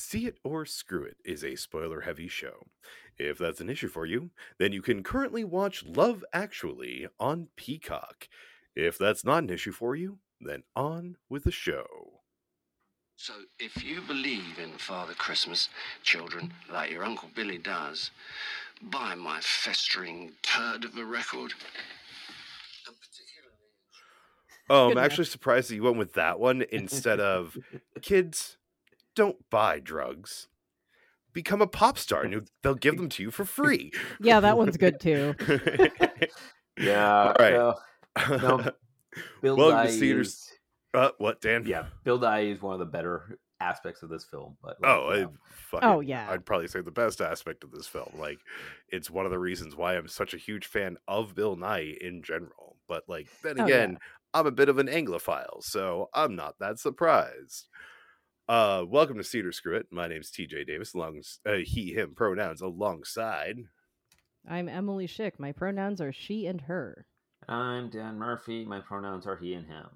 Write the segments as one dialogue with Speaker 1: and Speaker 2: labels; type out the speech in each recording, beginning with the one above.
Speaker 1: See It or Screw It is a spoiler heavy show. If that's an issue for you, then you can currently watch Love Actually on Peacock. If that's not an issue for you, then on with the show.
Speaker 2: So, if you believe in Father Christmas, children, like your Uncle Billy does, buy my festering turd of a record. Particularly.
Speaker 1: Um, oh, I'm actually surprised that you went with that one instead of kids, don't buy drugs. Become a pop star and they'll give them to you for free.
Speaker 3: Yeah, that one's good too.
Speaker 4: Yeah.
Speaker 1: All right.
Speaker 4: no, No, Bill
Speaker 1: Welcome to
Speaker 4: Nye
Speaker 1: Cedars-
Speaker 4: is-
Speaker 1: uh, what, Dan?
Speaker 4: yeah, Bill Nighy is one of the better aspects of this film. But like,
Speaker 1: Oh,
Speaker 4: you know,
Speaker 1: fucking,
Speaker 3: Oh, yeah.
Speaker 1: I'd probably say the best aspect of this film. Like, it's one of the reasons why I'm such a huge fan of Bill Nighy in general. But like, then
Speaker 3: Oh, yeah.
Speaker 1: again, I'm a bit of an Anglophile, so I'm not that surprised. Uh, welcome to See It or Screw It. My name's TJ Davis, along uh, he, him pronouns alongside.
Speaker 3: I'm Emily Schick. My pronouns are she and her.
Speaker 4: I'm Dan Murphy. My pronouns are he and him.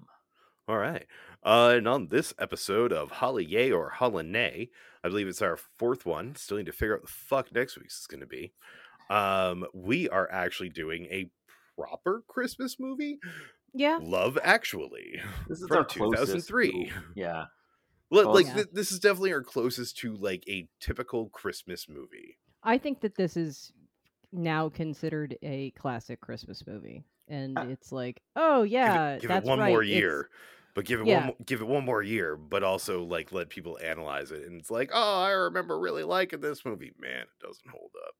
Speaker 1: All right. Uh, and on this episode of HoliYAY or HoliNAY, I believe it's our fourth one. Still need to figure out the fuck next week's is going to be. Um, we are actually doing a proper Christmas movie,
Speaker 3: Yeah.
Speaker 1: Love Actually.
Speaker 4: This is
Speaker 1: From
Speaker 4: our
Speaker 1: 2003.
Speaker 4: to- yeah.
Speaker 1: Well,
Speaker 4: Well,
Speaker 1: like
Speaker 3: yeah.
Speaker 1: th- this is definitely our closest to like a typical Christmas movie.
Speaker 3: I think that this is now considered a classic Christmas movie. And
Speaker 4: Uh,
Speaker 3: it's like, oh
Speaker 1: Give it-
Speaker 3: yeah,
Speaker 1: give,
Speaker 3: that's
Speaker 1: it one
Speaker 3: right.
Speaker 1: more
Speaker 3: it's-
Speaker 1: year. But give it
Speaker 3: Yeah.
Speaker 1: one, give it one more year, but also like let people analyze it, and it's like, oh, I remember really liking this movie. Man, it doesn't hold up.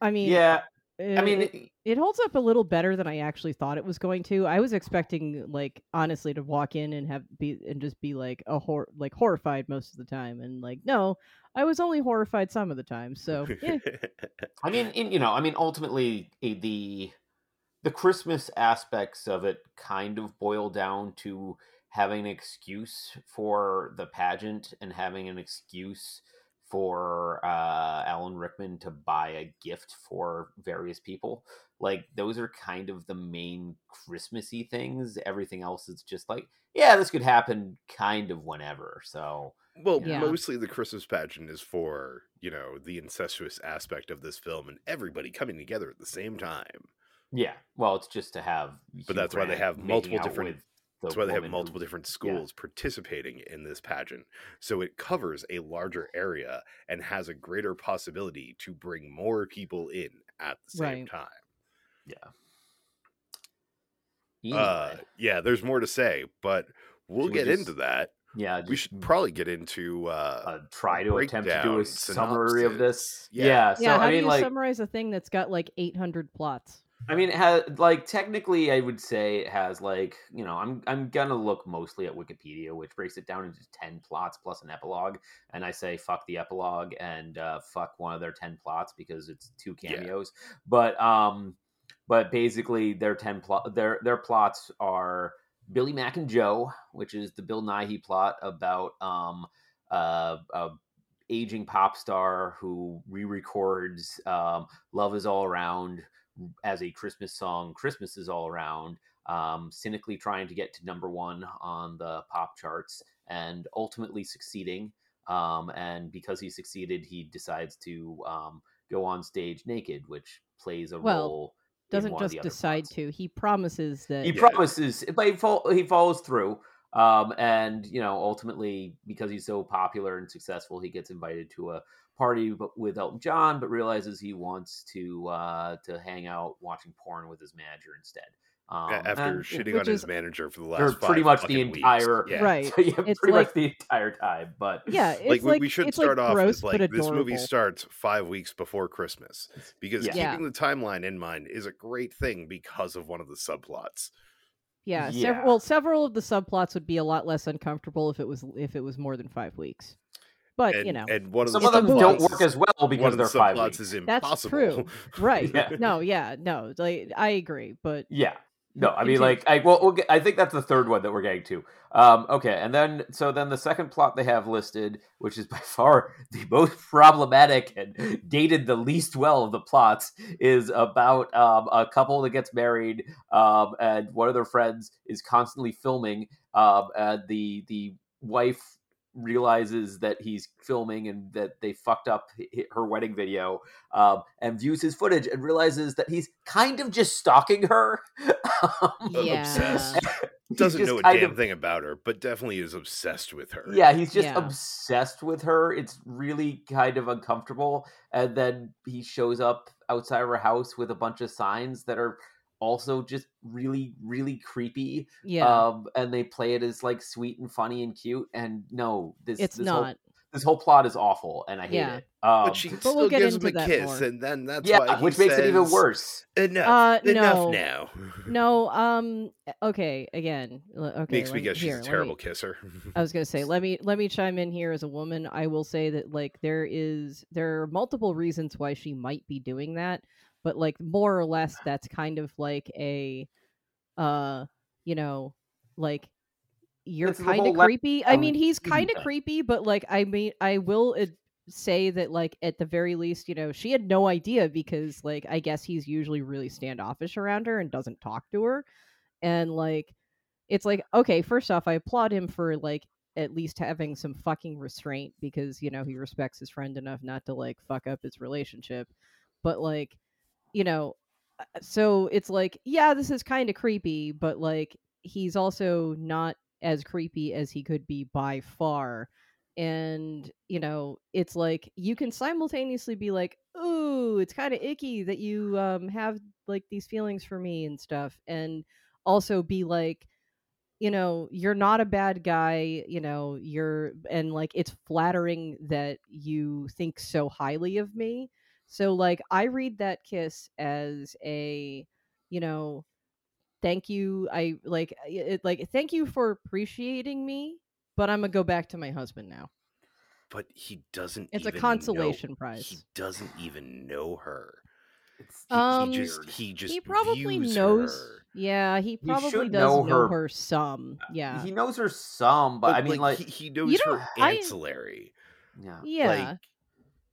Speaker 3: I mean,
Speaker 4: Yeah. I mean,
Speaker 3: it,
Speaker 4: it-
Speaker 3: it holds up a little better than I actually thought it was going to. I was expecting, like, honestly, to walk in and have be and just be like a hor- like horrified most of the time, and like, no, I was only horrified some of the time. So, eh,
Speaker 4: I mean, in, you know, I mean, ultimately, eh, the the Christmas aspects of it kind of boil down to having an excuse for the pageant and having an excuse for uh, Alan Rickman to buy a gift for various people. Like those are kind of the main Christmassy things. Everything else is just like, yeah, this could happen kind of whenever. So
Speaker 1: Well,
Speaker 3: Yeah.
Speaker 1: mostly the Christmas pageant is for, you know, the incestuous aspect of this film and everybody coming together at the same time.
Speaker 4: yeah, well, it's just to have.
Speaker 1: But
Speaker 4: Hugh
Speaker 1: that's why they have multiple different- That's why they have multiple
Speaker 4: who-
Speaker 1: different schools participating in this pageant. So it covers a larger area and has a greater possibility to bring more people in at the same
Speaker 3: Right.
Speaker 1: time.
Speaker 4: Yeah.
Speaker 1: Uh, yeah, there's more to say, but we'll
Speaker 4: Should we
Speaker 1: get
Speaker 4: just
Speaker 1: into that.
Speaker 4: yeah,
Speaker 1: We should probably get into uh,
Speaker 4: uh, try to attempt to do
Speaker 1: breakdown,
Speaker 4: a summary of this.
Speaker 1: synopsis.
Speaker 4: Yeah.
Speaker 1: Yeah.
Speaker 4: so.
Speaker 3: How
Speaker 4: I
Speaker 3: do you
Speaker 4: like,
Speaker 3: summarize a thing that's got like 800 plots?
Speaker 4: I mean, it has like technically, I would say it has like you know, I'm I'm gonna look mostly at Wikipedia, which breaks it down into ten plots plus an epilogue, and I say fuck the epilogue and uh, fuck one of their ten plots because it's two
Speaker 1: Yeah.
Speaker 4: cameos. But um, but basically, their ten plot their their plots are Billy Mack and Joe, which is the Bill Nighy plot about um uh. a aging pop star who re-records um, "Love Is All Around" as a Christmas song. Christmas is all around. Um, cynically trying to get to number one on the pop charts and ultimately succeeding. Um, and because he succeeded, he decides to um, go on stage naked, which plays a
Speaker 3: Well,
Speaker 4: role.
Speaker 3: Doesn't just decide
Speaker 4: plots.
Speaker 3: to. He promises that.
Speaker 4: He
Speaker 1: Yeah.
Speaker 4: promises, but he, fo- he follows through. Um, and you know, ultimately, because he's so popular and successful, he gets invited to a party b- with Elton John, but realizes he wants to uh, to hang out watching porn with his manager instead. Um,
Speaker 1: after
Speaker 4: and-
Speaker 1: shitting
Speaker 3: which
Speaker 1: on his manager for the
Speaker 4: for
Speaker 1: last
Speaker 4: pretty much the
Speaker 1: fucking weeks.
Speaker 4: entire
Speaker 1: Yeah.
Speaker 3: Right.
Speaker 4: yeah,
Speaker 3: It's
Speaker 4: pretty
Speaker 3: like-
Speaker 4: much the entire time. But
Speaker 3: yeah, it's
Speaker 1: like,
Speaker 3: like,
Speaker 1: we, we should
Speaker 3: it's
Speaker 1: start
Speaker 3: like
Speaker 1: off
Speaker 3: gross,
Speaker 1: with like this movie starts five weeks before Christmas because
Speaker 4: Yeah.
Speaker 3: Yeah.
Speaker 1: keeping the timeline in mind is a great thing because of one of the subplots.
Speaker 3: Yeah,
Speaker 4: Yeah.
Speaker 3: Sev- well, several of the subplots would be a lot less uncomfortable if it was if it was more than five weeks. But
Speaker 1: and,
Speaker 3: you know,
Speaker 1: and one of
Speaker 4: some of them don't work as well because they're
Speaker 1: the
Speaker 4: five
Speaker 1: subplots
Speaker 4: weeks.
Speaker 1: is
Speaker 3: that's
Speaker 1: impossible.
Speaker 3: true, right?
Speaker 4: Yeah.
Speaker 3: No, yeah, no, like I agree, but
Speaker 4: Yeah. No, I mean, like, I well, we'll get, I think that's the third one that we're getting to. Um, okay, and then so then the second plot they have listed, which is by far the most problematic and dated the least well of the plots, is about um, a couple that gets married, um, and one of their friends is constantly filming, um, and the the wife realizes that he's filming and that they fucked up her wedding video um, and views his footage and realizes that he's kind of just stalking her. Um,
Speaker 3: Yeah.
Speaker 1: obsessed. Doesn't know a damn
Speaker 4: of-
Speaker 1: thing about her, but definitely is obsessed with her.
Speaker 4: Yeah, he's just
Speaker 3: Yeah.
Speaker 4: obsessed with her. It's really kind of uncomfortable. And then he shows up outside of her house with a bunch of signs that are also just really, really creepy.
Speaker 3: Yeah,
Speaker 4: Um, and they play it as like sweet and funny and cute. And no, this
Speaker 3: it's
Speaker 4: this
Speaker 3: not.
Speaker 4: Whole, this whole plot is awful, and I hate
Speaker 3: Yeah.
Speaker 4: it. Um,
Speaker 1: But she
Speaker 3: But
Speaker 1: still
Speaker 3: we'll get
Speaker 1: gives him a kiss,
Speaker 3: more.
Speaker 1: and then that's
Speaker 4: yeah,
Speaker 1: why
Speaker 4: which makes it even worse.
Speaker 1: Enough,
Speaker 3: Uh,
Speaker 1: enough
Speaker 3: no.
Speaker 1: now.
Speaker 3: No, um, okay, again, okay.
Speaker 1: Makes me
Speaker 3: let
Speaker 1: guess she's
Speaker 3: here,
Speaker 1: a
Speaker 3: let me-
Speaker 1: terrible kisser.
Speaker 3: I was gonna say, let me let me chime in here as a woman. I will say that like there is there are multiple reasons why she might be doing that, but like more or less that's kind of like a uh you know, like you're kind of creepy. I
Speaker 4: um,
Speaker 3: mean, he's kind of creepy, but like I mean, I will ad- say that like at the very least, you know, she had no idea because like I guess he's usually really standoffish around her and doesn't talk to her, and like it's like okay, first off, I applaud him for like at least having some fucking restraint because you know he respects his friend enough not to like fuck up his relationship, but like you know uh, so it's like yeah this is kind of creepy but like he's also not as creepy as he could be by far. And you know it's like you can simultaneously be like ooh it's kind of icky that you um have like these feelings for me and stuff and also be like you know you're not a bad guy you know you're and like it's flattering that you think so highly of me so like i read that kiss as a you know thank you i like it like thank you for appreciating me but i'm gonna go back to my husband now
Speaker 1: but he doesn't.
Speaker 3: it's a
Speaker 1: consolation know-
Speaker 3: consolation
Speaker 1: He doesn't even know her. He,
Speaker 3: Um,
Speaker 1: he just he just
Speaker 3: he probably
Speaker 1: views
Speaker 3: knows
Speaker 1: her.
Speaker 3: yeah he probably
Speaker 4: should
Speaker 3: does
Speaker 4: know
Speaker 3: know,
Speaker 4: her-
Speaker 3: her. some yeah
Speaker 4: he knows her some, but, I mean, like,
Speaker 1: he, he knows
Speaker 3: don't-
Speaker 1: her
Speaker 3: I-
Speaker 1: ancillary.
Speaker 4: yeah.
Speaker 3: yeah
Speaker 1: like,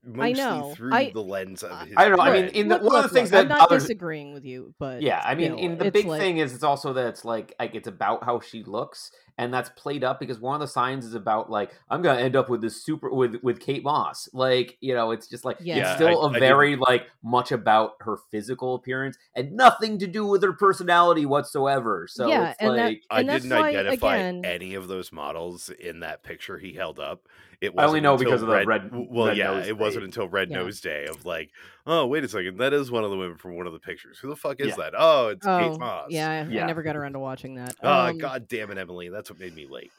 Speaker 1: mostly
Speaker 3: know.
Speaker 1: through
Speaker 3: I-
Speaker 1: the lens of his.
Speaker 4: I don't know, I mean, in the-
Speaker 3: Look,
Speaker 4: one of the things
Speaker 3: look, I'm not
Speaker 4: bothers-
Speaker 3: disagreeing with you, but
Speaker 4: yeah i mean
Speaker 3: still,
Speaker 4: in the big
Speaker 3: like-
Speaker 4: thing is it's also that it's like like it's about how she looks and that's played up because one of the signs is about like i'm gonna end up with this super with with kate moss like you know it's just like
Speaker 3: Yeah.
Speaker 4: it's still
Speaker 1: I-
Speaker 4: a
Speaker 1: I
Speaker 4: very like much about her physical appearance and nothing to do with her personality whatsoever so
Speaker 3: Yeah,
Speaker 4: it's
Speaker 3: and
Speaker 4: like
Speaker 1: I
Speaker 3: and that's
Speaker 1: didn't
Speaker 3: why,
Speaker 1: identify
Speaker 3: again-
Speaker 1: any of those models in that picture he held up. It
Speaker 4: I only know because of the red-
Speaker 1: w- Well,
Speaker 4: red
Speaker 1: yeah,
Speaker 4: nose
Speaker 1: it wasn't until Red
Speaker 3: Yeah.
Speaker 1: Nose Day of like, oh, wait a second, that is one of the women from one of the pictures. Who the fuck is
Speaker 4: Yeah.
Speaker 1: that? Oh, it's
Speaker 3: oh
Speaker 1: Kate Moss.
Speaker 3: yeah, I never got around to watching that.
Speaker 1: Oh,
Speaker 3: Um,
Speaker 1: god damn it, Emily, that's what made me late.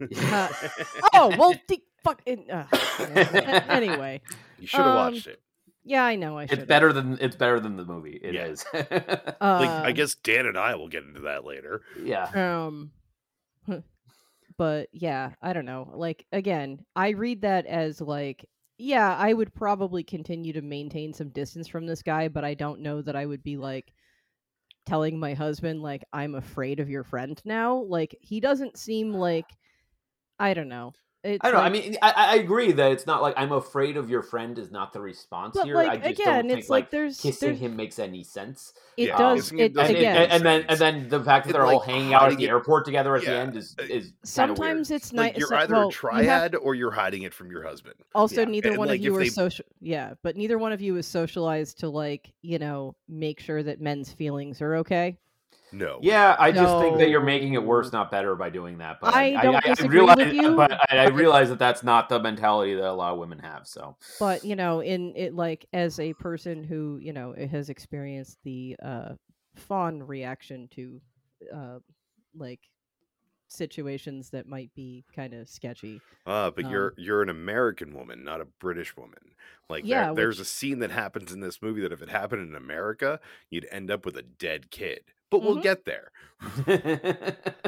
Speaker 3: Uh, oh well, the, fuck. It, uh, anyway,
Speaker 1: you should have
Speaker 3: um,
Speaker 1: watched it.
Speaker 3: yeah, I know. I should.
Speaker 4: it's better than it's better than the movie It
Speaker 1: Yeah.
Speaker 4: is.
Speaker 1: Like, I
Speaker 3: Uh,
Speaker 1: guess Dan and I will get into that later.
Speaker 4: yeah
Speaker 3: um but yeah i don't know like again i read that as like yeah i would probably continue to maintain some distance from this guy but i don't know that i would be like telling my husband like i'm afraid of your friend now like he doesn't seem like i don't know it's
Speaker 4: I don't know. I mean, I, I agree that it's not like I'm afraid of your friend is not the response
Speaker 3: but
Speaker 4: here.
Speaker 3: like
Speaker 4: I just
Speaker 3: again
Speaker 4: don't think
Speaker 3: it's like,
Speaker 4: like
Speaker 3: there's
Speaker 4: kissing
Speaker 3: there's
Speaker 4: him makes any sense.
Speaker 3: it
Speaker 1: Yeah,
Speaker 3: does
Speaker 1: kissing
Speaker 3: it
Speaker 1: doesn't
Speaker 4: And,
Speaker 3: again
Speaker 1: any
Speaker 4: and, and then and then the fact that
Speaker 1: It,
Speaker 4: they're all hanging out at the
Speaker 1: it-
Speaker 4: airport together at
Speaker 1: yeah,
Speaker 4: the end is
Speaker 1: uh,
Speaker 4: is kinda weird.
Speaker 3: sometimes it's
Speaker 1: Like
Speaker 3: nice
Speaker 1: you're
Speaker 3: so-
Speaker 1: either
Speaker 3: well,
Speaker 1: a
Speaker 3: you have-
Speaker 1: triad or you're hiding it from your husband.
Speaker 3: also
Speaker 4: Yeah,
Speaker 3: neither
Speaker 1: and,
Speaker 3: one
Speaker 1: like,
Speaker 3: of you are
Speaker 1: they-
Speaker 3: social yeah but neither one of you is socialized to like you know make sure that men's feelings are okay
Speaker 1: No.
Speaker 4: Yeah, I just think that you're making it worse, not better, by doing that. But
Speaker 3: I don't disagree
Speaker 4: realize,
Speaker 3: with you,
Speaker 4: but I, I realize that that's not the mentality that a lot of women have. So
Speaker 3: but you know in it like as a person who you know has experienced the uh fawn reaction to uh like situations that might be kind of sketchy
Speaker 1: Uh, but
Speaker 3: Um,
Speaker 1: you're you're an American woman, not a British woman. Like
Speaker 3: Yeah,
Speaker 1: there, there's a scene that happens in this movie that if it happened in America, you'd end up with a dead kid. But we'll
Speaker 3: Mhm.
Speaker 1: get there.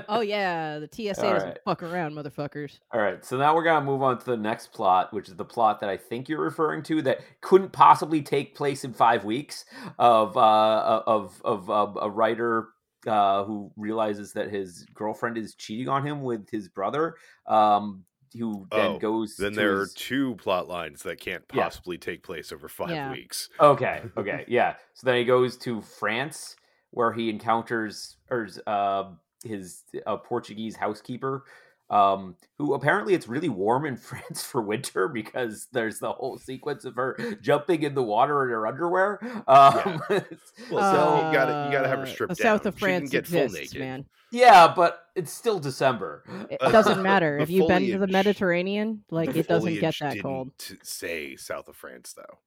Speaker 3: oh yeah the tsa
Speaker 4: All
Speaker 3: doesn't
Speaker 4: right.
Speaker 3: fuck around motherfuckers
Speaker 4: All right, so now we're gonna move on to the next plot, which is the plot that I think you're referring to that couldn't possibly take place in five weeks of uh, of of um, a writer uh, who realizes that his girlfriend is cheating on him with his brother, um, who then
Speaker 1: Oh,
Speaker 4: goes.
Speaker 1: Then
Speaker 4: to
Speaker 1: there are two plot lines that can't
Speaker 4: Yeah.
Speaker 1: possibly take place over five
Speaker 3: Yeah.
Speaker 1: weeks.
Speaker 4: Okay, okay, yeah. So then he goes to France, where he encounters or uh, his uh, Portuguese housekeeper, um, who apparently it's really warm in France for winter because there's the whole sequence of her jumping in the water in her underwear. Um,
Speaker 1: Well,
Speaker 4: so
Speaker 1: you gotta- you gotta have her
Speaker 3: Uh,
Speaker 1: stripped
Speaker 3: the south
Speaker 1: down.
Speaker 3: of France
Speaker 1: get full
Speaker 3: exists,
Speaker 1: naked.
Speaker 3: man.
Speaker 4: yeah, but it's still December.
Speaker 3: It doesn't matter if you've been to the Mediterranean. Like
Speaker 1: The
Speaker 3: it doesn't get that
Speaker 1: didn't
Speaker 3: cold.
Speaker 1: Say south of France though.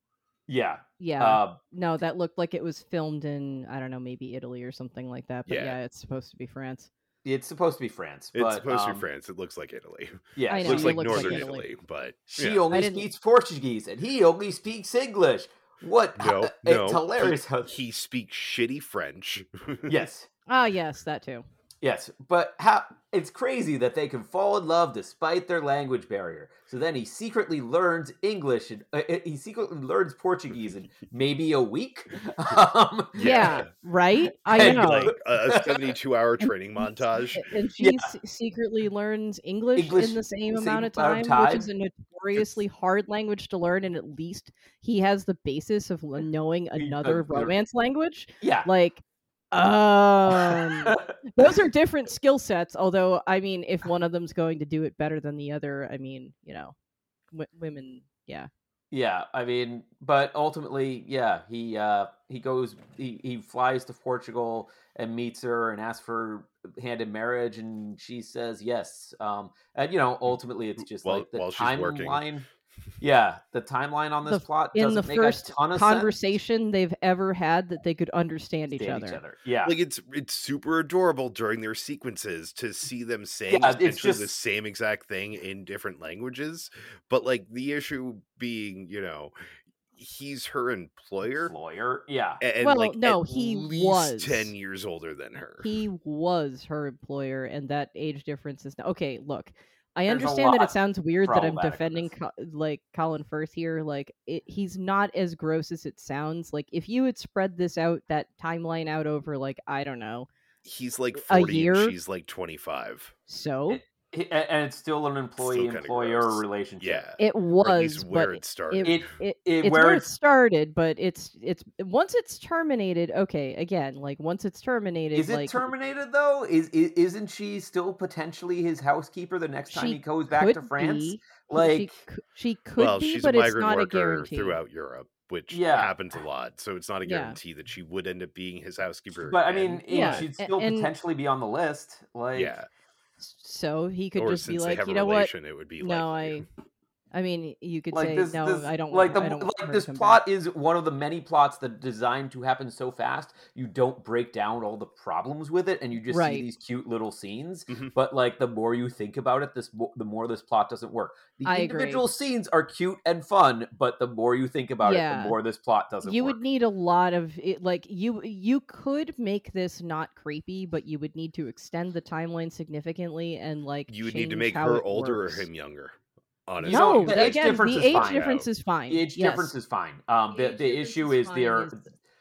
Speaker 4: Yeah.
Speaker 3: Yeah,
Speaker 4: Uh,
Speaker 3: no, that looked like it was filmed in I don't know, maybe Italy or something like that. But
Speaker 1: Yeah.
Speaker 3: yeah, it's supposed to be France.
Speaker 4: it's supposed to be France.
Speaker 1: It's
Speaker 4: but,
Speaker 1: supposed to
Speaker 4: um,
Speaker 1: be France. It looks like Italy.
Speaker 4: Yeah,
Speaker 1: It
Speaker 3: know,
Speaker 1: looks
Speaker 3: it
Speaker 1: like
Speaker 3: looks like
Speaker 1: northern
Speaker 3: Italy.
Speaker 1: Italy, but
Speaker 4: She
Speaker 1: yeah.
Speaker 4: only speaks Portuguese and he only speaks English. What?
Speaker 1: no,
Speaker 4: it's
Speaker 1: no,
Speaker 4: hilarious.
Speaker 1: He,
Speaker 4: how-
Speaker 1: he speaks shitty French.
Speaker 4: yes,
Speaker 3: Ah, yes, that too.
Speaker 4: Yes, but how? It's crazy that they can fall in love despite their language barrier. So then he secretly learns English and uh, he secretly learns Portuguese in maybe a week. Um,
Speaker 3: Yeah, right. I
Speaker 4: And,
Speaker 3: know.
Speaker 1: like a a 72 hour training montage.
Speaker 3: And she
Speaker 4: Yeah.
Speaker 3: secretly learns English,
Speaker 4: English
Speaker 3: in the same
Speaker 4: same
Speaker 3: amount of
Speaker 4: amount
Speaker 3: time, which is a notoriously hard language to learn, and at least he has the basis of knowing another romance language.
Speaker 4: yeah.
Speaker 3: Like, um, those are different skill sets. Although, I mean, if one of them's going to do it better than the other, I mean, you know, w- women, yeah,
Speaker 4: Yeah, I mean, but ultimately, yeah, he uh he goes he he flies to Portugal and meets her and asks for hand in marriage and she says yes. Um and you know, ultimately it's just
Speaker 1: While-
Speaker 4: like the
Speaker 1: while she's
Speaker 4: timeline. Yeah, the timeline on this
Speaker 3: The-
Speaker 4: plot
Speaker 3: in the
Speaker 4: doesn't make
Speaker 3: first
Speaker 4: a ton of sense.
Speaker 3: conversation they've ever had that they could understand each
Speaker 4: Stand
Speaker 3: other.
Speaker 4: Yeah.
Speaker 1: Like it's it's super adorable during their sequences to see them saying
Speaker 4: Yeah, it's
Speaker 1: essentially the same exact thing in different languages. But like the issue being, you know, he's her employer.
Speaker 4: Lawyer. Yeah.
Speaker 1: And,
Speaker 3: Well,
Speaker 1: like
Speaker 3: no,
Speaker 1: at
Speaker 3: he
Speaker 1: least
Speaker 3: was.
Speaker 1: ten years older than her.
Speaker 3: he was her employer and that age difference is not okay look i understand that it sounds weird that i'm defending. Co- like colin firth here like it, he's not as gross as it sounds like if you had spread this out that timeline out over like i don't know
Speaker 1: He's like
Speaker 3: a
Speaker 1: forty
Speaker 3: year?
Speaker 1: and she's like twenty five.
Speaker 3: so
Speaker 4: He- a- and it's still an employee
Speaker 1: kinda
Speaker 4: employer relationship.
Speaker 1: Yeah.
Speaker 3: it
Speaker 1: Or at least
Speaker 3: was
Speaker 1: where it started.
Speaker 4: It,
Speaker 3: it,
Speaker 4: it
Speaker 3: it's
Speaker 4: where
Speaker 3: where it started but it's it's once it's terminated okay again like once it's terminated
Speaker 4: Is it
Speaker 3: like
Speaker 4: terminated though? Is, is isn't she still potentially his housekeeper the next time he goes back to France?
Speaker 3: be,
Speaker 4: Like,
Speaker 3: she, she could
Speaker 1: well,
Speaker 3: be
Speaker 1: she's
Speaker 3: but
Speaker 1: a
Speaker 3: it's
Speaker 1: migrant
Speaker 3: not a guarantee
Speaker 1: throughout Europe, which
Speaker 4: Yeah.
Speaker 1: happens a lot. So it's not a
Speaker 3: Yeah.
Speaker 1: guarantee that she would end up being his housekeeper.
Speaker 4: but I mean, it-
Speaker 3: Yeah,
Speaker 4: she'd still
Speaker 3: and-
Speaker 4: potentially be on the list. Like,
Speaker 1: yeah.
Speaker 3: So he could
Speaker 1: or
Speaker 3: just be like you know what
Speaker 1: it would be
Speaker 3: no
Speaker 1: likely.
Speaker 3: i i mean you could
Speaker 4: like
Speaker 3: say
Speaker 4: this,
Speaker 3: no
Speaker 4: this-
Speaker 3: i don't
Speaker 4: like
Speaker 3: want,
Speaker 4: the
Speaker 3: I don't
Speaker 4: like
Speaker 3: her
Speaker 4: this plot
Speaker 3: back.
Speaker 4: is one of the many plots that designed to happen so fast you don't break down all the problems with it and you just
Speaker 3: Right.
Speaker 4: see these cute little scenes
Speaker 1: Mhm.
Speaker 4: but like the more you think about it this the more this plot doesn't work the
Speaker 3: I agree.
Speaker 4: individual scenes are cute and fun but the more you think about it the more this plot doesn't
Speaker 3: you
Speaker 4: work
Speaker 3: would need a lot of it, like you you could make this not creepy but you would need to extend the timeline significantly and like
Speaker 1: You would need to make her older
Speaker 3: works.
Speaker 1: or him younger. Honestly.
Speaker 4: You know,
Speaker 3: no
Speaker 4: the age
Speaker 3: again
Speaker 4: difference
Speaker 3: the
Speaker 4: is
Speaker 3: age
Speaker 4: fine.
Speaker 3: difference is fine
Speaker 4: the age
Speaker 3: yes.
Speaker 4: difference is fine um the,
Speaker 3: age
Speaker 4: the issue
Speaker 3: is
Speaker 4: is they're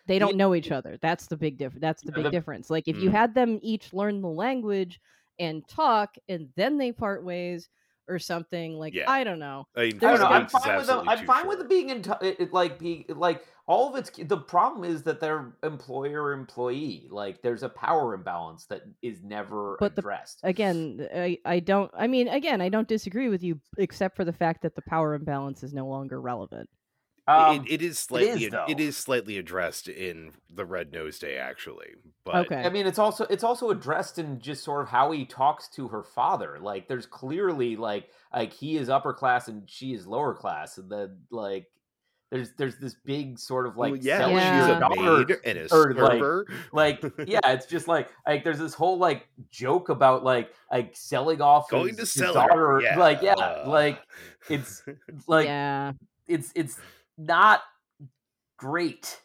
Speaker 3: they don't know each other that's the big difference that's the big
Speaker 4: the-
Speaker 3: difference like if you
Speaker 1: Mm.
Speaker 3: had them each learn the language and talk and then they part ways or something like
Speaker 1: Yeah.
Speaker 3: i don't know
Speaker 1: i, mean,
Speaker 4: I don't know i'm fine with them. I'm
Speaker 1: too
Speaker 4: fine with
Speaker 1: short.
Speaker 4: it being in t- it, it, like being like all of its. The problem is that they're employer employee. Like there's a power imbalance that is never
Speaker 3: But the-
Speaker 4: addressed.
Speaker 3: again i i don't i mean again i don't disagree with you except for the fact that the power imbalance is no longer relevant
Speaker 4: Um,
Speaker 1: it, it is slightly
Speaker 4: though.
Speaker 1: it is slightly addressed in the Red Nose Day actually, but
Speaker 3: Okay.
Speaker 4: I mean, it's also it's also addressed in just sort of how he talks to her father. Like, there's clearly like like he is upper class and she is lower class, and then like there's there's this big sort of like
Speaker 1: well, yeah,
Speaker 4: selling
Speaker 3: Yeah.
Speaker 1: she's a
Speaker 4: daughter
Speaker 1: maid and a
Speaker 4: or, like, like yeah it's just like like there's this whole like joke about like like selling off
Speaker 1: going
Speaker 4: his,
Speaker 1: to
Speaker 4: his
Speaker 1: sell
Speaker 4: daughter
Speaker 1: her. Yeah,
Speaker 4: like yeah
Speaker 1: uh,
Speaker 4: like it's like
Speaker 3: yeah
Speaker 4: it's it's not great.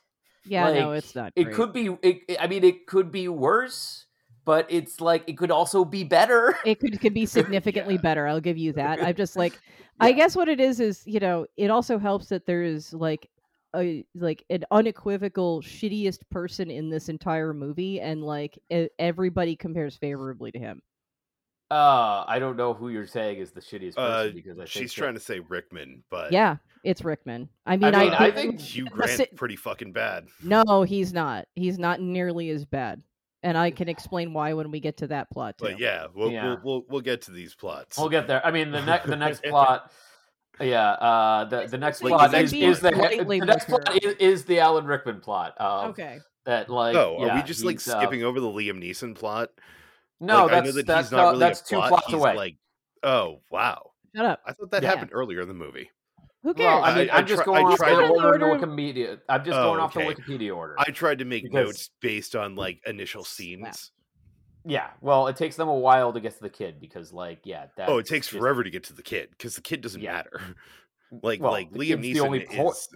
Speaker 3: Yeah no it's not
Speaker 4: it
Speaker 3: great.
Speaker 4: could be it, it- i mean it could be worse but it's like it could also be better.
Speaker 3: It could could be significantly
Speaker 1: Yeah.
Speaker 3: better i'll give you that. I'm just like i guess what it is is you know it also helps that there's like a like an unequivocal shittiest person in this entire movie and like everybody compares favorably to him.
Speaker 4: Uh i don't know who you're saying is the shittiest person
Speaker 1: Uh,
Speaker 4: because i think
Speaker 1: she's
Speaker 4: that-
Speaker 1: trying to say Rickman, but
Speaker 3: yeah it's rickman i mean
Speaker 4: mean,
Speaker 3: i,
Speaker 4: I think
Speaker 1: Hugh
Speaker 3: the
Speaker 1: Grant
Speaker 3: si-
Speaker 1: pretty fucking bad.
Speaker 3: no he's not he's not nearly as bad and I can explain why when we get to that plot too.
Speaker 1: But yeah, we'll,
Speaker 4: Yeah.
Speaker 1: We'll, we'll we'll get to these plots.
Speaker 4: We'll get there. I mean, the next the next plot. Yeah, uh, the the next
Speaker 1: Like,
Speaker 4: plot is,
Speaker 1: next
Speaker 4: is the the next plot is, is the Alan Rickman plot. Of,
Speaker 3: Okay.
Speaker 4: That like
Speaker 1: oh, are we just like
Speaker 4: he's, uh,
Speaker 1: skipping over the Liam Neeson plot?
Speaker 4: no,
Speaker 1: like, I know
Speaker 4: that's
Speaker 1: that
Speaker 4: that's
Speaker 1: he's not
Speaker 4: no-
Speaker 1: really
Speaker 4: that's
Speaker 1: a
Speaker 4: two
Speaker 1: plot.
Speaker 4: plots
Speaker 1: he's
Speaker 4: away.
Speaker 1: Like, oh wow,
Speaker 3: Shut up.
Speaker 1: I thought that
Speaker 4: Yeah.
Speaker 1: happened earlier in the movie.
Speaker 3: Who cares?
Speaker 4: Well, I mean,
Speaker 1: I- I
Speaker 4: I'm just
Speaker 1: try-
Speaker 4: going
Speaker 1: I
Speaker 4: off the
Speaker 3: to-
Speaker 4: order in the Wikipedia. I'm just
Speaker 1: Oh,
Speaker 4: going off the. Wikipedia order.
Speaker 1: I tried to make
Speaker 4: Because-
Speaker 1: notes based on like initial scenes.
Speaker 4: Yeah, well, it takes them a while to get to the kid because, like, yeah, that.
Speaker 1: oh, it takes forever to get to the kid because the kid doesn't
Speaker 4: Yeah.
Speaker 1: matter. like
Speaker 4: Well,
Speaker 1: like Liam
Speaker 4: kid's the only
Speaker 1: Neeson
Speaker 4: po-
Speaker 1: is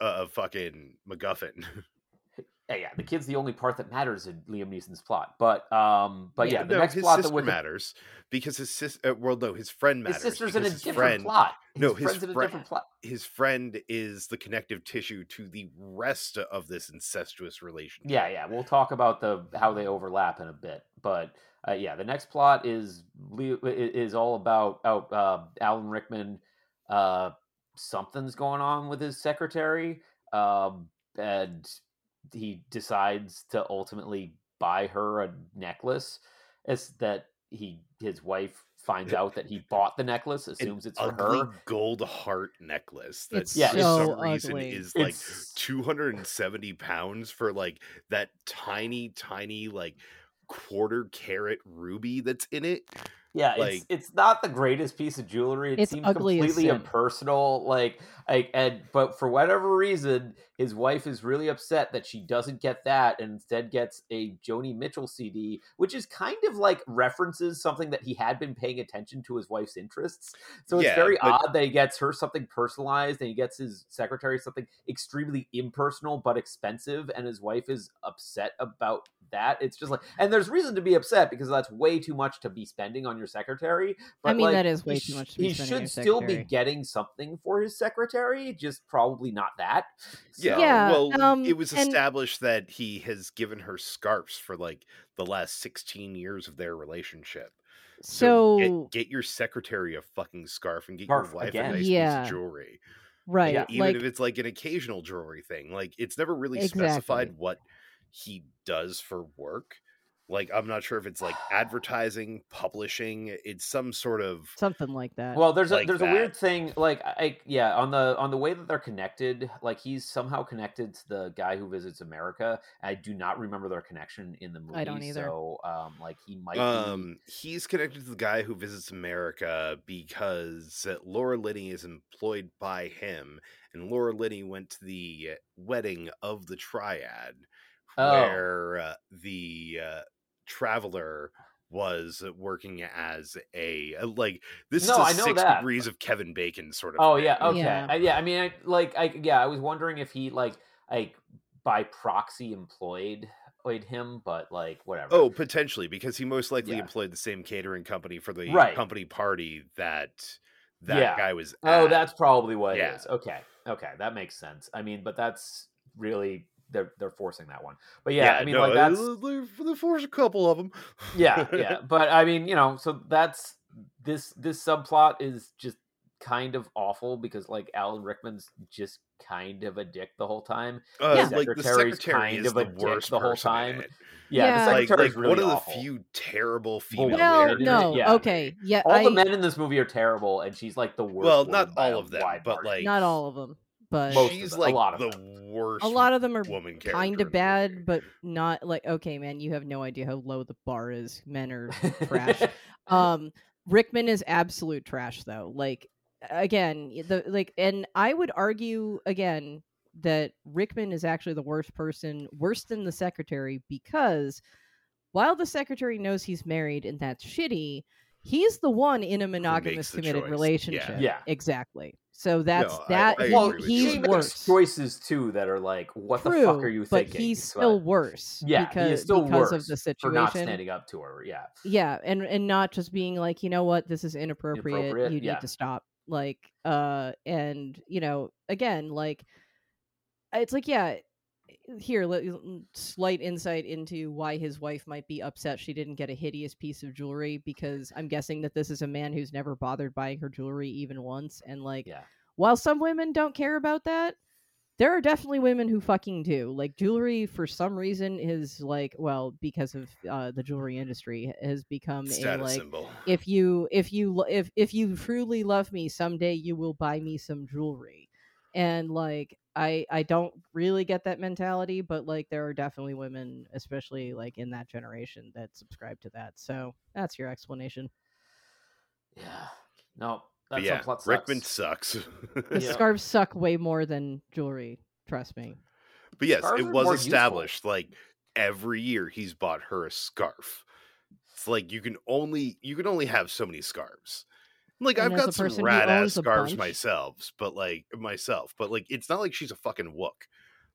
Speaker 1: a fucking MacGuffin.
Speaker 4: Yeah, yeah, the kid's the only part that matters in Liam Neeson's plot. But, um, but yeah, the
Speaker 1: no,
Speaker 4: next
Speaker 1: his
Speaker 4: plot that
Speaker 1: sister
Speaker 4: Wiki-
Speaker 1: matters because his sister. Uh, well, no, his friend matters.
Speaker 4: his sister's in a
Speaker 1: his
Speaker 4: different
Speaker 1: friend,
Speaker 4: plot.
Speaker 1: no,
Speaker 4: his
Speaker 1: his
Speaker 4: friend's in a
Speaker 1: friend-
Speaker 4: different plot.
Speaker 1: His friend is the connective tissue to the rest of this incestuous relationship.
Speaker 4: Yeah, yeah, we'll talk about the how they overlap in a bit. But uh, yeah, the next plot is is all about oh, uh, Alan Rickman. Uh, something's going on with his secretary, um, and he decides to ultimately buy her a necklace. It's that he his wife finds out that he bought the necklace,
Speaker 1: An
Speaker 4: assumes it's for her.
Speaker 1: gold heart necklace that
Speaker 4: Yeah,
Speaker 1: for
Speaker 4: it's-
Speaker 1: some
Speaker 3: so
Speaker 1: reason
Speaker 3: ugly.
Speaker 1: is like
Speaker 4: It's
Speaker 1: 270 pounds for like that tiny tiny like quarter carat ruby that's in it
Speaker 4: Yeah,
Speaker 1: Like-
Speaker 4: it's it's not the greatest piece of jewelry. It
Speaker 3: It's
Speaker 4: seems
Speaker 3: ugly
Speaker 4: completely
Speaker 3: sin.
Speaker 4: impersonal. Like, I, and but for whatever reason, his wife is really upset that she doesn't get that and instead gets a Joni Mitchell CD, which is kind of like references something that he had been paying attention to his wife's interests. So it's
Speaker 1: Yeah,
Speaker 4: very
Speaker 1: but-
Speaker 4: odd that he gets her something personalized and he gets his secretary something extremely impersonal but expensive, and his wife is upset about that. It's just like, and there's reason to be upset because that's way too much to be spending on your secretary. But
Speaker 3: I mean,
Speaker 4: like,
Speaker 3: that is
Speaker 4: he
Speaker 3: way too much to be
Speaker 4: He
Speaker 3: spending
Speaker 4: should
Speaker 3: your
Speaker 4: still be getting something for his secretary, just probably not that.
Speaker 1: yeah,
Speaker 4: So-
Speaker 3: Yeah,
Speaker 1: well
Speaker 3: um,
Speaker 1: it was
Speaker 3: and-
Speaker 1: established that he has given her scarves for like the last 16 years of their relationship
Speaker 3: So,
Speaker 1: get, get your secretary a fucking scarf and get
Speaker 4: Scarf
Speaker 1: your wife
Speaker 4: again.
Speaker 1: a nice piece of jewelry
Speaker 3: right,
Speaker 4: Yeah,
Speaker 1: even
Speaker 3: like
Speaker 1: if it's like an occasional jewelry thing like it's never really
Speaker 3: Exactly.
Speaker 1: specified what he does for work like i'm not sure if it's like advertising publishing it's some sort of
Speaker 3: something like that.
Speaker 4: Well, there's a
Speaker 1: like
Speaker 4: there's a weird thing, like I yeah, on the on the way that they're connected, like he's somehow connected to the guy who visits America. I do not remember their connection in the movie.
Speaker 3: I don't either.
Speaker 4: So, um, like he might be.
Speaker 1: um he's connected to the guy who visits america because uh, laura linney is employed by him and laura linney went to the wedding of the triad
Speaker 4: Oh.
Speaker 1: where uh, the uh, traveler was working as a uh, like this
Speaker 4: No,
Speaker 1: is a
Speaker 4: know
Speaker 1: six
Speaker 4: that,
Speaker 1: degrees of kevin bacon sort of
Speaker 4: Oh
Speaker 1: thing.
Speaker 4: yeah, okay,
Speaker 3: Yeah.
Speaker 4: yeah. I, yeah, I mean, I, like, I yeah, I was wondering if he like like by proxy employed employed him, but like whatever.
Speaker 1: Oh, potentially, because he most likely
Speaker 4: Yeah.
Speaker 1: employed the same catering company for the
Speaker 4: Right.
Speaker 1: company party that that
Speaker 4: Yeah.
Speaker 1: guy was.
Speaker 4: oh, that's probably what
Speaker 1: Yeah.
Speaker 4: it is. Okay, okay, that makes sense. I mean, but that's really they're they're forcing that one. But yeah, I mean,
Speaker 1: no,
Speaker 4: like that's
Speaker 1: they- they forced a couple of them.
Speaker 4: yeah, yeah. But I mean, you know, so that's this this subplot is just kind of awful because like Alan Rickman's just kind of a dick the whole time.
Speaker 1: Uh,
Speaker 3: Yeah.
Speaker 1: Like the
Speaker 4: Secretary's
Speaker 1: secretary
Speaker 4: kind
Speaker 1: is
Speaker 4: of a
Speaker 1: the
Speaker 4: dick
Speaker 1: worst
Speaker 4: the whole time. Yeah,
Speaker 3: Yeah.
Speaker 4: the
Speaker 1: Like,
Speaker 4: secretary's
Speaker 1: like
Speaker 4: really
Speaker 1: one of the
Speaker 4: awful.
Speaker 1: few terrible female.
Speaker 3: well,
Speaker 4: weird.
Speaker 3: no,
Speaker 4: Yeah.
Speaker 3: okay, yeah,
Speaker 4: all
Speaker 3: I,
Speaker 4: the men in this movie are terrible, and she's like the worst.
Speaker 1: Well, not all of them, but like
Speaker 3: not all of them, but
Speaker 4: Most
Speaker 1: she's
Speaker 4: them, a lot of
Speaker 1: the
Speaker 4: them.
Speaker 1: worst.
Speaker 3: a lot of them are
Speaker 1: woman
Speaker 3: kind of bad,
Speaker 1: movie.
Speaker 3: but not like okay, man. You have no idea how low the bar is. Men are trash. um rickman is absolute trash though like again the like and i would argue again that rickman is actually the worst person worse than the secretary because while the secretary knows he's married and that's shitty he's the one in a monogamous committed
Speaker 1: choice.
Speaker 3: relationship
Speaker 4: Yeah.
Speaker 3: exactly so that's
Speaker 1: I-
Speaker 3: that
Speaker 1: I
Speaker 3: he-
Speaker 4: well,
Speaker 3: he's
Speaker 1: you
Speaker 4: she makes
Speaker 3: worse
Speaker 4: choices too that are like, what
Speaker 3: True,
Speaker 4: the fuck are you
Speaker 3: but
Speaker 4: thinking?
Speaker 3: he's
Speaker 4: So,
Speaker 3: still worse
Speaker 4: yeah,
Speaker 3: because,
Speaker 4: he is still
Speaker 3: because
Speaker 4: worse
Speaker 3: of the
Speaker 4: for not
Speaker 3: situation
Speaker 4: standing up to her. Yeah,
Speaker 3: yeah and and not just being like you know what this is inappropriate,
Speaker 4: Inappropriate,
Speaker 3: you need
Speaker 4: yeah.
Speaker 3: to stop like uh and you know again like it's like yeah here let, slight insight into why his wife might be upset she didn't get a hideous piece of jewelry because i'm guessing that this is a man who's never bothered buying her jewelry even once and like
Speaker 4: yeah.
Speaker 3: while some women don't care about that there are definitely women who fucking do like jewelry for some reason is like well because of uh, the jewelry industry has become a like
Speaker 1: symbol.
Speaker 3: if you if you if if you truly love me someday you will buy me some jewelry and like i i don't really get that mentality but like there are definitely women especially like in that generation that subscribe to that so that's your explanation
Speaker 4: Yeah. No, that's
Speaker 1: yeah,
Speaker 4: subplot sucks.
Speaker 1: Rickman sucks.
Speaker 3: the
Speaker 4: Yeah.
Speaker 3: scarves suck way more than jewelry trust me
Speaker 1: but yes,
Speaker 4: Scarves
Speaker 1: it was
Speaker 4: more useful.
Speaker 1: established like every year he's bought her a scarf. It's like you can only you can only have so many scarves. Like
Speaker 3: And
Speaker 1: I've got some rad ass scarves
Speaker 3: bunch-
Speaker 1: myself, but like myself, but like it's not like she's a fucking wook.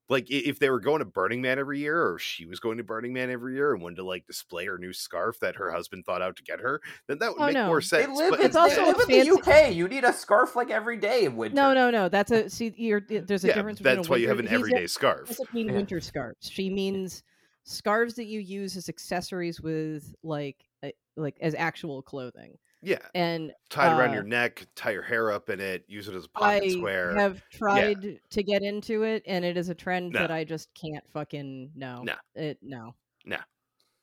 Speaker 1: Like if they were going to Burning Man every year, or she was going to Burning Man every year and wanted to like display her new scarf that her husband thought out to get her, then that would
Speaker 3: Oh,
Speaker 1: make
Speaker 3: no.
Speaker 1: more
Speaker 4: They
Speaker 1: sense.
Speaker 4: live,
Speaker 1: but
Speaker 3: It's also
Speaker 4: they
Speaker 3: a
Speaker 4: live in the UK. You need a scarf like every day in winter.
Speaker 3: no no no that's a see you're there's a
Speaker 1: yeah,
Speaker 3: difference between
Speaker 1: that's
Speaker 3: a
Speaker 1: why you have
Speaker 3: winter-
Speaker 1: an
Speaker 3: he's a-
Speaker 1: everyday scarf.
Speaker 3: doesn't mean
Speaker 4: Yeah.
Speaker 3: winter scarves. She means scarves that you use as accessories with like uh, like as actual clothing.
Speaker 1: Yeah,
Speaker 3: And
Speaker 1: tie it around
Speaker 3: uh,
Speaker 1: your neck, tie your hair up in it, use it as a pocket
Speaker 3: I
Speaker 1: square.
Speaker 3: I have tried to get into it, and it is a trend
Speaker 1: No.
Speaker 3: that I just can't fucking know. no.
Speaker 1: No.
Speaker 3: No.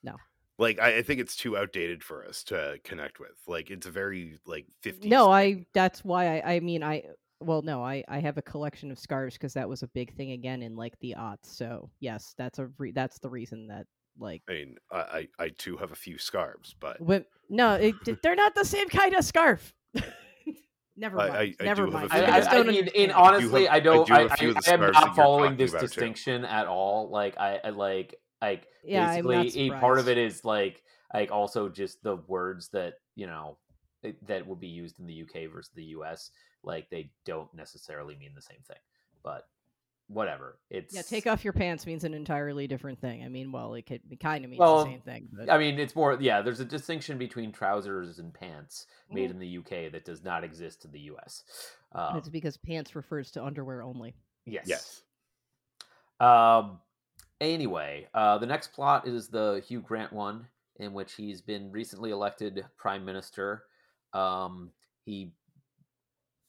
Speaker 3: no.
Speaker 1: like I, I think it's too outdated for us to connect with. Like it's a very like 50s.
Speaker 3: No,
Speaker 1: thing.
Speaker 3: I. That's why I. I mean, I. Well, no, I. I have a collection of scarves because that was a big thing again in like the aughts. So yes, that's a. Re- that's the reason that like.
Speaker 1: I mean, I, I I too have a few scarves, but
Speaker 3: When, no, it, they're not the same kind of scarf. Never
Speaker 1: I-
Speaker 3: mind.
Speaker 1: I- I
Speaker 3: Never
Speaker 1: do have a
Speaker 3: mind.
Speaker 1: few
Speaker 4: I,
Speaker 1: guys
Speaker 4: I,
Speaker 3: guys
Speaker 4: I
Speaker 3: don't
Speaker 4: mean, in
Speaker 3: understand.
Speaker 4: honestly,
Speaker 1: have-
Speaker 4: I
Speaker 1: I
Speaker 4: don't.
Speaker 1: do
Speaker 4: I,
Speaker 1: have a few
Speaker 4: I,
Speaker 1: of the
Speaker 4: I am not following this
Speaker 1: about, too.
Speaker 4: distinction at all. Like I, I like like
Speaker 3: Yeah, I'm
Speaker 4: basically a part of it is like like also just the words that you know eh, that would be used in the UK versus the US. Like they don't necessarily mean the same thing, but whatever. It's
Speaker 3: Yeah, take off your pants means an entirely different thing. I mean, well, it could be kind of means
Speaker 4: Well,
Speaker 3: the same thing. But...
Speaker 4: I mean, it's more. Yeah, there's a distinction between trousers and pants made
Speaker 3: Mhm.
Speaker 4: in the UK that does not exist in the US. Um,
Speaker 3: it's because pants refers to underwear only.
Speaker 4: yes.
Speaker 1: yes.
Speaker 4: Um. Anyway, uh, the next plot is the Hugh Grant one, in which he's been recently elected prime minister. Um, he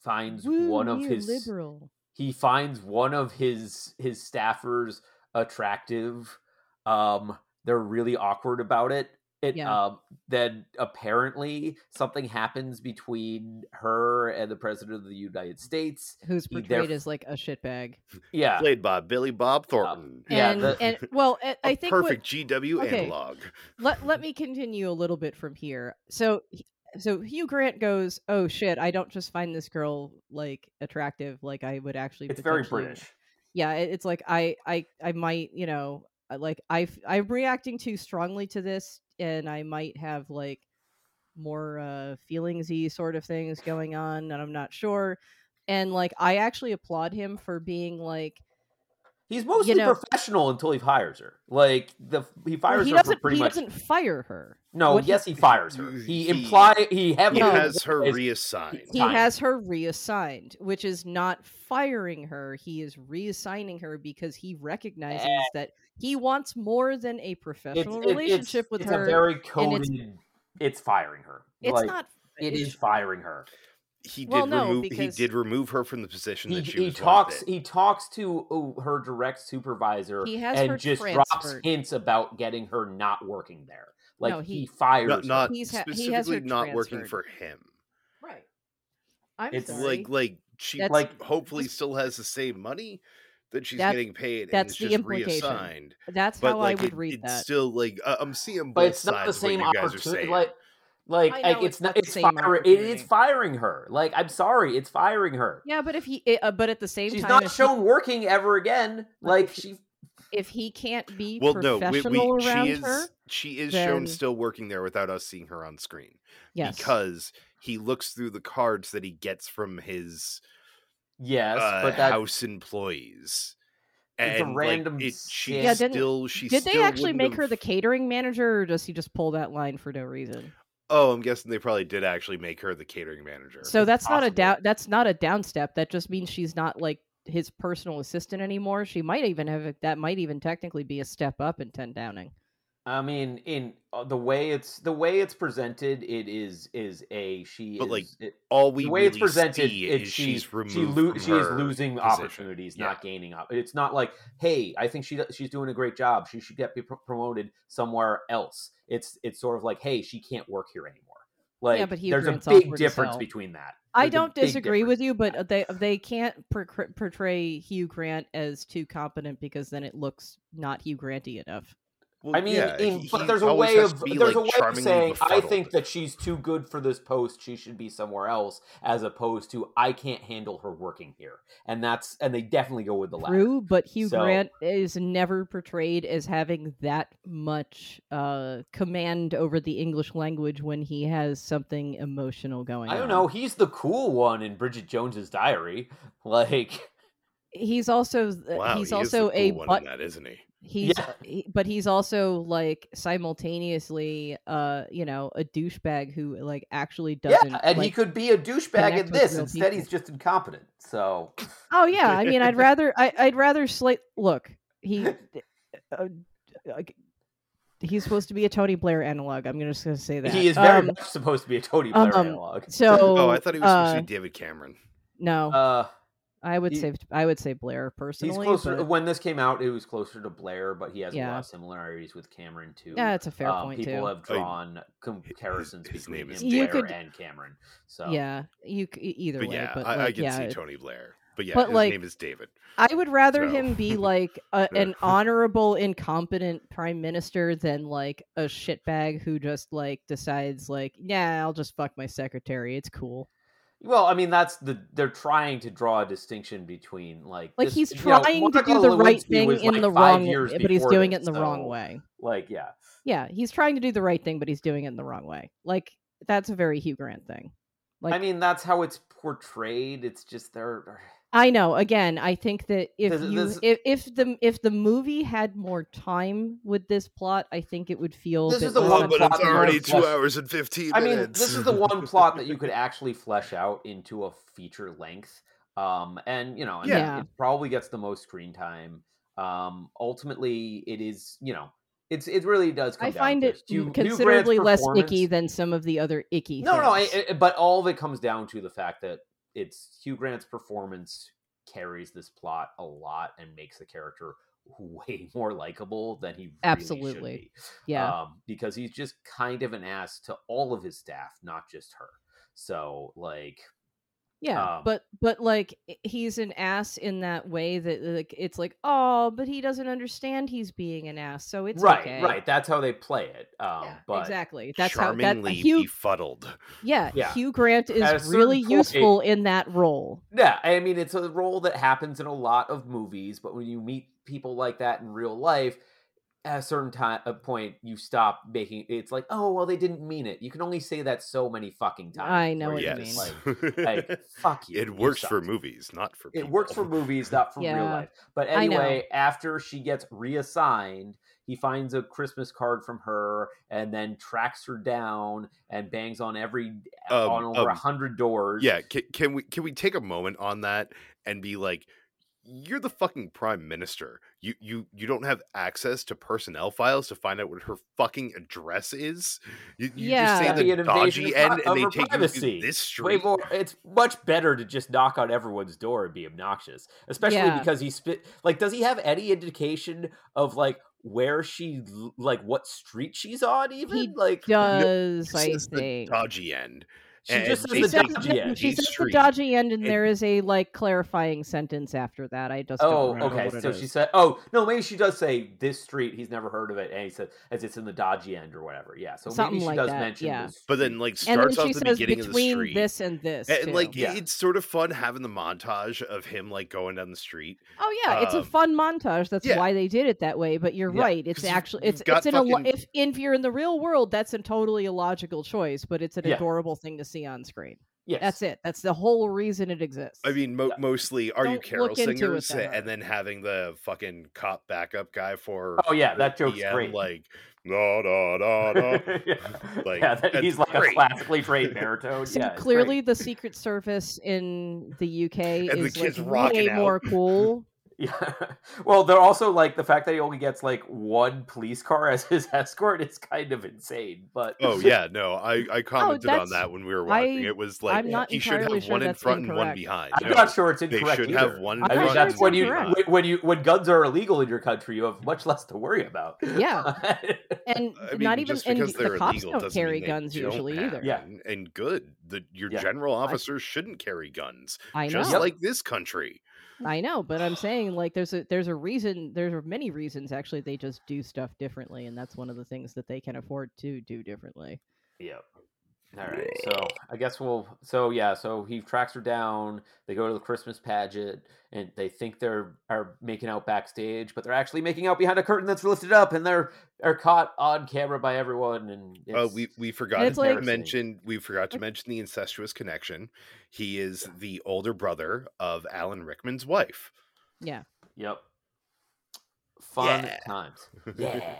Speaker 4: finds
Speaker 3: Woo,
Speaker 4: one of his
Speaker 3: liberal.
Speaker 4: He finds one of his his staffers attractive. Um, they're really awkward about it. It
Speaker 3: Yeah.
Speaker 4: um, then apparently something happens between her and the president of the United States.
Speaker 3: Who's
Speaker 4: he
Speaker 3: portrayed
Speaker 4: theref-
Speaker 3: as like a shitbag.
Speaker 4: Yeah,
Speaker 1: Played by Billy Bob Thornton.
Speaker 4: Yeah,
Speaker 3: and,
Speaker 4: the-
Speaker 3: and well, I-
Speaker 1: a
Speaker 3: I think what-
Speaker 1: perfect GW
Speaker 3: okay.
Speaker 1: analog.
Speaker 3: let let me continue a little bit from here. So he- so Hugh Grant goes, "Oh shit, I don't just find this girl like attractive, like I would actually
Speaker 4: it's very British.
Speaker 3: Yeah, it- it's like I I I might, you know, like I I'm reacting too strongly to this and I might have like more uh feelingsy sort of things going on and I'm not sure. And like I actually applaud him for being like
Speaker 4: He's mostly
Speaker 3: know-
Speaker 4: professional until he fires her. Like the he
Speaker 3: well,
Speaker 4: fires
Speaker 3: he
Speaker 4: her for
Speaker 3: doesn't
Speaker 4: pretty
Speaker 3: he
Speaker 4: much.
Speaker 3: doesn't fire her.
Speaker 4: No,
Speaker 3: what
Speaker 4: yes, he fires her.
Speaker 1: He-
Speaker 4: He, imply he
Speaker 1: He has her
Speaker 4: implies-
Speaker 1: reassigned.
Speaker 3: he
Speaker 4: Fine.
Speaker 3: has her reassigned, which is not firing her. He is reassigning her because he recognizes
Speaker 4: Eh.
Speaker 3: that he wants more than a
Speaker 4: It's,
Speaker 3: professional
Speaker 4: it- it's-
Speaker 3: relationship with
Speaker 4: it's
Speaker 3: her.
Speaker 4: a very coded.
Speaker 3: it's-
Speaker 4: It's, firing her.
Speaker 3: it's
Speaker 4: Like,
Speaker 3: not.
Speaker 4: It
Speaker 3: it's-
Speaker 4: firing her.
Speaker 1: He did
Speaker 3: Well, no,
Speaker 1: remove. He did remove her from the position
Speaker 4: He,
Speaker 1: that she
Speaker 4: he
Speaker 1: was
Speaker 4: talks.
Speaker 1: wanted.
Speaker 4: He talks to uh, her direct supervisor
Speaker 3: He has
Speaker 4: and
Speaker 3: her
Speaker 4: just drops hints about getting her not working there. Like
Speaker 3: No,
Speaker 4: he,
Speaker 3: he-
Speaker 4: fires
Speaker 1: Not,
Speaker 4: her.
Speaker 1: not
Speaker 3: He's ha- he has
Speaker 1: specifically
Speaker 3: her
Speaker 1: not working for him.
Speaker 3: Right. I'm
Speaker 4: It's
Speaker 3: sorry.
Speaker 1: Like like she
Speaker 3: That's-
Speaker 1: like hopefully still has the same money that she's
Speaker 3: That-
Speaker 1: getting paid and
Speaker 3: that's
Speaker 1: is
Speaker 3: the
Speaker 1: just
Speaker 3: implication.
Speaker 1: reassigned.
Speaker 3: That's
Speaker 1: But
Speaker 3: how
Speaker 1: like
Speaker 3: I would
Speaker 1: it-
Speaker 3: read
Speaker 1: it's
Speaker 3: that.
Speaker 1: still like uh, I'm seeing both
Speaker 4: but it's not the
Speaker 1: sides of what
Speaker 4: same
Speaker 1: you guys are
Speaker 4: opportunity.
Speaker 1: saying.
Speaker 4: Like, like,
Speaker 3: I
Speaker 4: like,
Speaker 3: know
Speaker 4: it's,
Speaker 3: it's
Speaker 4: not.
Speaker 3: not
Speaker 4: It's
Speaker 3: same
Speaker 4: firing. It is firing her. Like, I'm sorry, it's firing her.
Speaker 3: yeah, but if he, it, uh, but at the same
Speaker 4: She's
Speaker 3: time, She's
Speaker 4: not
Speaker 3: if,
Speaker 4: shown working ever again. Like
Speaker 3: if he-
Speaker 4: she.
Speaker 3: if he can't be
Speaker 1: well, no, we,
Speaker 3: professional
Speaker 1: we,
Speaker 3: around
Speaker 1: she is
Speaker 3: her,
Speaker 1: she is shown still working there without us seeing her on screen
Speaker 3: yes,
Speaker 1: because he looks through the cards that he gets from his
Speaker 4: Yes,
Speaker 1: uh,
Speaker 4: but that
Speaker 1: house employees.
Speaker 4: It's a random
Speaker 1: like, it, she
Speaker 4: scam.
Speaker 3: Yeah, didn't-
Speaker 1: still she
Speaker 3: did they actually
Speaker 1: wouldn't
Speaker 3: make her the catering manager, or does he just pull that line for no reason?
Speaker 1: Oh, I'm guessing they probably did actually make her the catering manager.
Speaker 3: So that's not a down. That's not a downstep. That just means she's not like his personal assistant anymore. She might even have. That might even technically be a step up in Ten Downing.
Speaker 4: I mean, in uh, the way it's the way it's presented, it is is a she
Speaker 1: But,
Speaker 4: is
Speaker 1: like,
Speaker 4: it,
Speaker 1: All we
Speaker 4: the way
Speaker 1: really
Speaker 4: it's presented,
Speaker 1: see
Speaker 4: it's
Speaker 1: is
Speaker 4: she,
Speaker 1: she's removed
Speaker 4: she, lo-
Speaker 1: from
Speaker 4: she is
Speaker 1: her
Speaker 4: losing
Speaker 1: position.
Speaker 4: opportunities,
Speaker 1: Yeah.
Speaker 4: not gaining up. It's not like, hey, I think she she's doing a great job. She should get promoted somewhere else. It's it's sort of like, hey, she can't work here anymore. Like, yeah,
Speaker 3: but Hugh
Speaker 4: there's a big difference between that.
Speaker 3: I
Speaker 4: There's a
Speaker 3: don't disagree with you, but they they can't por- portray Hugh Grant as too competent because then it looks not Hugh Granty enough.
Speaker 1: Well,
Speaker 4: I mean,
Speaker 1: yeah,
Speaker 4: in,
Speaker 1: he-
Speaker 4: but there's a way of there's
Speaker 1: like,
Speaker 4: a way of
Speaker 1: charmingly
Speaker 4: saying I think that she's too good for this post. She should be somewhere else, as opposed to I can't handle her working here. And that's and they definitely go with the latter.
Speaker 3: True, but Hugh
Speaker 4: So-
Speaker 3: Grant is never portrayed as having that much uh, command over the English language when he has something emotional going on.
Speaker 4: I don't know. He's the cool one in Bridget Jones's Diary. Like,
Speaker 3: He's also
Speaker 1: Wow,
Speaker 3: he's
Speaker 1: he
Speaker 3: also
Speaker 1: the
Speaker 3: a
Speaker 1: cool one
Speaker 3: butt
Speaker 1: in that, isn't he?
Speaker 3: He's
Speaker 4: Yeah.
Speaker 3: he- but he's also like simultaneously uh you know a douchebag who like actually doesn't
Speaker 4: yeah, and he could be a douchebag
Speaker 3: connect
Speaker 4: in this.
Speaker 3: real
Speaker 4: Instead, he's just incompetent. So,
Speaker 3: oh yeah i mean i'd rather I, i'd rather slate look he uh, uh, he's supposed to be a tony blair analog i'm just gonna say that
Speaker 4: he is very
Speaker 3: Um,
Speaker 4: much supposed to be a Tony Blair
Speaker 3: um,
Speaker 4: analog.
Speaker 3: so
Speaker 1: Oh, I thought he was supposed
Speaker 3: uh,
Speaker 1: to be David Cameron.
Speaker 3: no
Speaker 4: Uh,
Speaker 3: i would
Speaker 4: he-
Speaker 3: say i would say blair personally
Speaker 4: he's closer.
Speaker 3: but-
Speaker 4: When this came out, it was closer to Blair, but he has a lot of similarities with Cameron too.
Speaker 3: yeah it's a fair
Speaker 4: Um,
Speaker 3: point
Speaker 4: people
Speaker 3: too
Speaker 4: have drawn comparisons
Speaker 1: his
Speaker 4: between
Speaker 1: name is
Speaker 4: him, Blair
Speaker 3: could-
Speaker 4: and Cameron. So
Speaker 3: yeah you c- either
Speaker 1: But
Speaker 3: way
Speaker 1: yeah,
Speaker 3: but
Speaker 1: I,
Speaker 3: like,
Speaker 1: I can
Speaker 3: yeah,
Speaker 1: see Tony Blair. But yeah,
Speaker 3: But,
Speaker 1: his
Speaker 3: like,
Speaker 1: name is David.
Speaker 3: I would rather
Speaker 1: So-
Speaker 3: him be like a, an honorable, incompetent prime minister than like a shitbag who just like decides like, yeah, I'll just fuck my secretary. It's cool.
Speaker 4: Well, I mean, that's the they're trying to draw a distinction between like
Speaker 3: Like
Speaker 4: this-
Speaker 3: he's
Speaker 4: you know,
Speaker 3: trying to do the right thing in
Speaker 4: like,
Speaker 3: the wrong,
Speaker 4: years
Speaker 3: but he's doing
Speaker 4: this,
Speaker 3: it in the wrong way.
Speaker 4: Like, yeah,
Speaker 3: Yeah, he's trying to do the right thing, but he's doing it in the wrong way. Like that's a very Hugh Grant thing. Like
Speaker 4: I mean, that's how it's portrayed. It's just they're
Speaker 3: I know. Again, I think that if
Speaker 4: This-
Speaker 3: you
Speaker 4: this-
Speaker 3: if, if the if the movie had more time with this plot, I think it would feel. a
Speaker 4: This
Speaker 3: bit
Speaker 4: is the
Speaker 3: less
Speaker 4: one
Speaker 1: but
Speaker 4: plot
Speaker 1: it's already two
Speaker 4: flesh-
Speaker 1: hours and 15
Speaker 4: I mean, this is the one plot that you could actually flesh out into a feature length. Um, and you know, and
Speaker 3: Yeah.
Speaker 4: it probably gets the most screen time. Um, ultimately, it is you know, it's it really does. Come
Speaker 3: I
Speaker 4: down
Speaker 3: find
Speaker 4: to
Speaker 3: it
Speaker 4: Hugh- Hugh Grant's
Speaker 3: considerably less icky than some of the other icky.
Speaker 4: No, no. I, I- but all of it comes down to the fact that it's Hugh Grant's performance carries this plot a lot and makes the character way more likable than he really
Speaker 3: Absolutely.
Speaker 4: should be.
Speaker 3: yeah,
Speaker 4: um, because he's just kind of an ass to all of his staff, not just her. So, like,
Speaker 3: yeah,
Speaker 4: um,
Speaker 3: but but like he's an ass in that way that like it's like oh, but he doesn't understand he's being an ass, so it's
Speaker 4: right,
Speaker 3: okay.
Speaker 4: right. That's how they play it. Um,
Speaker 3: Yeah,
Speaker 4: but
Speaker 3: exactly. That's how that
Speaker 1: Charmingly
Speaker 3: Hugh.
Speaker 1: befuddled.
Speaker 3: Yeah,
Speaker 4: Yeah.
Speaker 3: Hugh Grant
Speaker 4: At a
Speaker 3: is
Speaker 4: certain
Speaker 3: really
Speaker 4: point-
Speaker 3: useful in that role.
Speaker 4: Yeah, I mean, it's a role that happens in a lot of movies, but when you meet people like that in real life, at a certain time, a point, you stop making it's like, oh, well, they didn't mean it. You can only say that so many fucking times.
Speaker 3: I know what
Speaker 4: you
Speaker 3: you mean.
Speaker 4: Like, like, fuck you.
Speaker 1: it
Speaker 4: you
Speaker 1: works for movies, not for
Speaker 4: It works for movies, not for real life. But anyway, after she gets reassigned, he finds a Christmas card from her and then tracks her down and bangs on every
Speaker 1: Um,
Speaker 4: on over a
Speaker 1: um,
Speaker 4: hundred doors.
Speaker 1: Yeah, can, can we can we take a moment on that and be like, you're the fucking prime minister. You you you don't have access to personnel files to find out what her fucking address is. You, you
Speaker 3: Yeah.
Speaker 1: just say
Speaker 4: be
Speaker 1: the dodgy end, and they
Speaker 4: of her
Speaker 1: take
Speaker 4: privacy.
Speaker 1: you to this
Speaker 4: Way more. It's much better to just knock on everyone's door and be obnoxious, especially
Speaker 3: Yeah.
Speaker 4: because he spit. Like, does he have any indication of like where she, like, what street she's on? Even
Speaker 3: He
Speaker 4: like,
Speaker 3: Does
Speaker 1: It
Speaker 3: I
Speaker 1: says the
Speaker 3: think?
Speaker 1: dodgy end.
Speaker 4: She
Speaker 1: and
Speaker 4: just
Speaker 1: they
Speaker 3: She
Speaker 4: says the
Speaker 3: says,
Speaker 4: dodgy
Speaker 3: the,
Speaker 4: end.
Speaker 3: she says the dodgy end, and
Speaker 1: And-
Speaker 3: there is a like clarifying sentence after that. I just don't
Speaker 4: Oh,
Speaker 3: remember
Speaker 4: okay.
Speaker 3: what it
Speaker 4: So she
Speaker 3: is.
Speaker 4: said, "Oh no, maybe she does say this street. He's never heard of it, and he said as it's in the dodgy end or whatever. Yeah. So
Speaker 3: Something
Speaker 4: maybe she
Speaker 3: like
Speaker 4: does
Speaker 3: that,
Speaker 4: mention
Speaker 3: yeah.
Speaker 4: this.
Speaker 1: But then like
Speaker 3: and then
Speaker 1: starts off
Speaker 3: she
Speaker 1: the beginning of the street.
Speaker 3: this and this.
Speaker 1: and
Speaker 3: too.
Speaker 1: like
Speaker 4: Yeah.
Speaker 1: it's sort of fun having the montage of him like going down the street.
Speaker 3: Oh yeah, it's a
Speaker 1: Um,
Speaker 3: fun montage. That's
Speaker 1: yeah.
Speaker 3: why they did it that way. But you're
Speaker 4: Yeah,
Speaker 3: right. It's actually
Speaker 1: you've
Speaker 3: it's
Speaker 1: got
Speaker 3: it's an illo-
Speaker 1: fucking-
Speaker 3: if if you're in the real world, that's a totally illogical choice. But it's an adorable thing to see on screen.
Speaker 4: yes,
Speaker 3: That's it. That's the whole reason it exists.
Speaker 1: I mean, mo-
Speaker 4: Yeah.
Speaker 1: mostly "Are You
Speaker 3: Don't
Speaker 1: Carol"
Speaker 3: look
Speaker 1: singers,
Speaker 3: that hard.
Speaker 1: and then having the fucking cop backup guy for
Speaker 4: Oh yeah, that joke's
Speaker 1: PM,
Speaker 4: great.
Speaker 1: Like da da da da.
Speaker 4: yeah,
Speaker 1: Like,
Speaker 4: yeah that, he's like
Speaker 1: great.
Speaker 4: a classically trained baritone.
Speaker 3: so
Speaker 4: yeah,
Speaker 3: clearly,
Speaker 4: great.
Speaker 3: the Secret Service in the UK
Speaker 1: the
Speaker 3: is like
Speaker 1: kid's rocking
Speaker 3: way
Speaker 1: out.
Speaker 3: more cool
Speaker 4: Yeah. Well, they're also like the fact that he only gets like one police car as his escort is kind of insane. But
Speaker 1: Oh yeah, no, I I commented on that when we were watching.
Speaker 3: I-
Speaker 1: it was like
Speaker 3: I'm not
Speaker 1: he should have
Speaker 3: sure
Speaker 1: one in
Speaker 3: that's
Speaker 1: front and one behind.
Speaker 4: I'm
Speaker 1: No,
Speaker 4: not sure it's
Speaker 1: they
Speaker 4: incorrect.
Speaker 1: should have one.
Speaker 3: I'm
Speaker 4: I
Speaker 3: not
Speaker 4: mean, that's when you
Speaker 3: incorrect.
Speaker 4: when- when you when guns are illegal in your country, you have much less to worry about.
Speaker 3: Yeah. and
Speaker 1: I mean,
Speaker 3: not even
Speaker 1: just
Speaker 3: and
Speaker 1: because they're
Speaker 3: the cops
Speaker 1: illegal
Speaker 3: don't carry guns
Speaker 1: don't
Speaker 3: usually
Speaker 1: have
Speaker 3: either.
Speaker 4: Yeah.
Speaker 1: them. and good. The your
Speaker 4: Yeah.
Speaker 1: general officers shouldn't carry guns,
Speaker 3: I know.
Speaker 1: just
Speaker 4: Yep.
Speaker 1: like this country.
Speaker 3: I know, but I'm saying like there's a there's a reason there's many reasons actually they just do stuff differently and that's one of the things that they can afford to do differently.
Speaker 4: Yep. All right. So I guess we'll. So yeah. So he tracks her down. They go to the Christmas pageant, and they think they're are making out backstage, but they're actually making out behind a curtain that's lifted up, and they're are caught on camera by everyone. And
Speaker 1: Oh, we we forgot to
Speaker 3: like-
Speaker 1: mention we forgot to mention the incestuous connection. He is the older brother of Alan Rickman's wife.
Speaker 3: Yeah.
Speaker 4: Yep. Fun
Speaker 1: Yeah.
Speaker 4: times. Yeah.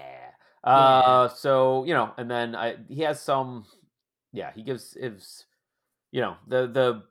Speaker 4: Uh so, you know, and then I he has some yeah, he gives gives you know, the the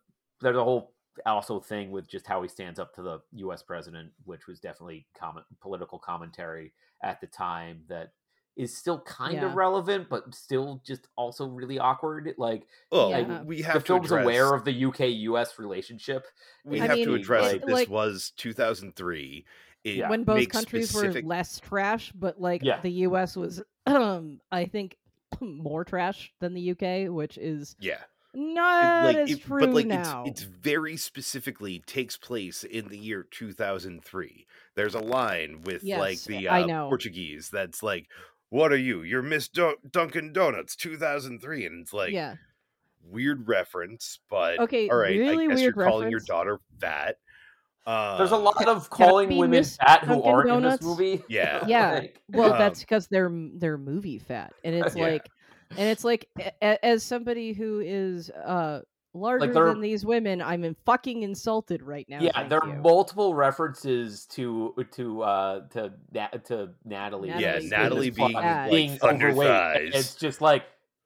Speaker 4: there's a whole also thing with just how he stands up to the US president, which was definitely comment political commentary at the time that is still kind
Speaker 3: Yeah.
Speaker 4: of relevant, but still just also really awkward. Like
Speaker 1: Oh,
Speaker 3: Yeah.
Speaker 1: we have
Speaker 4: the
Speaker 1: to
Speaker 4: film's
Speaker 1: address,
Speaker 4: aware of the UK US relationship.
Speaker 1: we
Speaker 3: I
Speaker 1: have to address
Speaker 3: it-
Speaker 1: that this
Speaker 3: like-
Speaker 1: was 2003. It
Speaker 3: When both countries
Speaker 1: specific-
Speaker 3: were less trash, but like
Speaker 4: Yeah.
Speaker 3: the US was um I think more trash than the UK, which is
Speaker 1: yeah,
Speaker 3: not
Speaker 1: like
Speaker 3: as
Speaker 1: it-
Speaker 3: true
Speaker 1: but like
Speaker 3: now.
Speaker 1: it's it's very specifically takes place in the year 2003 there's a line with like
Speaker 3: Yes,
Speaker 1: the
Speaker 3: I
Speaker 1: uh,
Speaker 3: know.
Speaker 1: portuguese that's like what are you you're miss Do- dunkin donuts 2003 and it's like
Speaker 3: yeah.
Speaker 1: weird reference but
Speaker 3: Okay,
Speaker 1: all right
Speaker 3: really
Speaker 1: i guess
Speaker 3: weird
Speaker 1: you're calling your daughter fat uh,
Speaker 4: There's a lot of calling women
Speaker 3: Miss
Speaker 4: fat who
Speaker 3: Dunkin'
Speaker 4: aren't
Speaker 3: Donuts?
Speaker 4: in this movie.
Speaker 1: Yeah.
Speaker 3: Yeah.
Speaker 4: Like-
Speaker 3: Well,
Speaker 1: Um,
Speaker 3: that's because they're they're movie fat, and it's
Speaker 1: Yeah.
Speaker 3: like, and it's like, a- a- as somebody who is uh larger
Speaker 4: they're-
Speaker 3: than these women, I'm in fucking insulted right now.
Speaker 4: yeah,
Speaker 3: thank
Speaker 4: there are multiple references to to uh to Na- to Natalie.
Speaker 3: Yeah,
Speaker 4: in
Speaker 1: Natalie
Speaker 4: plot,
Speaker 1: being,
Speaker 3: like,
Speaker 4: being
Speaker 1: thunder
Speaker 4: overweight. It's just like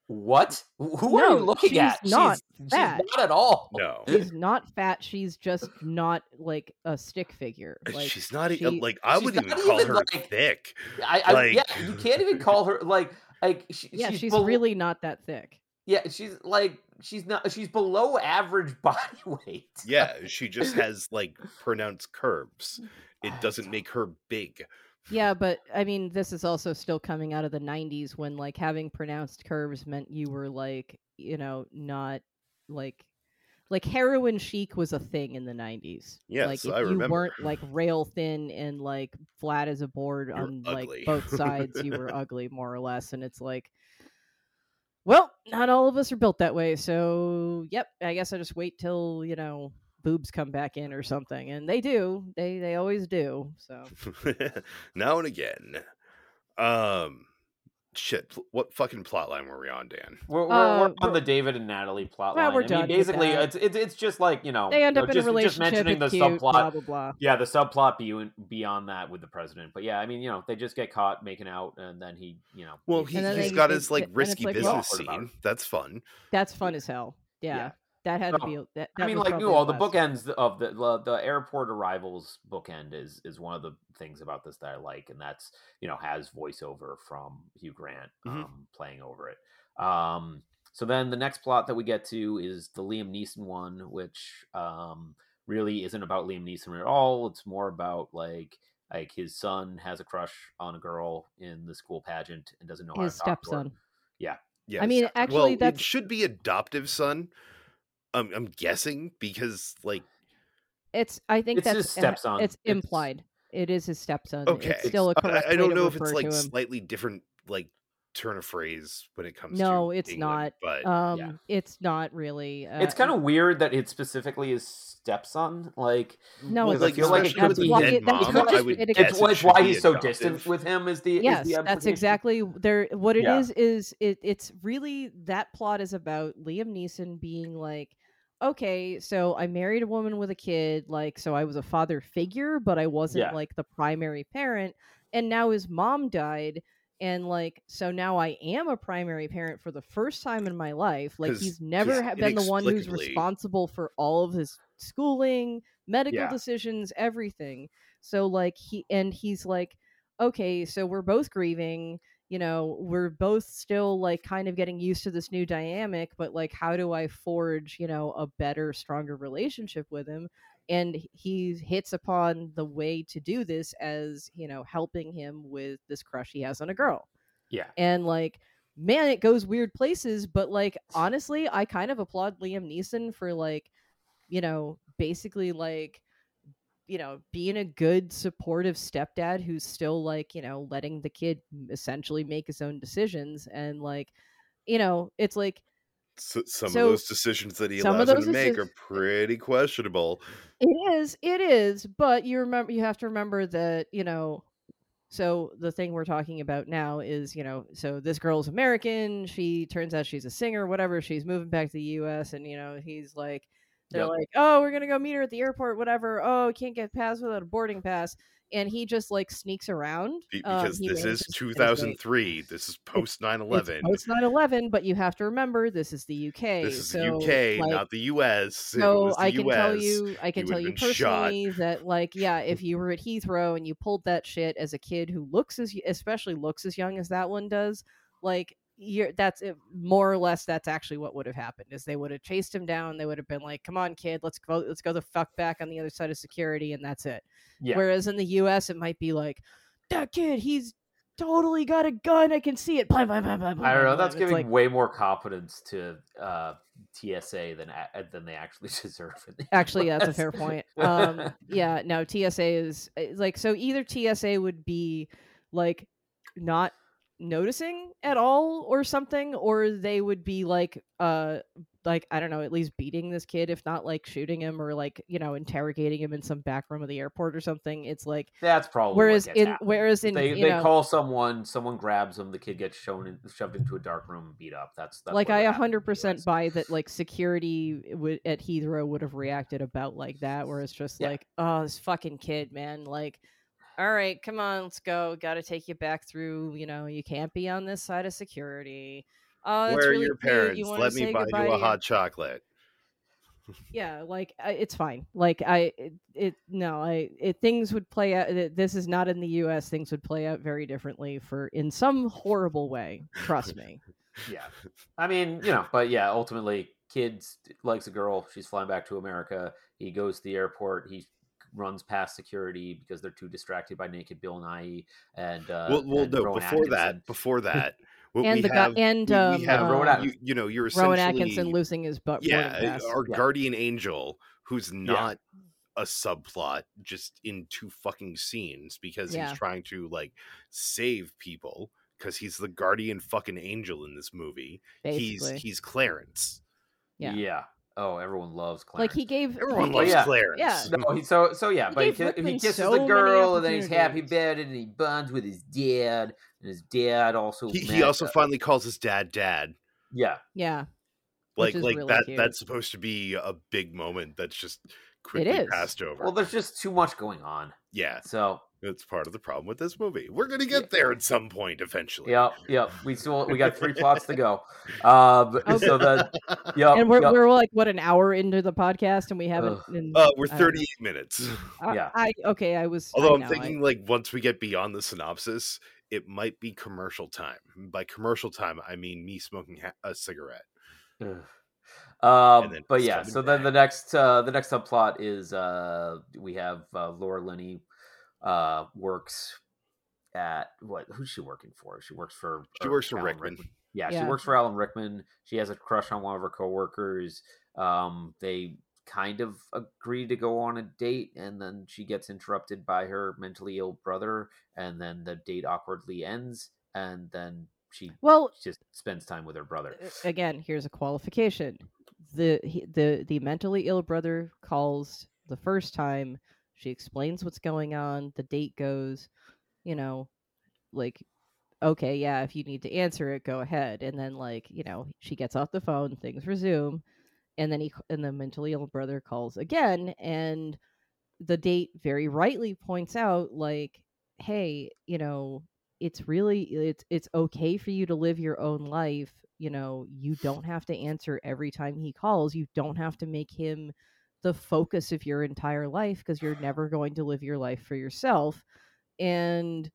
Speaker 4: what? Who are you looking
Speaker 3: she's
Speaker 4: at?
Speaker 3: not
Speaker 4: she's,
Speaker 3: fat.
Speaker 4: she's not at all.
Speaker 1: no
Speaker 3: She's not fat. She's just not like a stick figure. Uh, like
Speaker 1: she's not e- uh,
Speaker 3: she-
Speaker 1: like i wouldn't even call
Speaker 4: even,
Speaker 1: her
Speaker 4: like-
Speaker 1: thick
Speaker 4: I, I
Speaker 1: Like-
Speaker 4: yeah, you can't even call her like like she,
Speaker 3: yeah,
Speaker 4: she's,
Speaker 3: she's,
Speaker 4: bel-
Speaker 3: really not that thick.
Speaker 4: yeah she's like she's not she's below average body weight.
Speaker 1: yeah she just has like pronounced curves it doesn't make her big
Speaker 3: Yeah, but I mean, this is also still coming out of the '90s when like having pronounced curves meant you were like, you know, not like like heroin chic was a thing in the '90s.
Speaker 1: Yes,
Speaker 3: like if
Speaker 1: I
Speaker 3: you
Speaker 1: remember.
Speaker 3: weren't like rail thin and like flat as a board
Speaker 1: You're
Speaker 3: on like both sides, you were ugly more or less. And it's like, well, not all of us are built that way. So, yep, I guess I just wait till you know boobs come back in or something, and they do. They they always do. So.
Speaker 1: now and again. Um, shit. What fucking plot line were we on, Dan?
Speaker 4: We're, we're,
Speaker 3: Uh,
Speaker 4: we're on
Speaker 3: we're-
Speaker 4: the David and Natalie plot
Speaker 3: Well,
Speaker 4: line.
Speaker 3: we're
Speaker 4: I
Speaker 3: done
Speaker 4: mean, basically, it's, it's it's just like you know
Speaker 3: They end
Speaker 4: you
Speaker 3: up
Speaker 4: know,
Speaker 3: in
Speaker 4: just,
Speaker 3: a relationship.
Speaker 4: Just mentioning the
Speaker 3: cute,
Speaker 4: subplot,
Speaker 3: blah blah blah.
Speaker 4: yeah, the subplot be, beyond that with the president. But yeah, I mean, you know, they just get caught making out, and then he, you know,
Speaker 1: Well,
Speaker 4: he-
Speaker 1: he,
Speaker 3: And then
Speaker 1: he's
Speaker 3: they-
Speaker 1: got his like risky
Speaker 3: like,
Speaker 1: business
Speaker 4: well-
Speaker 1: scene. That's fun.
Speaker 3: That's fun as hell. Yeah,
Speaker 4: Yeah.
Speaker 3: That had to be. That, that
Speaker 4: I mean, like
Speaker 3: probably
Speaker 4: you know, the
Speaker 3: last-
Speaker 4: bookends of the, the the airport arrivals bookend is is one of the things about this that I like, and that's you know has voiceover from Hugh Grant
Speaker 1: Mhm.
Speaker 4: um, playing over it. Um, so then the next plot that we get to is the Liam Neeson one, which um, really isn't about Liam Neeson at all. It's more about like like his son has a crush on a girl in the school pageant and doesn't know
Speaker 3: His
Speaker 4: how to talk to her.
Speaker 3: stepson.
Speaker 1: Yeah. Yeah.
Speaker 3: I mean, actually,
Speaker 1: it
Speaker 3: that's
Speaker 1: should be adoptive son. I'm, I'm guessing because like
Speaker 3: it's. I think
Speaker 4: It's
Speaker 3: that's
Speaker 4: his stepson.
Speaker 3: It's
Speaker 4: It's-
Speaker 3: implied. It is his stepson.
Speaker 1: okay,
Speaker 3: It's still a correct
Speaker 1: I, I don't
Speaker 3: to
Speaker 1: know if it's like slightly different like turn of phrase when it comes.
Speaker 3: No,
Speaker 1: to
Speaker 3: it's
Speaker 1: England,
Speaker 3: not.
Speaker 1: But
Speaker 3: Um, it's not really. Uh,
Speaker 4: It's kind of weird that it specifically is stepson. Like
Speaker 3: no.
Speaker 1: well,
Speaker 3: it's
Speaker 4: like, I feel like it
Speaker 1: especially
Speaker 4: could be
Speaker 1: the
Speaker 3: why it- that's what
Speaker 1: I
Speaker 3: just-
Speaker 1: would
Speaker 3: it-
Speaker 4: it's, it's why he's so distant with him. Is the is
Speaker 3: yes,
Speaker 4: the
Speaker 3: that's exactly there. What it is
Speaker 4: Yeah.
Speaker 3: is it. It's really that plot is about Liam Neeson being like, okay, so I married a woman with a kid, like, so I was a father figure, but I wasn't
Speaker 4: Yeah.
Speaker 3: like the primary parent, and now his mom died. And like, so now I am a primary parent for the first time in my life. Like, he's never been the one who's responsible for all of his schooling, medical
Speaker 4: Yeah.
Speaker 3: decisions, everything. So like he and he's like, okay, so we're both grieving. You know, we're both still like kind of getting used to this new dynamic, but like, how do I forge, you know, a better, stronger relationship with him? And he hits upon the way to do this as, you know, helping him with this crush he has on a girl
Speaker 4: Yeah.
Speaker 3: and like man it goes weird places but like honestly i kind of applaud liam neeson for like you know basically like you know being a good supportive stepdad who's still like you know letting the kid essentially make his own decisions and like you know it's like
Speaker 1: So, some
Speaker 3: So,
Speaker 1: of those decisions that he allows him to make are pretty questionable.
Speaker 3: It is, it is, but you remember you have to remember that, you know, so the thing we're talking about now is, you know, so this girl's American, she turns out she's a singer, whatever, she's moving back to the US and you know, he's like they're
Speaker 4: Yep.
Speaker 3: like, "Oh, we're going to go meet her at the airport, whatever. Oh, can't get past without a boarding pass." And he just like sneaks around um,
Speaker 1: because this is
Speaker 3: manages to
Speaker 1: 2003. This is post 9 11.
Speaker 3: Post 9/11, but you have to remember this is the UK.
Speaker 1: This is
Speaker 3: so,
Speaker 1: the UK,
Speaker 3: like,
Speaker 1: not the US.
Speaker 3: So
Speaker 1: the
Speaker 3: I can tell you, I can
Speaker 1: you
Speaker 3: tell you
Speaker 1: been shot.
Speaker 3: personally that, like, yeah, if you were at Heathrow and you pulled that shit as a kid who looks as, especially looks as young as that one does, like, you're that's it, more or less that's actually what would have happened is they would have chased him down. They would have been like, "Come on, kid, let's go, let's go the fuck back on the other side of security," and that's it.
Speaker 4: Yeah.
Speaker 3: Whereas in the U.S., it might be like, "That kid, he's totally got a gun. I can see it." Blah, blah, blah, blah, blah,
Speaker 4: I don't know. That's.
Speaker 3: It's
Speaker 4: giving
Speaker 3: like,
Speaker 4: way more competence to uh, TSA than than they actually deserve.
Speaker 3: Actually, yeah, that's a fair point. Um, yeah, no, TSA is uh, like so. Either TSA would be like not noticing at all or something, or they would be like, uh, like I don't know, at least beating this kid, if not like shooting him or like you know interrogating him in some back room of the airport or something. It's like
Speaker 4: That's probably
Speaker 3: whereas in
Speaker 4: happened.
Speaker 3: whereas in
Speaker 4: they they
Speaker 3: know,
Speaker 4: call someone, someone grabs them, the kid gets shown in, shoved into a dark room and beat up. That's, that's
Speaker 3: like I
Speaker 4: would
Speaker 3: a
Speaker 4: happen in
Speaker 3: hundred
Speaker 4: the
Speaker 3: percent
Speaker 4: US.
Speaker 3: buy that like security would at Heathrow would have reacted about like that, where it's just
Speaker 4: Yeah.
Speaker 3: like, oh, this fucking kid, man, like. All right, come on, let's go. Got to take you back through. You know, you can't be on this side of security. Oh, that's
Speaker 1: Where are
Speaker 3: really
Speaker 1: your parents?
Speaker 3: You
Speaker 1: Let me buy you a hot chocolate.
Speaker 3: Yeah, like I, it's fine. Like I, it, it no, I, it, things would play out. This is not in the U.S. Things would play out very differently for in some horrible way. Trust me.
Speaker 4: Yeah. I mean, you know, but yeah, ultimately, kids likes a girl. She's flying back to America. He goes to the airport. He runs past security because they're too distracted by naked Bill Nighy and uh,
Speaker 1: well, well
Speaker 4: and
Speaker 1: no,
Speaker 4: Rowan
Speaker 1: before that, before that, what
Speaker 3: and
Speaker 1: we
Speaker 3: the guy and
Speaker 1: we,
Speaker 3: um,
Speaker 1: we have
Speaker 4: Rowan
Speaker 1: you, you know, you're
Speaker 3: Rowan
Speaker 1: essentially
Speaker 3: Atkinson losing his butt.
Speaker 1: yeah, our
Speaker 3: Yeah.
Speaker 1: guardian angel who's not a subplot just in two fucking scenes because
Speaker 3: Yeah.
Speaker 1: he's trying to like save people because he's the guardian fucking angel in this movie.
Speaker 3: basically.
Speaker 1: He's he's Clarence.
Speaker 3: yeah.
Speaker 4: yeah. Oh, everyone loves Clarence.
Speaker 3: like he gave
Speaker 1: Everyone
Speaker 3: he
Speaker 1: loves
Speaker 3: gave-
Speaker 4: yeah.
Speaker 1: Clarence.
Speaker 3: yeah.
Speaker 4: No, he, so so yeah,
Speaker 3: He
Speaker 4: but he,
Speaker 3: gave
Speaker 4: he kisses
Speaker 3: so
Speaker 4: the girl, and then he's happy
Speaker 3: opportunities.
Speaker 4: about it, and he bonds with his dad, and his dad also.
Speaker 1: He, he also
Speaker 4: uh,
Speaker 1: finally calls his dad dad.
Speaker 4: yeah,
Speaker 3: yeah,
Speaker 1: Like like
Speaker 3: really
Speaker 1: that
Speaker 3: cute.
Speaker 1: that's supposed to be a big moment that's just quickly
Speaker 3: is.
Speaker 1: passed over.
Speaker 4: well, there's just too much going on,
Speaker 1: yeah,
Speaker 4: so
Speaker 1: that's part of the problem with this movie. We're gonna get there at some point eventually.
Speaker 4: Yep, yep. We still we got three plots to go. Um,
Speaker 3: Okay.
Speaker 4: so the yep,
Speaker 3: and we're
Speaker 4: yep.
Speaker 3: we're like what an hour into the podcast and we haven't.
Speaker 4: Ugh.
Speaker 1: Uh, we're
Speaker 3: I
Speaker 1: 38 minutes.
Speaker 3: I-
Speaker 4: yeah.
Speaker 3: I, okay. I was.
Speaker 1: Although
Speaker 3: I
Speaker 1: I'm
Speaker 3: know, I-
Speaker 1: thinking, like, once we get beyond the synopsis, it might be commercial time. By commercial time, I mean me smoking ha- a cigarette.
Speaker 4: Um, but yeah,
Speaker 1: coming
Speaker 4: so then the next uh, the next subplot is uh, we have uh, Laura Linney uh, works at what? Who's she working for? She works for
Speaker 1: She works for
Speaker 4: Alan
Speaker 1: Rickman.
Speaker 4: Yeah, she works for Alan Rickman. She has a crush on one of her coworkers. Um, they kind of agree to go on a date, and then she gets interrupted by her mentally ill brother, and then the date awkwardly ends, and then she
Speaker 3: well,
Speaker 4: just spends time with her brother.
Speaker 3: again, here's a qualification. The he, the the mentally ill brother calls the first time. She explains what's going on. The date goes, you know, like okay, yeah, if you need to answer it, go ahead. And then like, you know, she gets off the phone, things resume, and then he and the mentally ill brother calls again and the date very rightly points out like, hey, you know, it's really it's it's okay for you to live your own life. You know, you don't have to answer every time he calls. You don't have to make him the focus of your entire life because you're never going to live your life for yourself and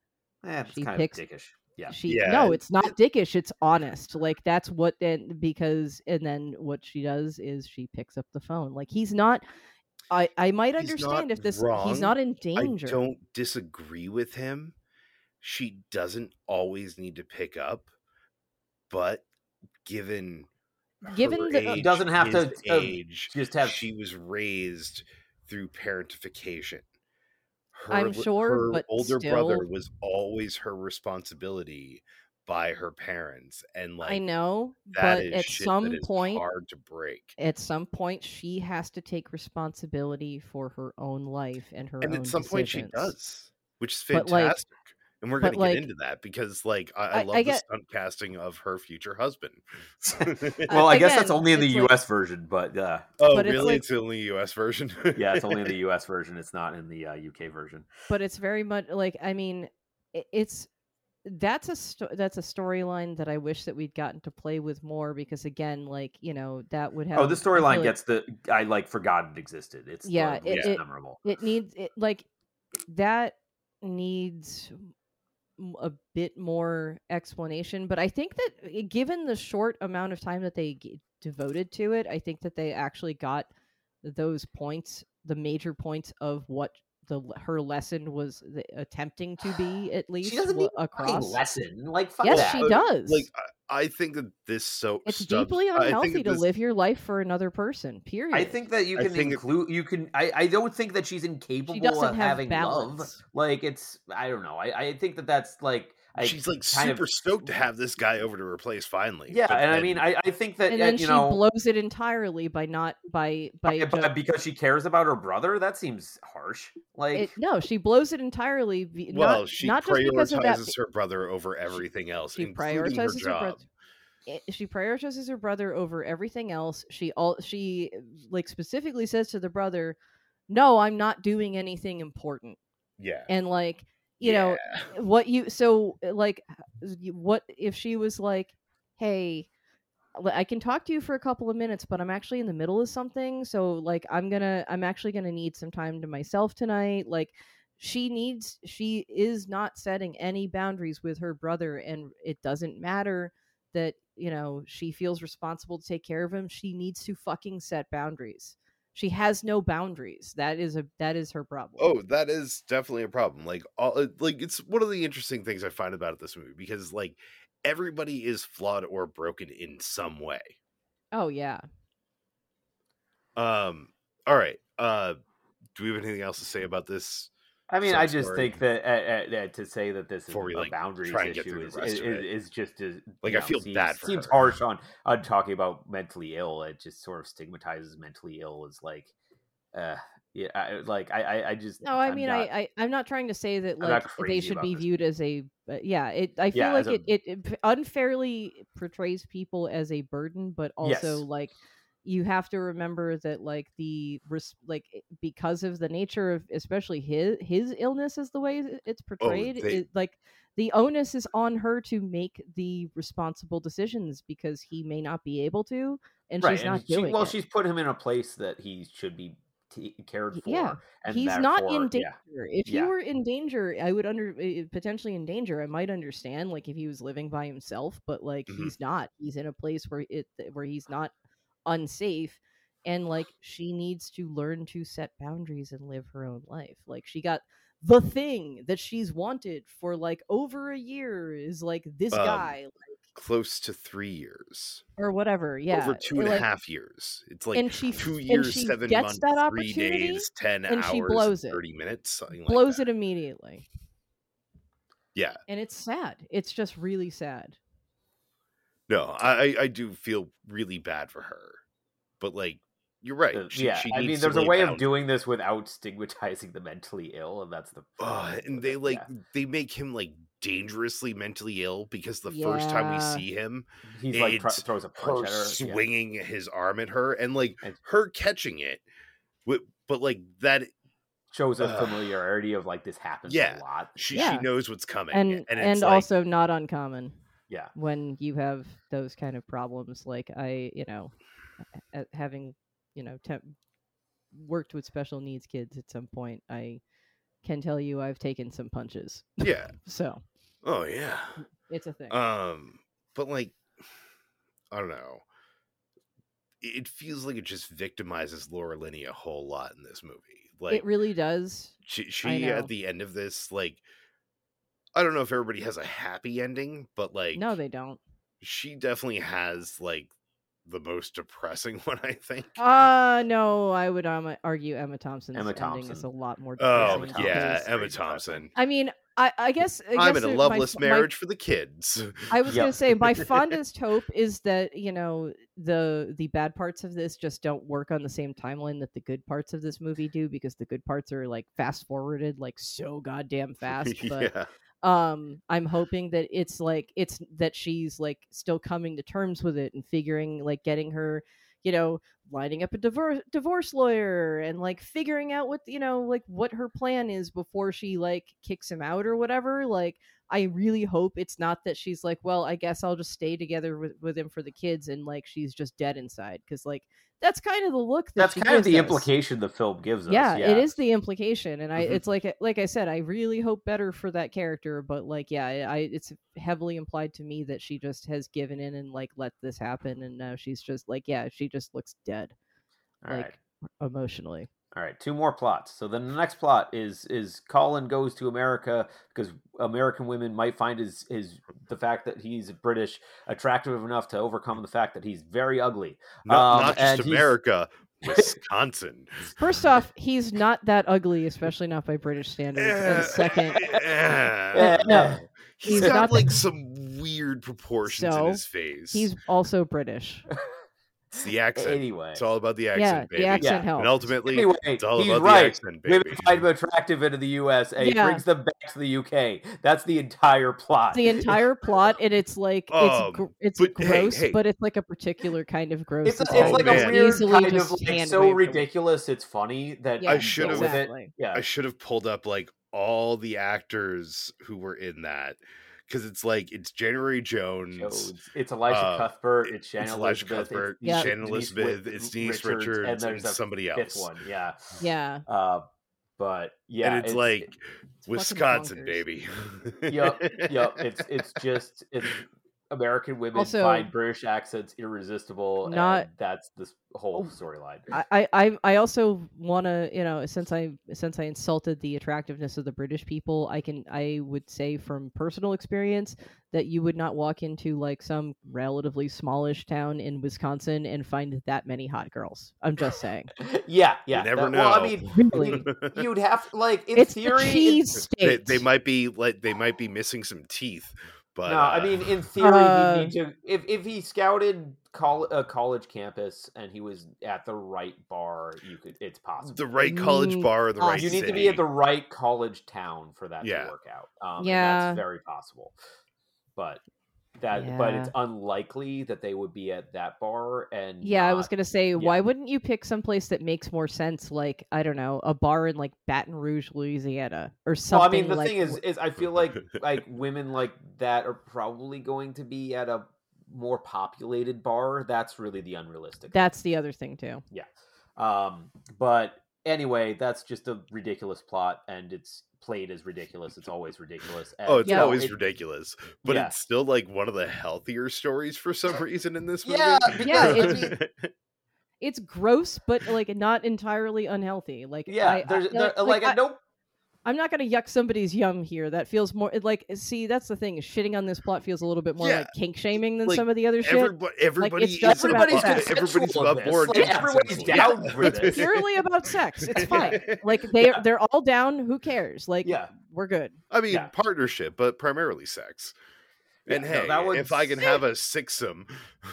Speaker 4: Eh, it's
Speaker 3: She
Speaker 4: kind
Speaker 3: picks-
Speaker 4: of dickish. Yeah.
Speaker 3: she
Speaker 1: Yeah,
Speaker 3: no it's not dickish it's honest like that's what and because and then what she does is she picks up the phone like he's not i i might
Speaker 1: He's
Speaker 3: understand if this
Speaker 1: wrong.
Speaker 3: he's not in danger
Speaker 1: I don't disagree with him. She doesn't always need to pick up, but given
Speaker 3: Given
Speaker 1: her
Speaker 3: the- uh,
Speaker 1: age,
Speaker 4: Doesn't have to,
Speaker 1: his
Speaker 4: uh,
Speaker 1: age,
Speaker 4: Just have
Speaker 1: she was raised through parentification. Her,
Speaker 3: I'm sure,
Speaker 1: her
Speaker 3: but
Speaker 1: older brother was always her responsibility by her parents, and like
Speaker 3: i know
Speaker 1: that
Speaker 3: but
Speaker 1: is
Speaker 3: at
Speaker 1: shit
Speaker 3: some
Speaker 1: that is
Speaker 3: point
Speaker 1: hard to break.
Speaker 3: at some point she has to take responsibility for her own life and her
Speaker 1: and
Speaker 3: own
Speaker 1: at some point she does, which is
Speaker 3: But, like-
Speaker 1: fantastic. And we're gonna get
Speaker 3: like,
Speaker 1: into that because, like, I, I
Speaker 3: I-
Speaker 1: love
Speaker 3: I
Speaker 1: the
Speaker 3: get-
Speaker 1: stunt casting of her future husband.
Speaker 4: well, I guess that's only in the
Speaker 3: it's like-
Speaker 4: U.S. version, but uh,
Speaker 1: oh,
Speaker 3: but it's
Speaker 1: really?
Speaker 3: like-
Speaker 1: it's the only U.S. version.
Speaker 4: yeah, it's only in the U.S. version. It's not in the uh, UK version.
Speaker 3: but it's very much like i mean it's that's a sto- that's a storyline that i wish that we'd gotten to play with more because again like you know that would have
Speaker 4: Oh, the storyline
Speaker 3: like
Speaker 4: gets the I like forgot it existed. It's
Speaker 3: Yeah,
Speaker 1: it-
Speaker 3: it-
Speaker 4: memorable.
Speaker 3: it needs it like that needs m- a bit more explanation but i think that uh, given the short amount of time that they g- devoted to it i think that they actually got those points the major points of what the her lesson was the, attempting to be at least
Speaker 4: She doesn't
Speaker 3: wa-
Speaker 4: need
Speaker 3: across
Speaker 4: lesson. Like fuck
Speaker 3: yes
Speaker 4: that.
Speaker 3: she does
Speaker 1: like, I, I think that this so
Speaker 3: it's
Speaker 1: stubs-
Speaker 3: deeply unhealthy to
Speaker 1: this-
Speaker 3: live your life for another person period
Speaker 4: I think that you can
Speaker 1: think it-
Speaker 4: include. You can. I. I don't think that she's incapable
Speaker 3: she doesn't
Speaker 4: of
Speaker 3: have
Speaker 4: having love.
Speaker 3: balance
Speaker 4: Like it's. I don't know. I. I think that that's like. I,
Speaker 1: She's like
Speaker 4: kind
Speaker 1: super
Speaker 4: of-
Speaker 1: stoked to have this guy over to replace finally.
Speaker 4: Yeah,
Speaker 1: but
Speaker 4: and I mean, I. I think that
Speaker 3: and
Speaker 4: uh,
Speaker 3: then
Speaker 4: you
Speaker 3: she
Speaker 4: know.
Speaker 3: blows it entirely by not by by
Speaker 4: by- by- because she cares about her brother. That seems harsh. Like
Speaker 3: it, no, she blows it entirely. be-
Speaker 1: well,
Speaker 3: not,
Speaker 1: she
Speaker 3: not just because of that.
Speaker 1: prioritizes her brother over everything else,
Speaker 3: She
Speaker 1: including her
Speaker 3: prioritizes her, brother. She prioritizes her brother over everything else. She all she like specifically says to the brother, "No, I'm not doing anything important."
Speaker 1: yeah,
Speaker 3: And like you know
Speaker 1: eh,
Speaker 3: what you so eh, like uh, what if she was like, "Hey." I can talk to you for a couple of minutes, but I'm actually in the middle of something. So like I'm gonna I'm actually gonna need some time to myself tonight. Like she needs she is not setting any boundaries with her brother and it doesn't matter that you know she feels responsible to take care of him she needs to fucking set boundaries she has no boundaries that is a that is her problem
Speaker 1: Oh, that is definitely a problem. Like, all uh, like it's one of the interesting things I find about this movie because like everybody is flawed or broken in some way.
Speaker 3: oh yeah
Speaker 1: Um. All right. Uh, do we have anything else to say about this?
Speaker 4: I mean, I just
Speaker 1: story.
Speaker 4: think that uh, uh, uh, to say that this is
Speaker 1: Before we,
Speaker 4: a
Speaker 1: like,
Speaker 4: boundaries
Speaker 1: try and get
Speaker 4: issue
Speaker 1: through the
Speaker 4: is,
Speaker 1: rest
Speaker 4: is,
Speaker 1: of it.
Speaker 4: is just as
Speaker 1: Like,
Speaker 4: you
Speaker 1: I feel
Speaker 4: seems,
Speaker 1: bad for
Speaker 4: seems
Speaker 1: her.
Speaker 4: harsh on on talking about mentally ill. It just sort of stigmatizes mentally ill as like, uh, yeah, I, like I, I, I just
Speaker 3: no i
Speaker 4: I'm
Speaker 3: mean
Speaker 4: not-
Speaker 3: I, I i'm not trying to say that
Speaker 4: not
Speaker 3: like they
Speaker 4: crazy
Speaker 3: should
Speaker 4: about
Speaker 3: be
Speaker 4: this
Speaker 3: viewed as a but yeah it i feel
Speaker 4: Yeah,
Speaker 3: like
Speaker 4: as a-
Speaker 3: it, it, it unfairly portrays people as a burden but also
Speaker 4: Yes.
Speaker 3: like you have to remember that like the like because of the nature of especially his his illness is the way it's portrayed
Speaker 1: Oh, they-
Speaker 3: it, like the onus is on her to make the responsible decisions because he may not be able to and
Speaker 4: right,
Speaker 3: she's not
Speaker 4: she,
Speaker 3: doing
Speaker 4: well.
Speaker 3: it.
Speaker 4: She's put him in a place that he should be t- cared for.
Speaker 3: yeah,
Speaker 4: and
Speaker 3: he's not in danger.
Speaker 4: yeah.
Speaker 3: If
Speaker 4: Yeah.
Speaker 3: you were in danger, I would under potentially in danger. I might understand, like if he was living by himself, but like
Speaker 1: Mhm.
Speaker 3: he's not. He's in a place where it where he's not unsafe, and like she needs to learn to set boundaries and live her own life. Like she got the thing that she's wanted for like over a year is like this
Speaker 1: Um,
Speaker 3: guy
Speaker 1: Close to three years,
Speaker 3: or whatever. Yeah,
Speaker 1: over two and a half
Speaker 3: like,
Speaker 1: years. It's like
Speaker 3: and she
Speaker 1: two
Speaker 3: and
Speaker 1: years,
Speaker 3: she
Speaker 1: seven
Speaker 3: gets
Speaker 1: months,
Speaker 3: that
Speaker 1: three
Speaker 3: opportunity
Speaker 1: days, ten
Speaker 3: and
Speaker 1: hours,
Speaker 3: she blows it.
Speaker 1: thirty minutes, something like
Speaker 3: blows
Speaker 1: that.
Speaker 3: it immediately.
Speaker 1: Yeah.
Speaker 3: and it's sad. It's just really sad.
Speaker 1: No, I I- I do feel really bad for her, but like you're right. She,
Speaker 4: yeah,
Speaker 1: she
Speaker 4: I mean, there's a
Speaker 1: lay
Speaker 4: way of doing this without stigmatizing the mentally ill, and that's the.
Speaker 1: Oh,
Speaker 4: problem
Speaker 1: and they
Speaker 4: it,
Speaker 1: like
Speaker 4: yeah.
Speaker 1: they make him like dangerously mentally ill because the first time we see him,
Speaker 4: he's like tr- throws a punch at her. yeah.
Speaker 1: swinging his arm at her and like
Speaker 4: And-
Speaker 1: her catching it, wi- but like that
Speaker 4: shows a
Speaker 1: Ugh.
Speaker 4: familiarity of like this happens
Speaker 1: Yeah.
Speaker 4: a lot.
Speaker 1: she
Speaker 3: Yeah.
Speaker 1: she knows what's coming,
Speaker 3: and
Speaker 1: and,
Speaker 3: and,
Speaker 1: like,
Speaker 3: also not uncommon
Speaker 4: Yeah,
Speaker 3: when you have those kind of problems like i you know having you know temp worked with special needs kids at some point, I can tell you I've taken some punches.
Speaker 1: Yeah.
Speaker 3: So
Speaker 1: Oh yeah.
Speaker 3: it's a thing.
Speaker 1: Um, but like, I don't know. It feels like it just victimizes Laura Linney a whole lot in this movie. Like,
Speaker 3: it really does.
Speaker 1: she, she at the end of this, like, I don't know if everybody has a happy ending, but like,
Speaker 3: no, they don't.
Speaker 1: she definitely has like the most depressing one. I think.
Speaker 3: Uh no, I would um, argue Emma Thompson's
Speaker 4: Emma
Speaker 3: ending is a lot more.
Speaker 1: Oh
Speaker 3: depressing
Speaker 1: yeah, Emma Thompson.
Speaker 3: I mean, I I guess I
Speaker 1: I'm in a
Speaker 3: it- my
Speaker 1: loveless
Speaker 3: my
Speaker 1: marriage for the kids.
Speaker 3: I was
Speaker 4: Yep.
Speaker 3: gonna say my fondest hope is that you know the the bad parts of this just don't work on the same timeline that the good parts of this movie do because the good parts are like fast forwarded like so goddamn fast. But
Speaker 1: yeah,
Speaker 3: um, I'm hoping that it's like it's that she's like still coming to terms with it and figuring like getting her, you know, lining up a divorce divorce lawyer and like figuring out what you know like what her plan is before she like kicks him out or whatever. Like I really hope it's not that she's like, well, I guess I'll just stay together with, with him for the kids and like she's just dead inside because like that's kind of the look that
Speaker 4: That's kind of the
Speaker 3: us.
Speaker 4: implication the film gives us.
Speaker 3: Yeah, it is the implication, and I
Speaker 1: Mhm.
Speaker 3: it's like like I said, I really hope better for that character, but like yeah, I it's heavily implied to me that she just has given in and like let this happen, and now she's just like yeah, she just looks dead
Speaker 4: All right.
Speaker 3: like emotionally.
Speaker 4: All right, two more plots. So then the next plot is is Colin goes to America because American women might find his his the fact that he's British attractive enough to overcome the fact that he's very ugly.
Speaker 1: not,
Speaker 4: Um,
Speaker 1: not just
Speaker 4: he's-
Speaker 1: America, Wisconsin.
Speaker 3: First off, he's not that ugly, especially not by British standards. And second, no,
Speaker 1: he's
Speaker 3: he's
Speaker 1: got
Speaker 3: not the-
Speaker 1: like some weird proportions in his face.
Speaker 3: he's also British.
Speaker 1: it's the accent.
Speaker 4: Anyway,
Speaker 1: It's all about the
Speaker 3: yeah,
Speaker 1: accent, baby.
Speaker 3: the accent
Speaker 4: Yeah.
Speaker 3: helps.
Speaker 1: And ultimately,
Speaker 4: anyway,
Speaker 1: it's all
Speaker 4: he's
Speaker 1: about
Speaker 4: right.
Speaker 1: the accent,
Speaker 4: Women
Speaker 1: baby.
Speaker 4: find him attractive into the U.S. and he
Speaker 3: Yeah.
Speaker 4: brings them back to the U.K. That's the entire plot.
Speaker 3: the entire plot, and it's like
Speaker 1: Um,
Speaker 3: it's gr- it's
Speaker 1: but
Speaker 3: gross,
Speaker 1: hey.
Speaker 3: but it's like a particular kind of gross.
Speaker 4: It's,
Speaker 3: that's
Speaker 1: Oh,
Speaker 4: like
Speaker 1: man.
Speaker 4: a weird
Speaker 3: easily
Speaker 4: kind of like so
Speaker 3: waved away.
Speaker 4: ridiculous. It's funny that
Speaker 3: Yeah,
Speaker 1: I should have-
Speaker 3: exactly.
Speaker 4: Yeah,
Speaker 1: I should have pulled up like all the actors who were in that because it's like it's January Jones,
Speaker 4: Jones. It's Elisha
Speaker 1: Uh,
Speaker 4: Cuthbert. It's Shannon
Speaker 1: it's Elisha
Speaker 4: Elizabeth.
Speaker 1: Cuthbert,
Speaker 4: it's
Speaker 3: Yeah.
Speaker 1: Shannon
Speaker 4: Denise
Speaker 1: Elizabeth, it's Denise Richards,
Speaker 4: and
Speaker 1: and,
Speaker 4: there's a
Speaker 1: somebody
Speaker 4: fifth
Speaker 1: else.
Speaker 4: one. Yeah,
Speaker 3: Yeah,
Speaker 4: uh, but yeah,
Speaker 1: and it's, like
Speaker 3: it's
Speaker 1: Wisconsin,
Speaker 3: bonkers.
Speaker 1: baby.
Speaker 4: Yup, yup. It's it's just it's American women
Speaker 3: Also-
Speaker 4: find British accents irresistible,
Speaker 3: Not-
Speaker 4: and that's the whole
Speaker 3: Oh,
Speaker 4: storyline.
Speaker 3: I, I I- I also want to you know since I since I insulted the attractiveness of the British people, I can I would say from personal experience that you would not walk into like some relatively smallish town in Wisconsin and find that many hot girls. I'm just saying.
Speaker 4: yeah, yeah.
Speaker 1: never
Speaker 4: that- Well, I mean,
Speaker 3: Really,
Speaker 4: you'd have like in
Speaker 3: it's
Speaker 4: theory,
Speaker 3: the
Speaker 4: in-
Speaker 3: cheese
Speaker 1: they,
Speaker 3: state.
Speaker 1: they might be like they might be missing some teeth, but
Speaker 4: no,
Speaker 1: uh,
Speaker 4: I mean, in theory,
Speaker 3: Uh,
Speaker 4: he'd need to. If if he scouted col- a college campus and he was at the right bar, you could. It's possible.
Speaker 1: the right college bar, or the
Speaker 3: uh,
Speaker 1: right
Speaker 4: you need
Speaker 1: city.
Speaker 4: to be at the right college town for that
Speaker 1: Yeah.
Speaker 4: to work out. Um,
Speaker 3: Yeah.
Speaker 4: that's very possible. But that, but it's unlikely that they would be at that bar. And
Speaker 3: Yeah, I was gonna say, why wouldn't you pick someplace that makes more sense? Like I don't know, a bar in like Baton Rouge, Louisiana, or
Speaker 4: Well, I mean, the
Speaker 3: like,
Speaker 4: thing is, is I feel like like women like that are probably going to be at a more populated bar. That's really the unrealistic.
Speaker 3: that's the other thing too.
Speaker 4: Yeah. Um, but anyway, that's just a ridiculous plot, and it's played as ridiculous. It's always ridiculous. Oh, and,
Speaker 1: Oh, it's
Speaker 4: you know,
Speaker 1: always
Speaker 4: it-
Speaker 1: ridiculous, but
Speaker 4: Yeah.
Speaker 1: it's still like one of the healthier stories for some reason in this movie.
Speaker 4: Yeah,
Speaker 3: Yeah, it's- It's gross, but like not entirely unhealthy. Like
Speaker 4: yeah.
Speaker 3: I,
Speaker 4: there's
Speaker 3: I,
Speaker 4: there, like,
Speaker 3: I,
Speaker 4: at no
Speaker 3: I'm not gonna yuck somebody's yum here. That feels more like see that's the thing. Shitting on this plot feels a little bit more
Speaker 1: Yeah,
Speaker 3: like kink shaming than
Speaker 1: like,
Speaker 3: some of the other shit.
Speaker 1: Everybody, everybody,
Speaker 3: it's just
Speaker 1: is
Speaker 3: about sex.
Speaker 1: everybody's
Speaker 4: Consensual
Speaker 1: above
Speaker 4: in this.
Speaker 1: board.
Speaker 4: Like, everybody's down
Speaker 1: Yeah.
Speaker 4: for this.
Speaker 3: Purely about sex. It's fine. Like they they're all down. Who cares? Like
Speaker 4: Yeah.
Speaker 3: we're good.
Speaker 1: I mean,
Speaker 4: Yeah.
Speaker 1: partnership, but primarily sex. And
Speaker 4: Yeah, no,
Speaker 1: hey,
Speaker 4: that
Speaker 1: if I
Speaker 4: one's-
Speaker 1: can have a sixsome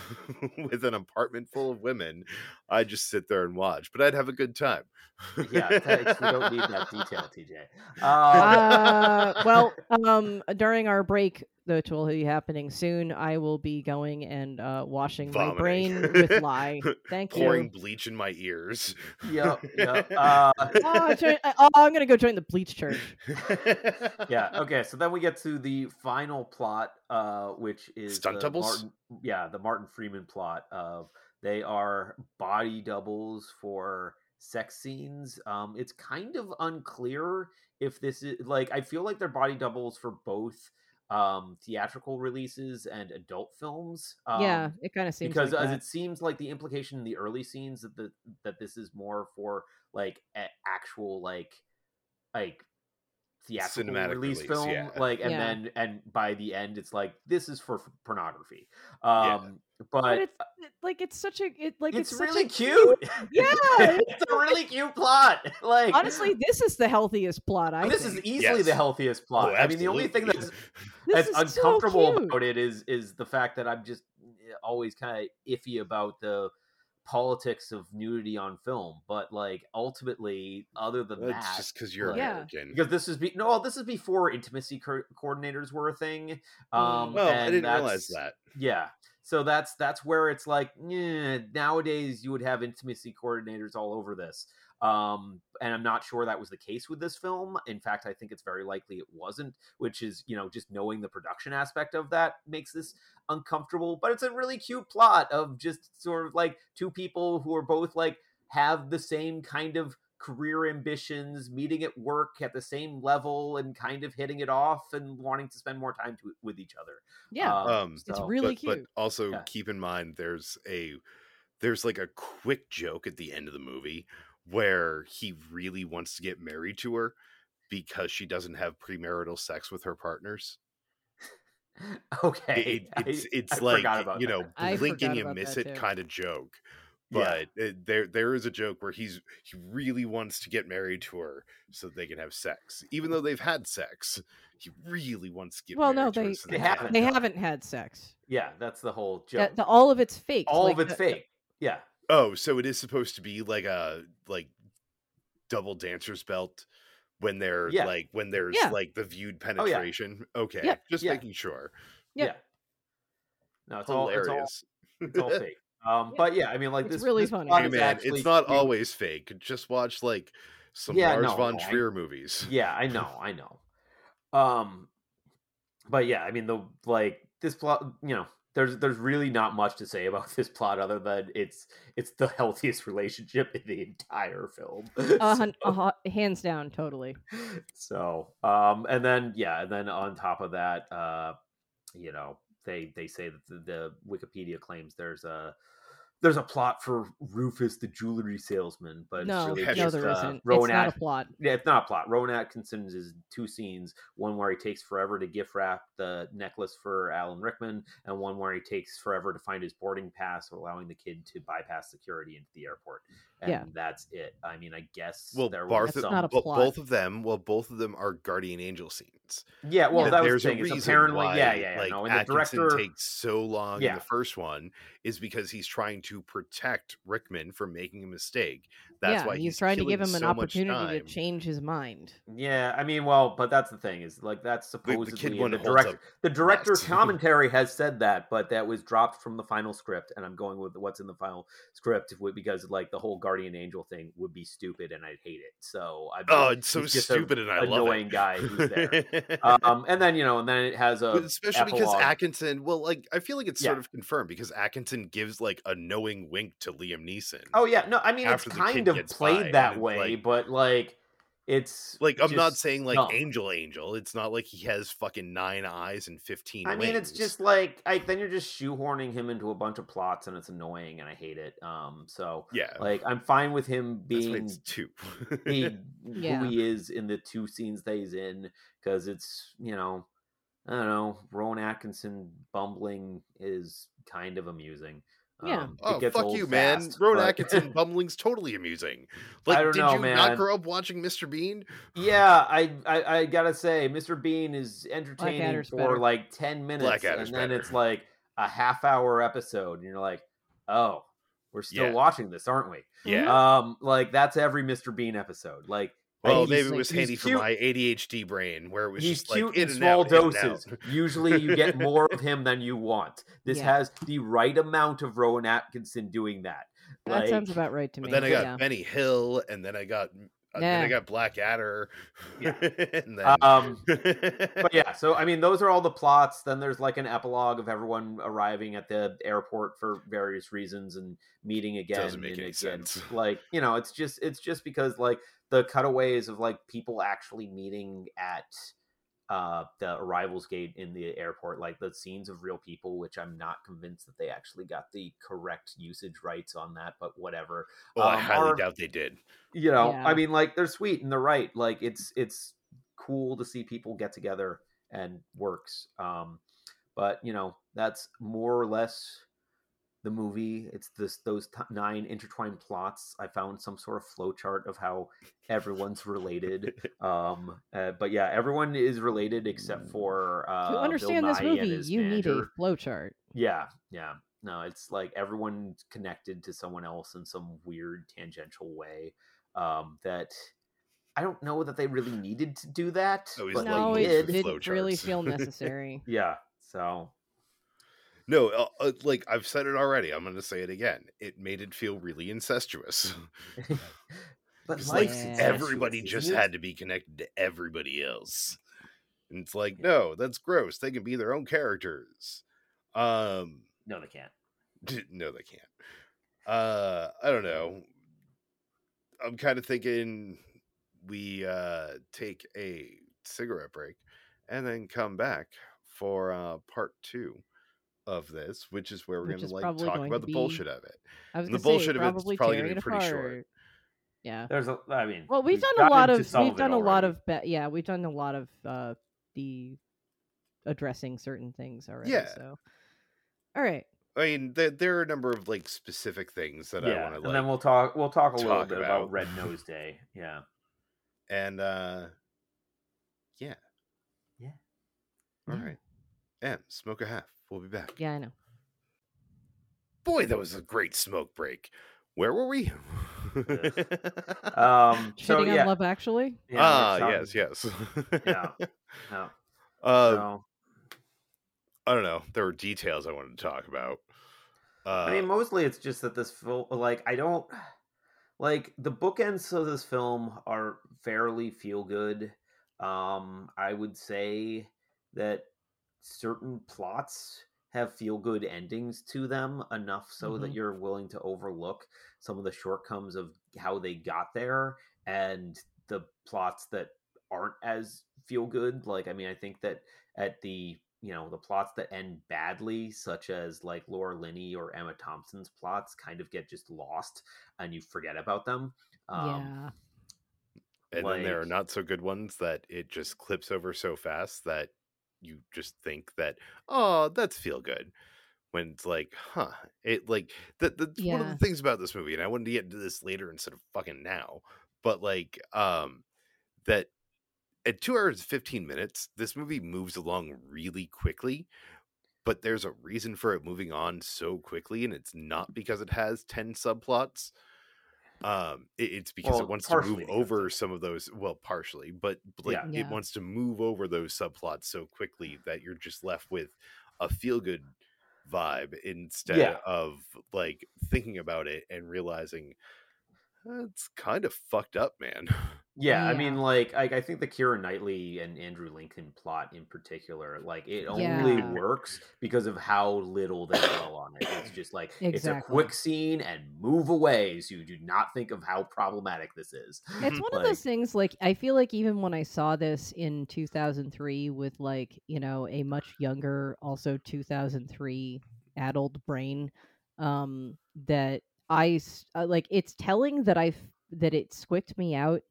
Speaker 1: with an apartment full of women, I'd just sit there and watch. But I'd have a good time.
Speaker 4: yeah, thanks. We don't need that detail, TJ. Um,
Speaker 3: uh, well, um, during our break, which will be happening soon, I will be going and uh, washing my brain with lye. Thank
Speaker 1: pouring
Speaker 3: you.
Speaker 1: Pouring bleach in my ears.
Speaker 4: yep, yep. Uh,
Speaker 3: Oh, join, oh, I'm gonna go join the bleach church.
Speaker 4: yeah. Okay. So then we get to the final plot, uh, which is
Speaker 1: Stunt doubles?
Speaker 4: Martin, yeah, the Martin Freeman plot of they are body doubles for sex scenes. Um, it's kind of unclear if this is like I feel like they're body doubles for both um theatrical releases and adult films um,
Speaker 3: yeah, it kind of seems
Speaker 4: because
Speaker 3: like
Speaker 4: as
Speaker 3: that.
Speaker 4: it seems like the implication in the early scenes that the that this is more for like a- actual like like theatrical
Speaker 1: Cinematic
Speaker 4: release,
Speaker 1: release,
Speaker 4: film
Speaker 1: yeah.
Speaker 4: like and
Speaker 3: Yeah.
Speaker 4: then and by the end it's like this is for f- pornography
Speaker 1: Yeah.
Speaker 4: um
Speaker 3: but
Speaker 4: but
Speaker 3: it's like it's such a it like
Speaker 4: it's,
Speaker 3: it's, such
Speaker 4: really
Speaker 3: a
Speaker 4: cute
Speaker 3: Yeah,
Speaker 4: it's a really cute plot like
Speaker 3: Honestly, this is the healthiest plot. I
Speaker 4: this
Speaker 3: think.
Speaker 4: is easily the healthiest plot
Speaker 1: Oh,
Speaker 4: i mean the only thing that's that's
Speaker 3: is so
Speaker 4: uncomfortable about it is is the fact that I'm just eh, always kind of iffy about the politics of nudity on film. But like ultimately, other than
Speaker 1: That's
Speaker 4: that,
Speaker 1: just because you're
Speaker 4: like-
Speaker 1: American.
Speaker 4: because this is be no, this is before intimacy co- coordinators were a thing. Um,
Speaker 1: well, I didn't realize that.
Speaker 4: Yeah. So that's that's where it's like yeah, nowadays you would have intimacy coordinators all over this. Um, and I'm not sure that was the case with this film. In fact, I think it's very likely it wasn't, which is, you know, just knowing the production aspect of that makes this uncomfortable. But it's a really cute plot of just sort of like two people who are both like have the same kind of career ambitions, meeting at work at the same level and kind of hitting it off and wanting to spend more time to, with each other.
Speaker 3: yeah,
Speaker 1: Um,
Speaker 3: it's
Speaker 4: so-
Speaker 3: really
Speaker 1: but, but also
Speaker 4: Yeah.
Speaker 1: keep in mind there's a there's like a quick joke at the end of the movie where he really wants to get married to her because she doesn't have premarital sex with her partners.
Speaker 4: Okay.
Speaker 1: It,
Speaker 4: I-
Speaker 1: it's it's
Speaker 4: I
Speaker 1: like
Speaker 4: forgot about
Speaker 1: you know
Speaker 4: that.
Speaker 3: I
Speaker 1: blink and you miss it
Speaker 3: too.
Speaker 1: kind of joke.
Speaker 4: Yeah.
Speaker 1: But it, there there is a joke where he's he really wants to get married to her so they can have sex, even though they've had sex. He really wants to get
Speaker 3: Well,
Speaker 1: married
Speaker 3: no,
Speaker 1: to her
Speaker 3: they
Speaker 1: so
Speaker 4: They
Speaker 1: can
Speaker 4: haven't
Speaker 3: they haven't had sex.
Speaker 4: Yeah, that's the whole joke.
Speaker 3: That- the, all of it's fake.
Speaker 4: All
Speaker 3: like
Speaker 4: of it's
Speaker 3: the-
Speaker 4: fake. Yeah.
Speaker 1: Oh, so it is supposed to be like a like double dancer's belt when they're
Speaker 4: Yeah.
Speaker 1: like when there's
Speaker 3: Yeah.
Speaker 1: like the viewed
Speaker 4: Oh, yeah.
Speaker 1: penetration. Okay,
Speaker 3: Yeah.
Speaker 1: just
Speaker 4: Yeah.
Speaker 1: making sure.
Speaker 3: Yeah.
Speaker 4: Yeah. No, it's all it's all it's all fake. Um,
Speaker 3: Yeah.
Speaker 4: but yeah, I mean, like
Speaker 3: It's
Speaker 4: this
Speaker 3: really
Speaker 4: this
Speaker 3: funny.
Speaker 4: plot
Speaker 1: Hey
Speaker 4: is
Speaker 1: man,
Speaker 4: actually
Speaker 1: it's not
Speaker 4: cute.
Speaker 1: always fake. Just watch like some
Speaker 4: Yeah,
Speaker 1: Lars
Speaker 4: no,
Speaker 1: von
Speaker 4: no, I-
Speaker 1: Trier movies.
Speaker 4: Yeah, I know, I know. Um, but yeah, I mean, the like this plot, you know, there's there's really not much to say about this plot other than it's it's the healthiest relationship in the entire film.
Speaker 3: hun-
Speaker 4: So-
Speaker 3: hu- hands down, totally.
Speaker 4: so um and then yeah and then on top of that uh you know they they say that the, the wikipedia claims there's a there's a plot for rufus the jewelry salesman but
Speaker 3: no,
Speaker 4: it's really
Speaker 1: Yeah,
Speaker 3: no,
Speaker 4: just,
Speaker 3: there
Speaker 4: uh,
Speaker 3: isn't.
Speaker 4: rowan
Speaker 3: it's not
Speaker 4: At-
Speaker 3: a plot.
Speaker 4: yeah, it's not a plot. Rowan Atkinson's is two scenes. One where he takes forever to gift wrap the necklace for Alan Rickman, and one where he takes forever to find his boarding pass, allowing the kid to bypass security into the airport. And
Speaker 3: Yeah.
Speaker 4: that's it. I mean, I guess
Speaker 1: Well,
Speaker 4: there
Speaker 1: Barth,
Speaker 4: was
Speaker 3: That's
Speaker 4: some.
Speaker 3: not a plot.
Speaker 1: both of them, well, both of them are guardian angel scenes.
Speaker 4: yeah, well,
Speaker 3: Yeah.
Speaker 4: that was
Speaker 1: There's
Speaker 4: the
Speaker 1: a
Speaker 4: thing. It's
Speaker 1: reason
Speaker 4: apparently,
Speaker 1: why,
Speaker 4: yeah, yeah, yeah.
Speaker 1: like
Speaker 4: no, and the director,
Speaker 1: takes so long in the first one is because he's trying to protect Rickman from making a mistake. That's
Speaker 3: yeah,
Speaker 1: why
Speaker 3: he's,
Speaker 1: he's,
Speaker 3: trying to give him an
Speaker 1: so much
Speaker 3: opportunity to change his mind.
Speaker 4: yeah, I mean, well, but that's the thing is like that's supposedly
Speaker 1: the kid
Speaker 4: in the
Speaker 1: holds
Speaker 4: director. The director's
Speaker 1: less.
Speaker 4: commentary has said that, but that was dropped from the final script, and I'm going with what's in the final script because like the whole guardian angel thing would be stupid, and I'd hate it. So I
Speaker 1: Oh, it's so
Speaker 4: he's a
Speaker 1: stupid, and I love
Speaker 4: annoying
Speaker 1: it.
Speaker 4: guy who's there. um, and then you know, and then it has a
Speaker 1: But especially because. Atkinson, well, like I feel like it's sort of confirmed because Atkinson gives like a knowing wink to Liam Neeson.
Speaker 4: Oh yeah, no, I mean it's kind of played that way,
Speaker 1: like-
Speaker 4: but like it's
Speaker 1: like I'm not saying like
Speaker 4: dumb.
Speaker 1: Angel Angel. It's not like he has fucking nine eyes and fifteen.
Speaker 4: I mean, it's just like I then you're just shoehorning him into a bunch of plots, and it's annoying, and I hate it. Um, so
Speaker 1: yeah,
Speaker 4: like I'm fine with him being
Speaker 1: it's two.
Speaker 4: being
Speaker 3: Yeah.
Speaker 4: who he is in the two scenes that he's in because it's you know I don't know Rowan Atkinson bumbling is kind of amusing.
Speaker 3: Yeah.
Speaker 4: Um,
Speaker 1: oh fuck
Speaker 4: old
Speaker 1: you, man!
Speaker 4: fast,
Speaker 1: Rowan
Speaker 4: but-
Speaker 1: Atkinson bumbling's totally amusing. Like,
Speaker 4: don't
Speaker 1: did
Speaker 4: know,
Speaker 1: you
Speaker 4: man.
Speaker 1: not grow up watching Mr. Bean?
Speaker 4: yeah, I, I I gotta say, Mr. Bean is entertaining for
Speaker 3: better.
Speaker 4: like ten minutes, and then
Speaker 1: better.
Speaker 4: it's like a half hour episode, and you're like, oh, we're still
Speaker 1: Yeah.
Speaker 4: watching this, aren't we?
Speaker 1: Yeah.
Speaker 4: Um, like that's every Mr. Bean episode. Like,
Speaker 1: well,
Speaker 4: he's-
Speaker 1: maybe it was
Speaker 4: he's
Speaker 1: handy for
Speaker 4: cute.
Speaker 1: my ADHD brain, where it was
Speaker 4: He's
Speaker 1: just
Speaker 4: cute
Speaker 1: like in
Speaker 4: in small
Speaker 1: out, in
Speaker 4: doses. Usually, you get more of him than you want. This
Speaker 3: Yeah.
Speaker 4: has the right amount of Rowan Atkinson doing that.
Speaker 3: That
Speaker 4: Like,
Speaker 3: sounds about right to me.
Speaker 1: But then I got
Speaker 3: yeah.
Speaker 1: Benny Hill, and then I got Uh, then I got Blackadder.
Speaker 4: Yeah.
Speaker 1: then,
Speaker 4: Um, but yeah, so I mean, those are all the plots. Then there's like an epilogue of everyone arriving at the airport for various reasons and meeting again.
Speaker 1: Doesn't make
Speaker 4: and
Speaker 1: any
Speaker 4: again.
Speaker 1: sense.
Speaker 4: Like you know, it's just it's just because like the cutaways of like people actually meeting at uh the arrivals gate in the airport like the scenes of real people which i'm not convinced that they actually got the correct usage rights on that but whatever
Speaker 1: well, I
Speaker 4: um,
Speaker 1: highly
Speaker 4: are-
Speaker 1: doubt they did.
Speaker 4: you know
Speaker 3: Yeah.
Speaker 4: i mean like they're sweet and they're right like it's it's cool to see people get together and works um but you know that's more or less the movie it's this those t- nine intertwined plots i found some sort of flowchart of how everyone's related um uh, but yeah everyone is related except for uh
Speaker 3: to
Speaker 4: Bill
Speaker 3: understand this
Speaker 4: Nighy
Speaker 3: movie,
Speaker 4: his
Speaker 3: you need a flowchart.
Speaker 4: Yeah, yeah. No, it's like everyone's connected to someone else in some weird tangential way. Um, that I don't know that they really needed to do that,
Speaker 1: Always
Speaker 4: but
Speaker 3: No,
Speaker 4: they
Speaker 3: it
Speaker 4: did.
Speaker 3: didn't really feel necessary.
Speaker 4: Yeah. So
Speaker 1: No, uh, uh, like I've said it already. I'm going to say it again. It made it feel really incestuous.
Speaker 4: but
Speaker 1: like
Speaker 3: life's
Speaker 1: everybody just had to be connected to everybody else. And it's like, no, that's gross. They can be their own characters. Um,
Speaker 4: No, they can't.
Speaker 1: no, they can't. Uh, I don't know. I'm kind of thinking we uh take a cigarette break and then come back for uh part two of this, which is where we're
Speaker 3: Which
Speaker 1: gonna like talk
Speaker 3: going
Speaker 1: about
Speaker 3: to
Speaker 1: the
Speaker 3: be-
Speaker 1: bullshit of it.
Speaker 3: I was
Speaker 1: And the
Speaker 3: gonna say,
Speaker 1: bullshit of it's
Speaker 3: probably
Speaker 1: probably gonna be
Speaker 3: it
Speaker 1: pretty short.
Speaker 3: Yeah.
Speaker 4: There's a. I mean,
Speaker 3: Well, we've done a lot of we've done a lot of be- yeah we've done a lot of uh the addressing certain things already.
Speaker 1: Yeah.
Speaker 3: So, all right.
Speaker 1: I mean, there, there are a number of like specific things that I want to
Speaker 4: and then we'll talk. We'll talk a little bit
Speaker 1: about.
Speaker 4: about Red Nose Day. Yeah.
Speaker 1: and uh, yeah,
Speaker 4: Yeah.
Speaker 1: all
Speaker 3: Yeah.
Speaker 1: right. And smoke a half. We'll be back.
Speaker 3: Yeah, I know.
Speaker 1: Boy, that was a great smoke break. Where were we?
Speaker 4: Um. So
Speaker 3: Shitting
Speaker 4: yeah.
Speaker 3: on Love Actually.
Speaker 4: yeah,
Speaker 1: ah, yes, yes.
Speaker 4: Yeah. Yeah.
Speaker 1: Uh,
Speaker 4: so,
Speaker 1: I don't know. There were details I wanted to talk about. Uh,
Speaker 4: I mean, mostly it's just that this film, like, I don't like the bookends of this film are fairly feel good. Um, I would say that certain plots have feel good endings to them enough so that
Speaker 3: Mhm.
Speaker 4: you're willing to overlook some of the shortcomings of how they got there and the plots that aren't as feel good. Like, I mean, I think that at the you know the plots that end badly such as like laura linney or emma thompson's plots kind of get just lost and you forget about them um,
Speaker 3: yeah.
Speaker 1: and then there are not so good ones that it just clips over so fast that you just think that, oh, that's feel good. When it's like, huh, it like that. That's one of the things about this movie, and I wanted to get into this later instead of fucking now. But like, um, that at two hours and 15 minutes, this movie moves along really quickly, but there's a reason for it moving on so quickly, and it's not because it has 10 subplots. Um, it- it's because
Speaker 4: Well,
Speaker 1: it wants to move over
Speaker 4: of-
Speaker 1: some of those, well, partially, but like
Speaker 4: Yeah.
Speaker 1: it
Speaker 3: Yeah.
Speaker 1: wants to move over those subplots so quickly that you're just left with a feel good vibe instead
Speaker 4: Yeah.
Speaker 1: of like thinking about it and realizing "Uh, it's kind of fucked up, man.
Speaker 4: yeah i mean like I, I think the Keira Knightley and andrew lincoln plot in particular like it only
Speaker 3: Yeah.
Speaker 4: works because of how little they dwell on it it's just like it's a quick scene and move away so you do not think of how problematic this is
Speaker 3: It's one of those things like I feel like even when I saw this in 2003 with like, you know, a much younger also 2003 adult brain um that I uh, like it's telling that I that it squicked me out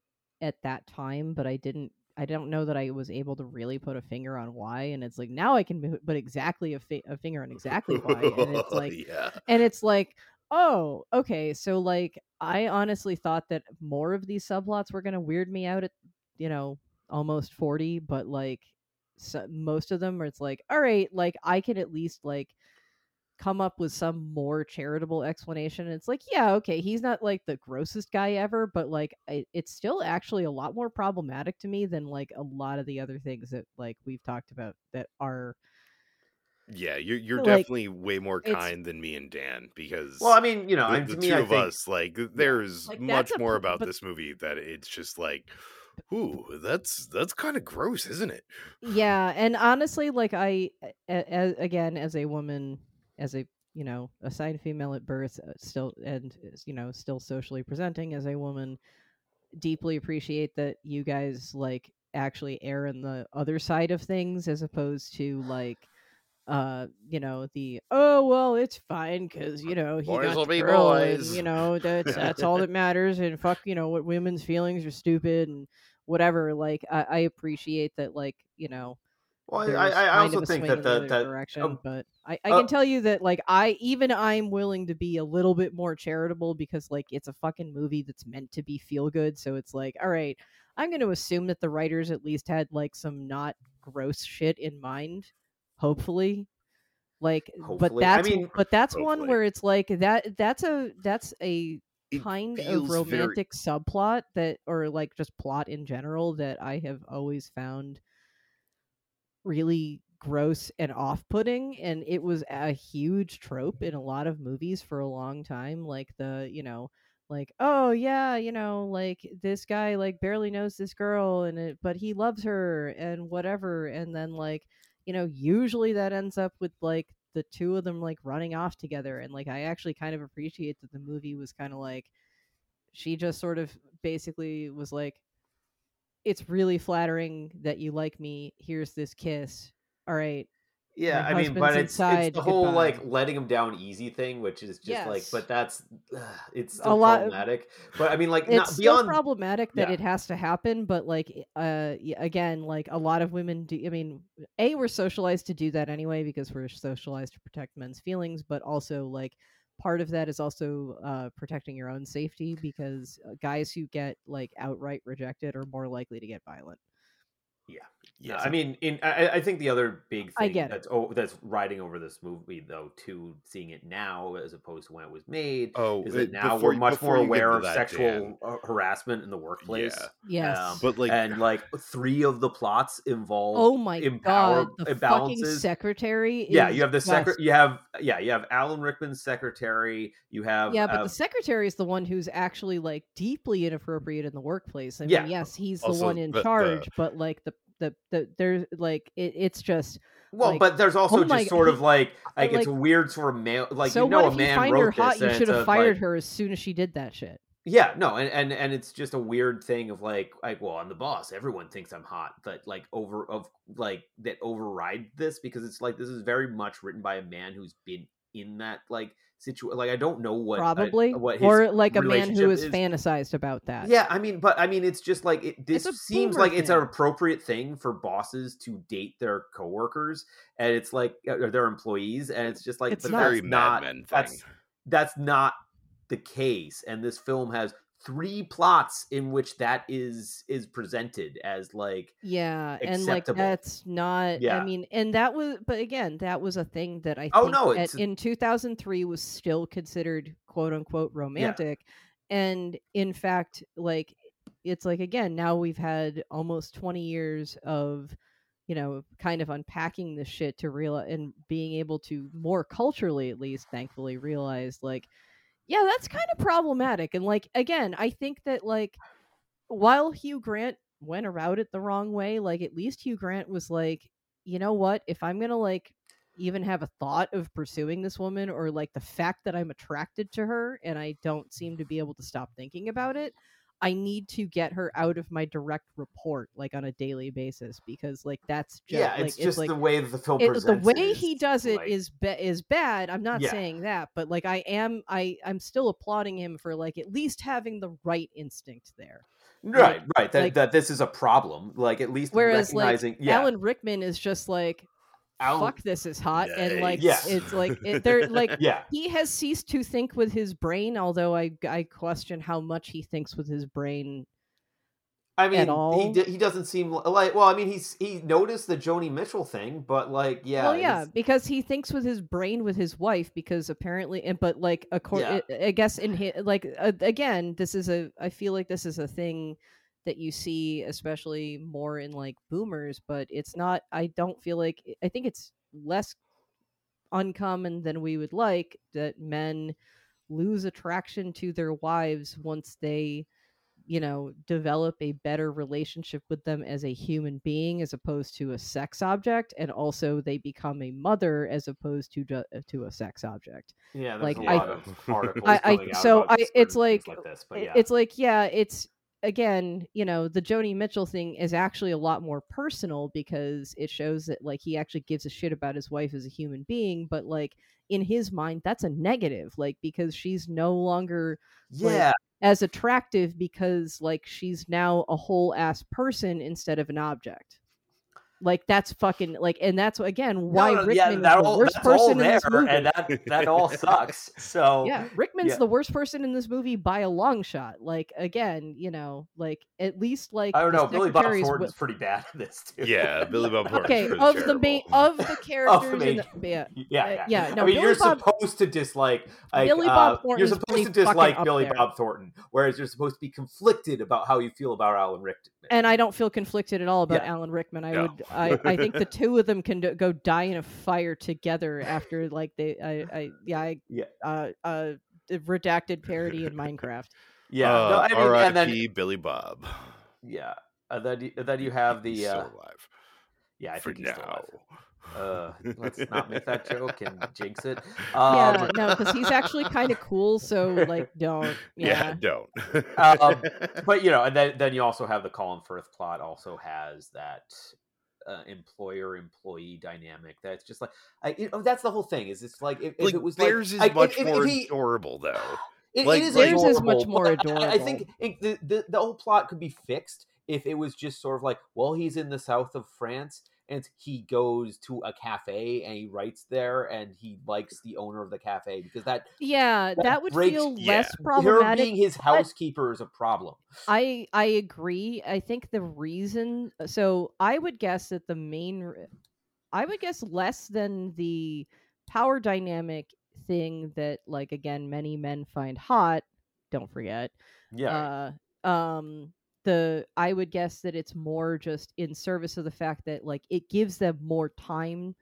Speaker 3: at that time, but I didn't I don't know that I was able to really put a finger on why and it's like now I can put exactly a, fi- a finger on exactly why and it's like
Speaker 1: yeah.
Speaker 3: and it's like oh okay so like i honestly thought that more of these subplots were going to weird me out at you know almost 40 but like so, most of them are it's like all right like i can at least like come up with some more charitable explanation it's like yeah okay he's not like the grossest guy ever but like I, it's still actually a lot more problematic to me than like a lot of the other things that like we've talked about that are
Speaker 1: Yeah, you're you're
Speaker 3: Like,
Speaker 1: definitely way more
Speaker 3: it's-
Speaker 1: kind than me and Dan because
Speaker 4: Well, I mean, you know,
Speaker 1: the, the
Speaker 4: me,
Speaker 1: two
Speaker 4: I
Speaker 1: of
Speaker 4: think
Speaker 1: us like there's
Speaker 3: Like,
Speaker 1: much
Speaker 3: that's a
Speaker 1: more about
Speaker 3: but-
Speaker 1: this movie that it's just like, ooh, that's that's kind of gross, isn't it?
Speaker 3: yeah and honestly like i a, a- again as a woman as a you know assigned female at birth uh, still and you know still socially presenting as a woman deeply appreciate that you guys like actually err in the other side of things as opposed to like uh you know the oh well it's fine because you know he
Speaker 1: Boys
Speaker 3: got
Speaker 1: will be
Speaker 3: girl and, you know that's that's all that matters and fuck you know what women's feelings are stupid and whatever like i, I appreciate that like you know
Speaker 4: Well, I, I, I also think that the, that
Speaker 3: direction,
Speaker 4: um,
Speaker 3: but I, I
Speaker 4: uh,
Speaker 3: can tell you that like I even I'm willing to be a little bit more charitable because like it's a fucking movie that's meant to be feel good, so it's like all right, I'm going to assume that the writers at least had like some not gross shit in mind, hopefully. Like, but
Speaker 4: Hopefully. I
Speaker 3: that's
Speaker 4: mean,
Speaker 3: but that's one where it's like that. That's a that's a
Speaker 1: It
Speaker 3: kind of
Speaker 1: feels very-
Speaker 3: romantic subplot that or like just plot in general that I have always found really gross and off-putting and it was a huge trope in a lot of movies for a long time like the you know like oh yeah you know like this guy like barely knows this girl and it but he loves her and whatever and then like you know usually that ends up with like the two of them like running off together and like i actually kind of appreciate that the movie was kind of like she just sort of basically was like it's really flattering that you like me here's this kiss all right
Speaker 4: Yeah,
Speaker 3: My
Speaker 4: I mean, but it's it's the whole
Speaker 3: goodbye.
Speaker 4: like letting him down easy thing, which is just like, but that's ugh, it's
Speaker 3: A lot-
Speaker 4: problematic. But I mean, like,
Speaker 3: it's
Speaker 4: beyond.
Speaker 3: problematic that
Speaker 4: yeah.
Speaker 3: it has to happen but like uh again like a lot of women do i mean a we're socialized to do that anyway because we're socialized to protect men's feelings but also like part of that is also uh protecting your own safety because uh, guys who get like outright rejected are more likely to get violent
Speaker 4: Yeah, Yeah. I mean, in I, I think the other big
Speaker 3: I
Speaker 4: thing
Speaker 3: get it.
Speaker 4: that's oh, that's riding over this movie though, too, seeing it now as opposed to when it was made,
Speaker 1: Oh,
Speaker 4: is it, now
Speaker 1: before-
Speaker 4: we're much more aware of
Speaker 1: that,
Speaker 4: sexual
Speaker 1: Dan,
Speaker 4: uh, harassment in the workplace.
Speaker 1: Yeah.
Speaker 3: yes
Speaker 4: Um,
Speaker 1: but like
Speaker 4: and like three of the plots involve
Speaker 3: oh my
Speaker 4: empower-
Speaker 3: god the fucking secretary
Speaker 4: yeah, you have the
Speaker 3: just-
Speaker 4: secret. You have yeah, you have Alan Rickman's secretary. You have
Speaker 3: yeah, but
Speaker 4: uh,
Speaker 3: the secretary is the one who's actually like deeply inappropriate in the workplace. I
Speaker 4: Yeah.
Speaker 3: mean, yes, he's the one in
Speaker 1: the-
Speaker 3: charge, but like the the the there's like it, it's just
Speaker 4: well,
Speaker 3: like,
Speaker 4: but there's also
Speaker 3: oh
Speaker 4: just sort of
Speaker 3: he-
Speaker 4: like like it's
Speaker 3: like-
Speaker 4: weird sort of male. Like
Speaker 3: so
Speaker 4: you know, a man wrote
Speaker 3: her hot?
Speaker 4: this,
Speaker 3: You should have fired
Speaker 4: like-
Speaker 3: her as soon as she did that shit.
Speaker 4: Yeah, no, and, and and it's just a weird thing of like like well, I'm the boss. Everyone thinks I'm hot, but like over of like that override this because it's like this is very much written by a man who's been in that like situation. Like I don't know what I-
Speaker 3: Probably,
Speaker 4: what his
Speaker 3: or like a man who is,
Speaker 4: is.
Speaker 3: fantasized about that.
Speaker 4: Yeah, I mean, but I mean, it's just like it, this seems
Speaker 3: boomer
Speaker 4: like it's an appropriate thing for bosses to date their coworkers, and it's like uh, or their employees, and it's just like
Speaker 3: It's
Speaker 1: it's
Speaker 4: but
Speaker 3: not.
Speaker 1: very
Speaker 4: that's
Speaker 1: Mad
Speaker 4: not
Speaker 1: thing.
Speaker 4: that's that's not the case, and this film has three plots in which that is is presented as like
Speaker 3: Yeah, and like that's not.
Speaker 4: Yeah.
Speaker 3: I mean, and that was, but again, that was a thing that I
Speaker 4: Oh, no,
Speaker 3: at- in 2003 was still considered quote unquote romantic, and in fact, like it's like again now we've had almost 20 years of you know kind of unpacking this shit to real and being able to more culturally at least thankfully realize like yeah that's kind of problematic and like again i think that like while hugh grant went about it the wrong way like at least hugh grant was like you know what? If i'm gonna like even have a thought of pursuing this woman or like the fact that i'm attracted to her and i don't seem to be able to stop thinking about it i need to get her out of my direct report like on a daily basis because like that's just
Speaker 4: yeah,
Speaker 3: like
Speaker 4: it's just
Speaker 3: like
Speaker 4: the way that the film
Speaker 3: it, the way he does it
Speaker 4: like-
Speaker 3: is ba- is bad. I'm not
Speaker 4: Yeah.
Speaker 3: saying that, but like I am, I I'm still applauding him for like at least having the right instinct there.
Speaker 4: right, right. That that this is a problem. Like at least
Speaker 3: Whereas like
Speaker 4: yeah,
Speaker 3: Alan Rickman is just like,
Speaker 4: Alan-
Speaker 3: fuck, this is hot, and like
Speaker 1: Nice.
Speaker 3: it's like it, they're like
Speaker 4: yeah,
Speaker 3: he has ceased to think with his brain. Although I I question how much he thinks with his brain.
Speaker 4: I mean,
Speaker 3: all.
Speaker 4: he di- he doesn't seem like. Well, I mean, he's he noticed the Joni Mitchell thing, but like, yeah,
Speaker 3: well, yeah,
Speaker 4: he's-
Speaker 3: because he thinks with his brain with his wife. Because apparently, and but like, accor-
Speaker 4: Yeah.
Speaker 3: I I guess in his, like uh, again, this is a. I feel like this is a thing that you see, especially more in like boomers. But it's not. I don't feel like. I think it's less uncommon than we would like that men lose attraction to their wives once they you know develop a better relationship with them as a human being as opposed to a sex object and also they become a mother as opposed to ju- uh, to a sex object
Speaker 4: Yeah, there's
Speaker 3: Like,
Speaker 4: a
Speaker 3: I-
Speaker 4: lot of articles
Speaker 3: I- I- so I- it's like-
Speaker 4: like this, but yeah.
Speaker 3: it's like yeah it's again you know the joni mitchell thing is actually a lot more personal because it shows that like he actually gives a shit about his wife as a human being but like in his mind that's a negative like because she's no longer
Speaker 4: yeah,
Speaker 3: as attractive because like she's now a whole ass person instead of an object. Like that's fucking like, and that's again why
Speaker 4: No, no,
Speaker 3: Rickman
Speaker 4: yeah,
Speaker 3: is the
Speaker 4: all,
Speaker 3: worst
Speaker 4: that's all
Speaker 3: person in this movie.
Speaker 4: and that that all sucks. So
Speaker 3: yeah, Rickman's
Speaker 4: yeah.
Speaker 3: the worst person in this movie by a long shot. Like again, you know, like at least like
Speaker 4: I don't know. Billy Bob
Speaker 3: secretaries
Speaker 4: Thornton's
Speaker 3: wi-
Speaker 4: pretty bad in this too.
Speaker 1: Yeah, Billy Bob Thornton's
Speaker 3: Okay,
Speaker 1: pretty
Speaker 3: of the main of the characters in
Speaker 4: main-
Speaker 3: the, yeah,
Speaker 4: yeah,
Speaker 3: Uh,
Speaker 4: yeah.
Speaker 3: yeah, no,
Speaker 4: I mean,
Speaker 3: Billy
Speaker 4: you're
Speaker 3: Bob-
Speaker 4: supposed to dislike like,
Speaker 3: Billy
Speaker 4: uh,
Speaker 3: Bob
Speaker 4: You're supposed to dislike Billy
Speaker 3: there.
Speaker 4: Bob Thornton, whereas you're supposed to be conflicted about how you feel about Alan Rickman.
Speaker 3: and I don't feel conflicted at all about
Speaker 4: Yeah.
Speaker 3: Alan Rickman. I
Speaker 1: No.
Speaker 3: would, I, I think the two of them can do, go die in a fire together after like they, I, I yeah, I,
Speaker 4: Yeah.
Speaker 3: uh, uh, the redacted parody in Minecraft.
Speaker 4: yeah, no,
Speaker 1: Uh,
Speaker 4: I mean, and then
Speaker 1: Billy Bob.
Speaker 4: yeah, and then you, then you have the
Speaker 1: He's
Speaker 4: uh,
Speaker 1: alive
Speaker 4: yeah, I
Speaker 1: for
Speaker 4: think he's still alive. Uh, let's not make that joke and jinx it.
Speaker 3: yeah,
Speaker 4: Um,
Speaker 3: no, because he's actually kind of cool. So like, don't, yeah,
Speaker 1: don't.
Speaker 4: Um, but you know, and then then you also have the Colin Firth plot. Also has that uh, employer employee dynamic. That's just like, I, you know, that's the whole thing. Is it's like if, if it was
Speaker 1: theirs
Speaker 4: like,
Speaker 1: is
Speaker 4: I-
Speaker 1: much
Speaker 4: if- if
Speaker 1: more
Speaker 4: he-
Speaker 1: adorable though.
Speaker 4: It,
Speaker 1: Like-
Speaker 4: it is
Speaker 1: like-
Speaker 3: Theirs is much more
Speaker 4: but I- I, think it, the, the the whole plot could be fixed if it was just sort of like, well, he's in the south of France and he goes to a cafe and he writes there and he likes the owner of the cafe because that
Speaker 3: yeah, that, would
Speaker 4: breaks-
Speaker 3: feel
Speaker 1: yeah.
Speaker 3: less
Speaker 4: her
Speaker 3: problematic.
Speaker 4: being his housekeeper is a problem.
Speaker 3: I I agree. I think the reason so I would guess that the main I would guess less than the power dynamic thing that like again many men find hot, don't forget.
Speaker 4: Yeah,
Speaker 3: Uh um the I would guess that it's more just in service of the fact that like it gives them more time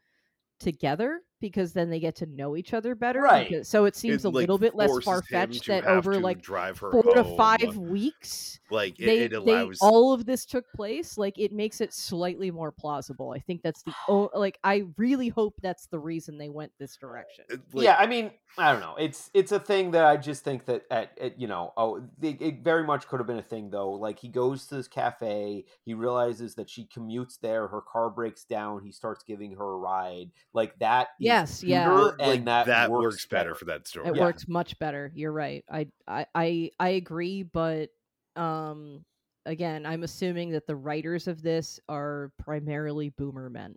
Speaker 3: together because then they get to know each other better.
Speaker 4: Right.
Speaker 3: because- so it seems
Speaker 1: It,
Speaker 3: a
Speaker 1: like,
Speaker 3: little bit less far fetched that over like
Speaker 1: drive her
Speaker 3: four to five weeks
Speaker 1: Like it,
Speaker 3: they,
Speaker 1: it
Speaker 3: they all of this took place like it makes it slightly more plausible i think that's the oh like i really hope that's the reason they went this direction
Speaker 1: uh, like,
Speaker 4: yeah, I mean, I don't know. It's it's a thing that I just think that at, at you know, oh, it, it very much could have been a thing though. Like he goes to this cafe, he realizes that she commutes there, her car breaks down, he starts giving her a ride. Like that. is
Speaker 3: Yes, yeah.
Speaker 4: cuter,
Speaker 1: like,
Speaker 4: and that,
Speaker 1: works, better for that story.
Speaker 3: it
Speaker 4: Yeah.
Speaker 3: works much better you're right I, I i i agree but um again i'm assuming that the writers of this are primarily boomer men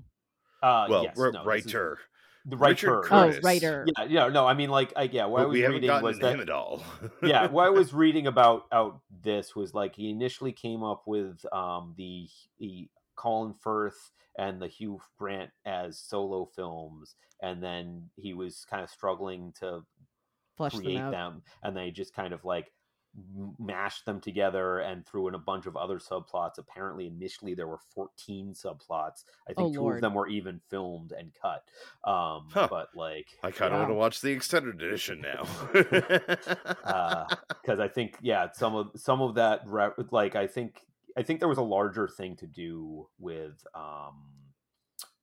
Speaker 4: Uh,
Speaker 1: well,
Speaker 4: yes,
Speaker 1: ri-
Speaker 4: no,
Speaker 1: writer.
Speaker 4: the writer.
Speaker 1: Curtis.
Speaker 3: oh writer
Speaker 4: Yeah, yeah, no, I mean, like, I, yeah, what I was
Speaker 1: we
Speaker 4: reading was that
Speaker 1: him at all.
Speaker 4: yeah what i was reading about out this was like he initially came up with um the the colin firth and the hugh grant as solo films and then he was kind of struggling to
Speaker 3: flush
Speaker 4: create
Speaker 3: out
Speaker 4: them and they just kind of like mashed them together and threw in a bunch of other subplots apparently initially there were 14 subplots i think
Speaker 3: Oh,
Speaker 4: two
Speaker 3: Lord.
Speaker 4: of them were even filmed and cut um
Speaker 1: Huh.
Speaker 4: but like
Speaker 1: I kind of want to watch the extended edition now.
Speaker 4: because I think yeah, some of some of that re- like I think I think there was a larger thing to do with um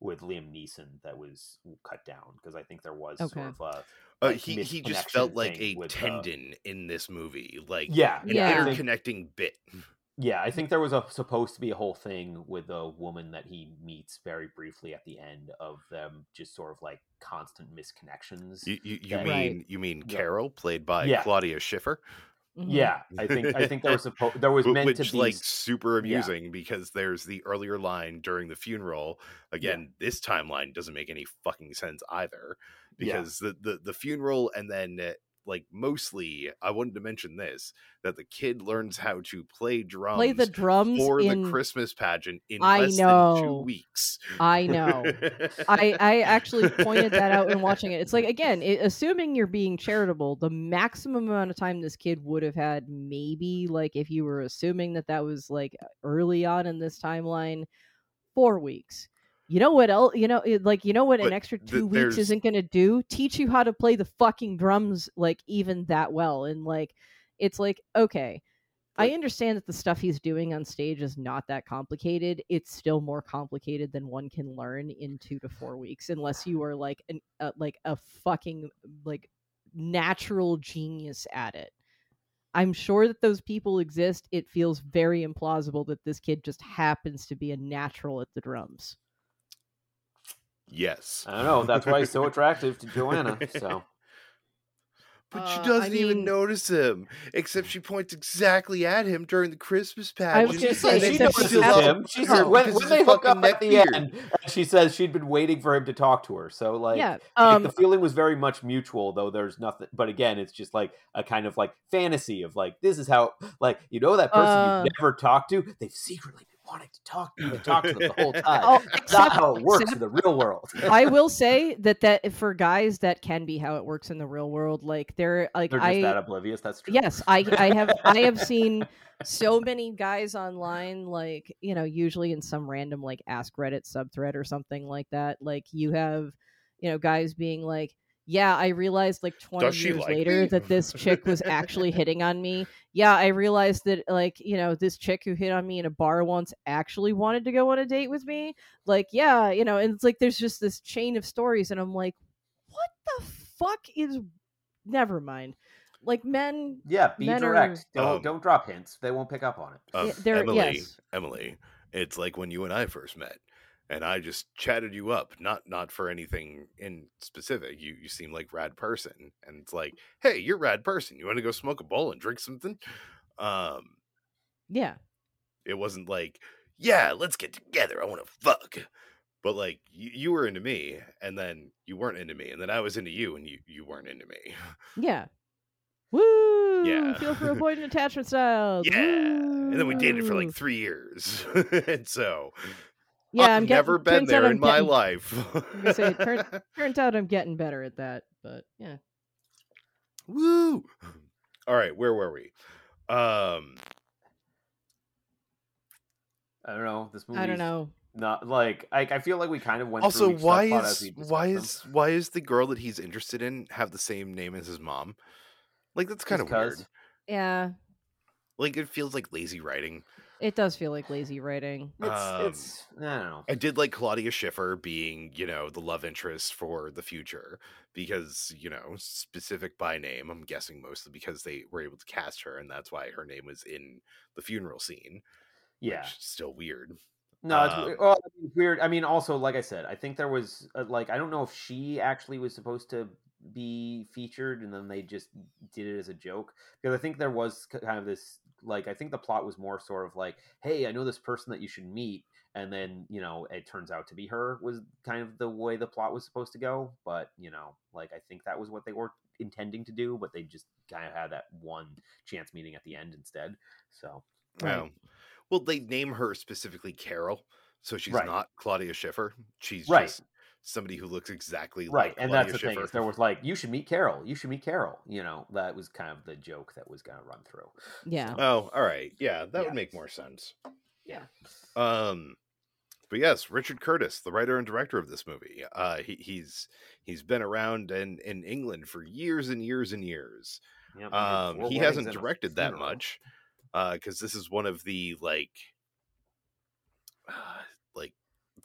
Speaker 4: with Liam Neeson that was cut down because I think there was
Speaker 3: Okay.
Speaker 4: sort of a
Speaker 1: Uh,
Speaker 4: like,
Speaker 1: he he just felt like a
Speaker 4: with, uh,
Speaker 1: tendon in this movie, like
Speaker 4: yeah
Speaker 1: an
Speaker 3: Yeah.
Speaker 1: Interconnecting bit.
Speaker 4: yeah I think there was a supposed to be a whole thing with a woman that he meets very briefly at the end of them just sort of like constant misconnections.
Speaker 1: You you, you
Speaker 4: Right.
Speaker 1: mean you mean
Speaker 4: Yeah.
Speaker 1: Carol, played by
Speaker 4: Yeah.
Speaker 1: Claudia Schiffer.
Speaker 4: Yeah, I think I think there was supposed there was meant
Speaker 1: which
Speaker 4: to be
Speaker 1: like super
Speaker 4: yeah.
Speaker 1: amusing because there's the earlier line during the funeral. Again, this timeline doesn't make any fucking sense either
Speaker 4: Yeah.
Speaker 1: because the, the the funeral and then uh, like mostly I wanted to mention this that the kid learns how to play drums
Speaker 3: play the drums
Speaker 1: for
Speaker 3: in
Speaker 1: the Christmas pageant in
Speaker 3: I
Speaker 1: less than two
Speaker 3: know.
Speaker 1: weeks.
Speaker 3: i know I, I actually pointed that out in watching it. It's like again, it, assuming you're being charitable, the maximum amount of time this kid would have had, maybe like if you were assuming that that was like early on in this timeline, four weeks. You know what else? You know, like you know what an
Speaker 1: But
Speaker 3: extra
Speaker 1: th-
Speaker 3: two weeks isn't going to do? Teach you how to play the fucking drums like even that well. And like, it's like okay, I understand that the stuff he's doing on stage is not that complicated. It's still more complicated than one can learn in two to four weeks, unless you are like an uh, like a fucking like natural genius at it. I'm sure that those people exist. It feels very implausible that this kid just happens to be a natural at the drums.
Speaker 1: Yes.
Speaker 4: I don't know. That's why he's so attractive to Joanna. So
Speaker 1: But
Speaker 3: Uh,
Speaker 1: she doesn't even
Speaker 3: mean-
Speaker 1: notice him, except she points exactly at him during the Christmas
Speaker 3: I
Speaker 1: pageant.
Speaker 3: was
Speaker 4: she
Speaker 3: gonna say,
Speaker 4: she notices
Speaker 3: she's
Speaker 4: him. She said when, when they hook up at the
Speaker 1: neckbeard.
Speaker 4: end, she says she'd been waiting for him to talk to her. So like,
Speaker 3: yeah. Um.
Speaker 4: the feeling was very much mutual, though there's nothing. But again, it's just like a kind of like fantasy of like this is how like you know that person
Speaker 3: Uh,
Speaker 4: you've never talked to, they've secretly been wanting to talk to you and talk to them the whole time.
Speaker 3: Oh,
Speaker 4: That's not how it works in the real world.
Speaker 3: I will say that that for guys that can be how it works in the real world. Like they're like
Speaker 4: They're just
Speaker 3: I
Speaker 4: that oblivious. That's true.
Speaker 3: yes I I have I have seen so many guys online like you know usually in some random like ask Reddit subthread or something like that. Like you have you know guys being like. Yeah, I realized like 20
Speaker 1: Does
Speaker 3: years
Speaker 1: like
Speaker 3: later
Speaker 1: me?"
Speaker 3: that this chick was actually hitting on me. Yeah, I realized that like, you know, this chick who hit on me in a bar once actually wanted to go on a date with me. Like, yeah, you know, and it's like there's just this chain of stories and I'm like, what the fuck is never mind. Like men
Speaker 4: Yeah, be
Speaker 3: Men are-
Speaker 4: direct. Don't
Speaker 1: Um,
Speaker 4: don't drop hints. They won't pick up on it.
Speaker 1: Um,
Speaker 3: Yeah,
Speaker 1: Emily,
Speaker 3: yes.
Speaker 1: Emily, it's like when you and I first met, and I just chatted you up, not not for anything in specific. You you seem like rad person, and it's like, hey, you're rad person. You want to go smoke a bowl and drink something? Um,
Speaker 3: yeah.
Speaker 1: it wasn't like, yeah, let's get together. I want to fuck. But like you, you were into me, and then you weren't into me, and then I was into you, and you you weren't into me.
Speaker 3: Yeah. Woo!
Speaker 1: Yeah.
Speaker 3: Feel for avoidant attachment styles.
Speaker 1: Yeah, and then we dated for like three years, and so
Speaker 3: Yeah,
Speaker 1: I've
Speaker 3: I'm getting,
Speaker 1: never been
Speaker 3: turns out
Speaker 1: there
Speaker 3: I'm
Speaker 1: in my
Speaker 3: getting-
Speaker 1: life.
Speaker 3: gonna say, turn- Turns out I'm getting better at that, but yeah.
Speaker 1: Woo! All right, where were we? Um,
Speaker 4: I don't know. This movie.
Speaker 3: I don't know.
Speaker 4: Not like I, I feel like we kind of went.
Speaker 1: also,
Speaker 4: through each
Speaker 1: why is why is
Speaker 4: them.
Speaker 1: why is the girl that he's interested in have the same name as his mom? Like that's kind of
Speaker 4: Just 'cause.
Speaker 1: weird.
Speaker 3: Yeah,
Speaker 1: Like it feels like lazy writing.
Speaker 3: It does feel like lazy writing.
Speaker 4: It's,
Speaker 1: Um,
Speaker 4: it's I don't know.
Speaker 1: I did like Claudia Schiffer being, you know, the love interest for the future because, you know, specific by name. I'm guessing mostly because they were able to cast her, and that's why her name was in the funeral scene.
Speaker 4: Yeah.
Speaker 1: which is still weird.
Speaker 4: No, it's
Speaker 1: Um,
Speaker 4: we- well, it's weird. I mean, also, like I said, I think there was uh, like I don't know if she actually was supposed to be featured, and then they just did it as a joke because I think there was kind of this like I think the plot was more sort of like, hey, I know this person that you should meet, and then you know it turns out to be her was kind of the way the plot was supposed to go. But you know, like I think that was what they were intending to do, but they just kind of had that one chance meeting at the end instead. So
Speaker 3: Right.
Speaker 1: Um, well, they name her specifically Carol, so she's
Speaker 4: Right.
Speaker 1: not Claudia Schiffer. She's
Speaker 4: Right.
Speaker 1: just somebody who looks exactly
Speaker 4: right
Speaker 1: like
Speaker 4: and
Speaker 1: Claudia
Speaker 4: that's the
Speaker 1: Schiffer.
Speaker 4: thing is there was like you should meet carol you should meet carol you know that was kind of the joke that was going to run through
Speaker 3: Yeah.
Speaker 1: Oh, all right. Yeah, that
Speaker 4: Yeah.
Speaker 1: would make more sense.
Speaker 4: yeah
Speaker 1: Um, but yes, Richard Curtis, the writer and director of this movie, uh, he, he's he's been around in in England for years and years and years.
Speaker 4: Yep,
Speaker 1: Um, he hasn't directed that
Speaker 4: funeral.
Speaker 1: much, uh, because this is one of the like, uh, like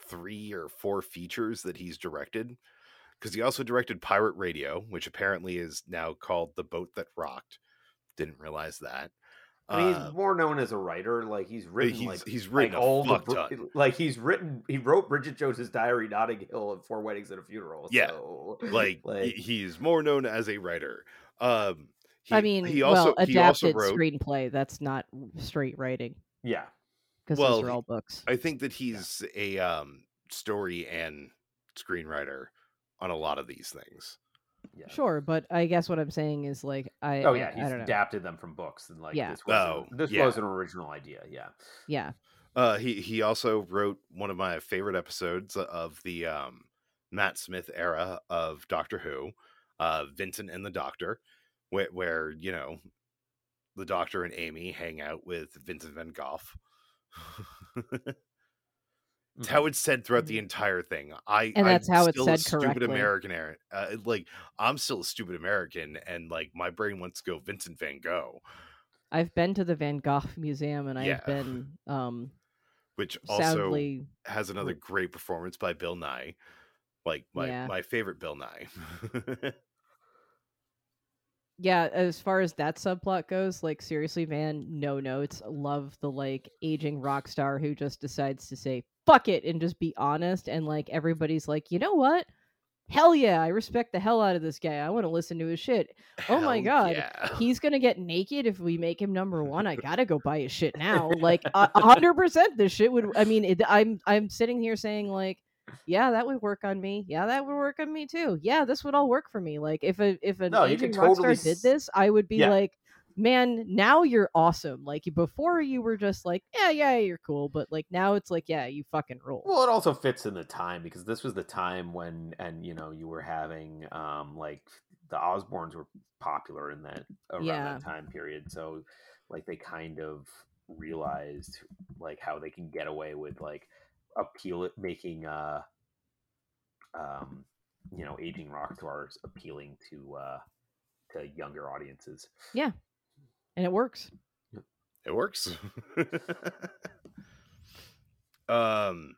Speaker 1: three or four features that he's directed. Because he also directed Pirate Radio, which apparently is now called The Boat That Rocked. Didn't realize that.
Speaker 4: I mean, he's
Speaker 1: Um,
Speaker 4: more known as a writer. Like he's written
Speaker 1: he's
Speaker 4: like
Speaker 1: he's
Speaker 4: like
Speaker 1: written
Speaker 4: all
Speaker 1: a
Speaker 4: the
Speaker 1: fuck
Speaker 4: Br-
Speaker 1: ton.
Speaker 4: like he's written he wrote Bridget Jones's Diary, Notting Hill, and Four Weddings and a Funeral.
Speaker 1: Yeah,
Speaker 4: so,
Speaker 1: like, he- he's more known as a writer. Um, he,
Speaker 3: I mean,
Speaker 1: he also
Speaker 3: well,
Speaker 1: he also
Speaker 3: adapted
Speaker 1: wrote.
Speaker 3: screenplay. That's not straight writing
Speaker 4: yeah,
Speaker 3: because
Speaker 1: Well,
Speaker 3: those are all books.
Speaker 1: I think that he's a um, story and screenwriter on a lot of these things.
Speaker 4: yeah.
Speaker 3: Sure, but I guess what I'm saying is like I.
Speaker 4: Oh yeah,
Speaker 3: I,
Speaker 4: he's
Speaker 3: don't know.
Speaker 4: adapted them from books, and like
Speaker 3: Yeah.
Speaker 4: this was
Speaker 1: Oh,
Speaker 4: this
Speaker 1: yeah.
Speaker 4: was an original idea. Yeah,
Speaker 3: Yeah.
Speaker 1: Uh, he he also wrote one of my favorite episodes of the um, Matt Smith era of Doctor Who, uh, Vincent and the Doctor, where, where you know the Doctor and Amy hang out with Vincent Van Gogh. It's how it's said throughout the entire thing. I
Speaker 3: And that's
Speaker 1: I'm
Speaker 3: how it's said
Speaker 1: stupid
Speaker 3: correctly.
Speaker 1: American. Uh, like I'm still a stupid American, and like my brain wants to go Vincent Van Gogh,
Speaker 3: I've been to the Van Gogh Museum and
Speaker 1: Yeah.
Speaker 3: I've been um
Speaker 1: which also
Speaker 3: sadly
Speaker 1: has another great performance by Bill Nighy. Like my
Speaker 3: Yeah.
Speaker 1: my favorite Bill Nighy.
Speaker 3: yeah, as far as that subplot goes, like seriously, Van, no notes. Love the like aging rock star who just decides to say fuck it and just be honest and like everybody's like, "You know what? Hell yeah, I respect the hell out of this guy. I want to listen to his shit. Oh my God,
Speaker 1: yeah.
Speaker 3: He's gonna get naked if we make him number one. I gotta go buy his shit now. Like hundred percent, this shit would. I mean, it, I'm I'm sitting here saying like, yeah, that would work on me. Yeah, that would work on me too. Yeah, this would all work for me. Like if a if an
Speaker 4: No,
Speaker 3: aging rock
Speaker 4: totally
Speaker 3: star did this, I would be
Speaker 4: Yeah.
Speaker 3: like, man, now you're awesome. Like before, you were just like, yeah, yeah, you're cool. But like now, it's like, yeah, you fucking rule.
Speaker 4: Well, it also fits in the time because this was the time when, and you know, you were having um like the Osbournes were popular in that around
Speaker 3: Yeah.
Speaker 4: that time period. So, like, they kind of realized like how they can get away with like appeal making uh um you know aging rock stars appealing to uh to younger audiences.
Speaker 3: Yeah and it works.
Speaker 1: It works. um.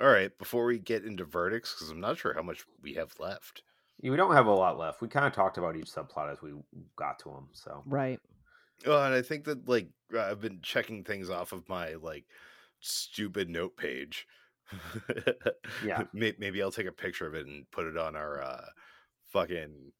Speaker 1: All right. Before we get into verdicts, because I'm not sure how much we have left.
Speaker 4: Yeah, We don't have a lot left. We kind of talked about each subplot as we got to them. So
Speaker 3: Right.
Speaker 1: Oh, and I think that like I've been checking things off of my like stupid note page.
Speaker 4: Yeah.
Speaker 1: Maybe I'll take a picture of it and put it on our uh fucking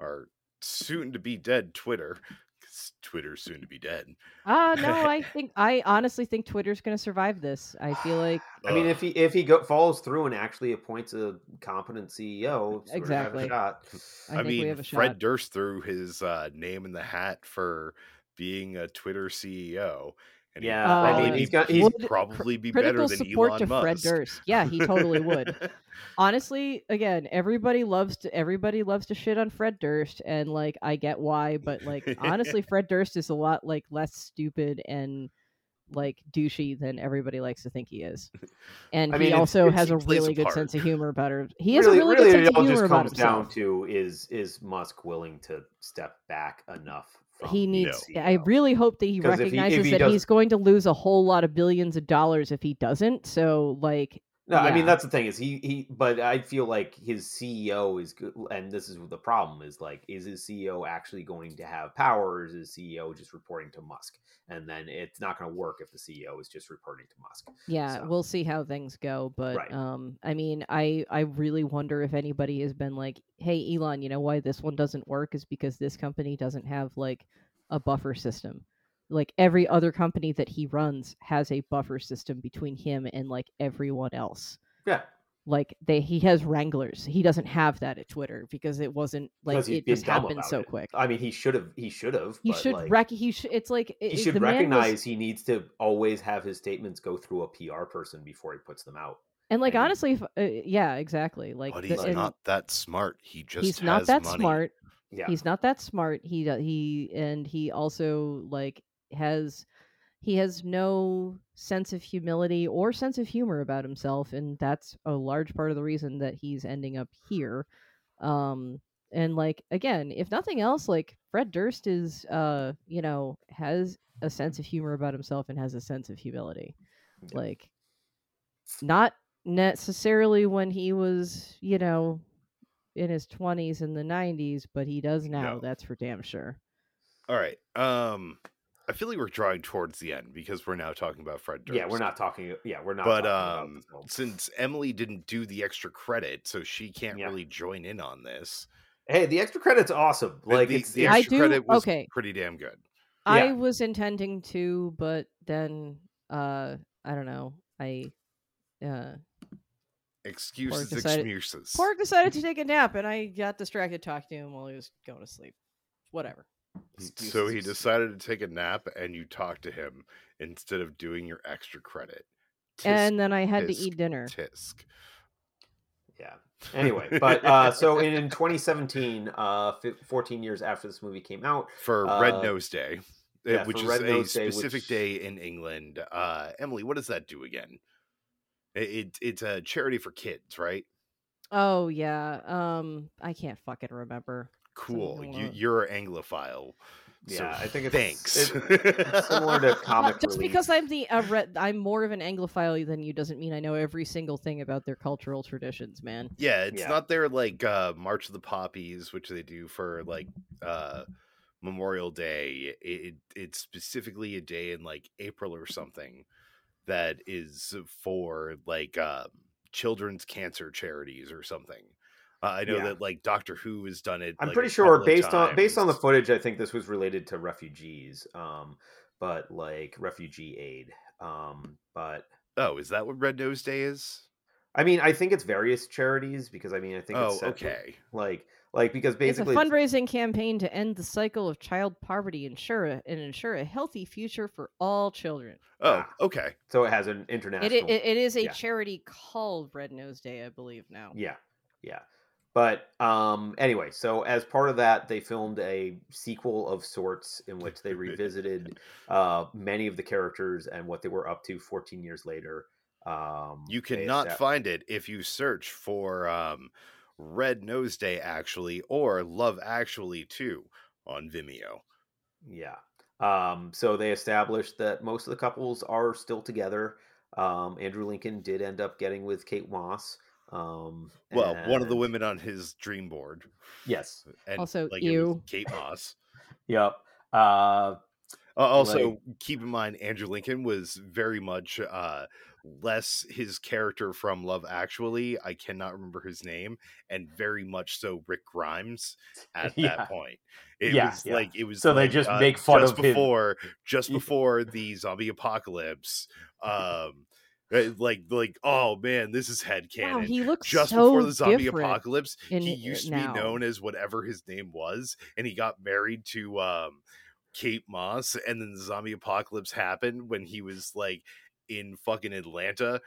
Speaker 1: our soon to be dead Twitter. 'cause Twitter's soon to be dead.
Speaker 3: Uh no, I think I honestly think Twitter's gonna survive this. I feel like
Speaker 4: I mean, if he if he go, follows through and actually appoints a competent CEO, sort have a
Speaker 3: Exactly.
Speaker 4: shot.
Speaker 3: I,
Speaker 1: I, mean,
Speaker 3: have a
Speaker 1: Fred
Speaker 3: shot.
Speaker 1: Durst threw his uh, name in the hat for being a Twitter CEO, and
Speaker 4: Yeah,
Speaker 1: he'd
Speaker 3: I mean,
Speaker 4: he's got- he's-
Speaker 3: Would-
Speaker 1: probably be better than
Speaker 3: support
Speaker 1: Elon
Speaker 3: to
Speaker 1: Musk.
Speaker 3: Fred Durst. Yeah, he totally would. Honestly, again, everybody loves to everybody loves to shit on Fred Durst, and like I get why, but like honestly, Fred Durst is a lot like less stupid and like douchey than everybody likes to think he is. And
Speaker 4: I
Speaker 3: he
Speaker 4: mean, it's-
Speaker 3: also
Speaker 4: it's-
Speaker 3: has
Speaker 1: he
Speaker 3: a really good
Speaker 1: part.
Speaker 3: sense of humor about it. He has
Speaker 4: really,
Speaker 3: a really,
Speaker 4: really,
Speaker 3: good sense of humor about
Speaker 4: comes down to is is Musk willing to step back enough? From
Speaker 3: he oh,
Speaker 4: being
Speaker 3: needs
Speaker 4: CEO?
Speaker 3: I really hope that he
Speaker 4: 'Cause if he- if
Speaker 3: recognizes
Speaker 4: he
Speaker 3: that he's going to lose a whole lot of billions of dollars if he doesn't. So like
Speaker 4: No, I mean that's the thing is he he, but I feel like his CEO is good, and this is the problem is like, is his CEO actually going to have power, or is his CEO just reporting to Musk? And then it's not going to work if the CEO is just reporting to Musk.
Speaker 3: Yeah,
Speaker 4: So-
Speaker 3: we'll see how things go, but
Speaker 4: Right.
Speaker 3: um I mean, I I really wonder if anybody has been like, "Hey Elon, you know why this one doesn't work is because this company doesn't have like a buffer system." Like every other company that he runs has a buffer system between him and like everyone else.
Speaker 4: Yeah,
Speaker 3: Like they he has wranglers. He doesn't have that at Twitter because it wasn't like it just happened so
Speaker 4: it.
Speaker 3: quick.
Speaker 4: I mean, he should have. He should have.
Speaker 3: He should
Speaker 4: like,
Speaker 3: rec he should it's like
Speaker 4: he
Speaker 3: it-
Speaker 4: should
Speaker 3: the man was-
Speaker 4: recognize he needs to always have his statements go through a PR person before he puts them out.
Speaker 3: and like
Speaker 4: and
Speaker 3: honestly if, uh, yeah, exactly. Like
Speaker 1: but
Speaker 3: the-
Speaker 1: he's
Speaker 3: and-
Speaker 1: not that smart. He just
Speaker 3: he's not that
Speaker 1: money.
Speaker 3: smart.
Speaker 4: Yeah,
Speaker 3: He's not that smart. He do- he and he also like has he has no sense of humility or sense of humor about himself and that's a large part of the reason that he's ending up here. Um and like again, if nothing else like Fred Durst is uh you know has a sense of humor about himself and has a sense of humility.
Speaker 4: Yep.
Speaker 3: Like not necessarily when he was, you know, in his 20s in the 90s, but he does now.
Speaker 1: No.
Speaker 3: That's for damn sure.
Speaker 1: All right. Um, I feel like we're drawing towards the end because we're now talking about Fred Durst.
Speaker 4: yeah. We're not talking. Yeah, we're not.
Speaker 1: But
Speaker 4: talking
Speaker 1: um,
Speaker 4: the
Speaker 1: since Emily didn't do the extra credit, so she can't
Speaker 4: Yeah.
Speaker 1: really join in on this.
Speaker 4: hey, the extra credit's awesome. Like
Speaker 1: the,
Speaker 4: it's,
Speaker 1: the
Speaker 4: it's
Speaker 3: I
Speaker 1: extra
Speaker 3: do-
Speaker 1: credit was
Speaker 3: okay.
Speaker 1: pretty damn good.
Speaker 3: I
Speaker 4: Yeah.
Speaker 3: was intending to, but then uh I don't know. I uh
Speaker 1: Excuses,
Speaker 3: decided-
Speaker 1: excuses.
Speaker 3: Pork decided to take a nap and I got distracted talking to him while he was going to sleep. Whatever.
Speaker 1: So he decided to take a nap, and you talked to him instead of doing your extra credit. Tisk,
Speaker 3: and then I had to eat dinner.
Speaker 1: Tisk.
Speaker 4: Yeah. Anyway, but uh, so in, in 2017, uh, fi- 14 years after this movie came out,
Speaker 1: for Red
Speaker 4: Uh,
Speaker 1: Nose Day. uh,
Speaker 4: Yeah,
Speaker 1: which is
Speaker 4: Red
Speaker 1: a
Speaker 4: Nose Day,
Speaker 1: specific
Speaker 4: which-
Speaker 1: day in England. Uh, Emily, what does that do again? It, it it's a charity for kids, right?
Speaker 3: Oh yeah. Um, I can't fucking remember.
Speaker 1: Cool.
Speaker 3: Something
Speaker 1: You, you're an Anglophile. so
Speaker 4: Yeah, I think it's
Speaker 1: thanks.
Speaker 4: it's similar to comic
Speaker 3: just
Speaker 4: relief.
Speaker 3: because I'm the uh, re- I'm more of an Anglophile than you doesn't mean I know every single thing about their cultural traditions, man.
Speaker 1: Yeah, it's
Speaker 4: Yeah.
Speaker 1: not their like uh March of the Poppies, which they do for like uh Memorial Day. It, it it's specifically a day in like April or something that is for like um children's cancer charities or something. Uh, I know
Speaker 4: Yeah.
Speaker 1: that like Doctor Who has done it.
Speaker 4: I'm
Speaker 1: like,
Speaker 4: pretty sure based on based on the footage, I think this was related to refugees, um, but like refugee aid. Um, but
Speaker 1: Oh, is that what Red Nose Day is?
Speaker 4: I mean, I think it's various charities because I mean, I think
Speaker 1: Oh,
Speaker 4: it's set-
Speaker 1: okay.
Speaker 4: like like because basically
Speaker 3: it's a fundraising campaign to end the cycle of child poverty, ensure a, and ensure a healthy future for all children.
Speaker 1: Oh,
Speaker 4: Ah.
Speaker 1: okay.
Speaker 4: so it has an international.
Speaker 3: It, it, it is a
Speaker 4: yeah.
Speaker 3: charity called Red Nose Day, I believe now.
Speaker 4: Yeah, yeah. But um, anyway, so as part of that, they filmed a sequel of sorts in which they revisited uh, many of the characters and what they were up to 14 years later. Um,
Speaker 1: You cannot find it if you search for um, Red Nose Day actually or Love Actually 2 on Vimeo.
Speaker 4: Yeah. Um, so they established that most of the couples are still together. Um, Andrew Lincoln did end up getting with Kate Moss. Um,
Speaker 1: Well, one of the women on his dream board.
Speaker 4: Yes.
Speaker 1: And
Speaker 3: Also,
Speaker 1: like
Speaker 3: you.
Speaker 1: Kate Moss.
Speaker 4: Yep. Uh,
Speaker 1: Uh, also,
Speaker 4: Like-
Speaker 1: keep in mind, Andrew Lincoln was very much uh, less his character from Love Actually. I cannot remember his name, and very much so Rick Grimes at
Speaker 4: Yeah.
Speaker 1: that point. It
Speaker 4: Yeah,
Speaker 1: was
Speaker 4: yeah.
Speaker 1: like it was.
Speaker 4: So they just
Speaker 1: uh,
Speaker 4: make fun
Speaker 1: just
Speaker 4: of him.
Speaker 1: before, just before the zombie apocalypse. Um, uh, like like oh man, this is head
Speaker 3: Wow,
Speaker 1: canon.
Speaker 3: he looks
Speaker 1: just
Speaker 3: so
Speaker 1: before the zombie apocalypse,
Speaker 3: in
Speaker 1: he used to
Speaker 3: now.
Speaker 1: be known as whatever his name was, and he got married to um, Kate Moss, and then the zombie apocalypse happened when he was like in fucking Atlanta.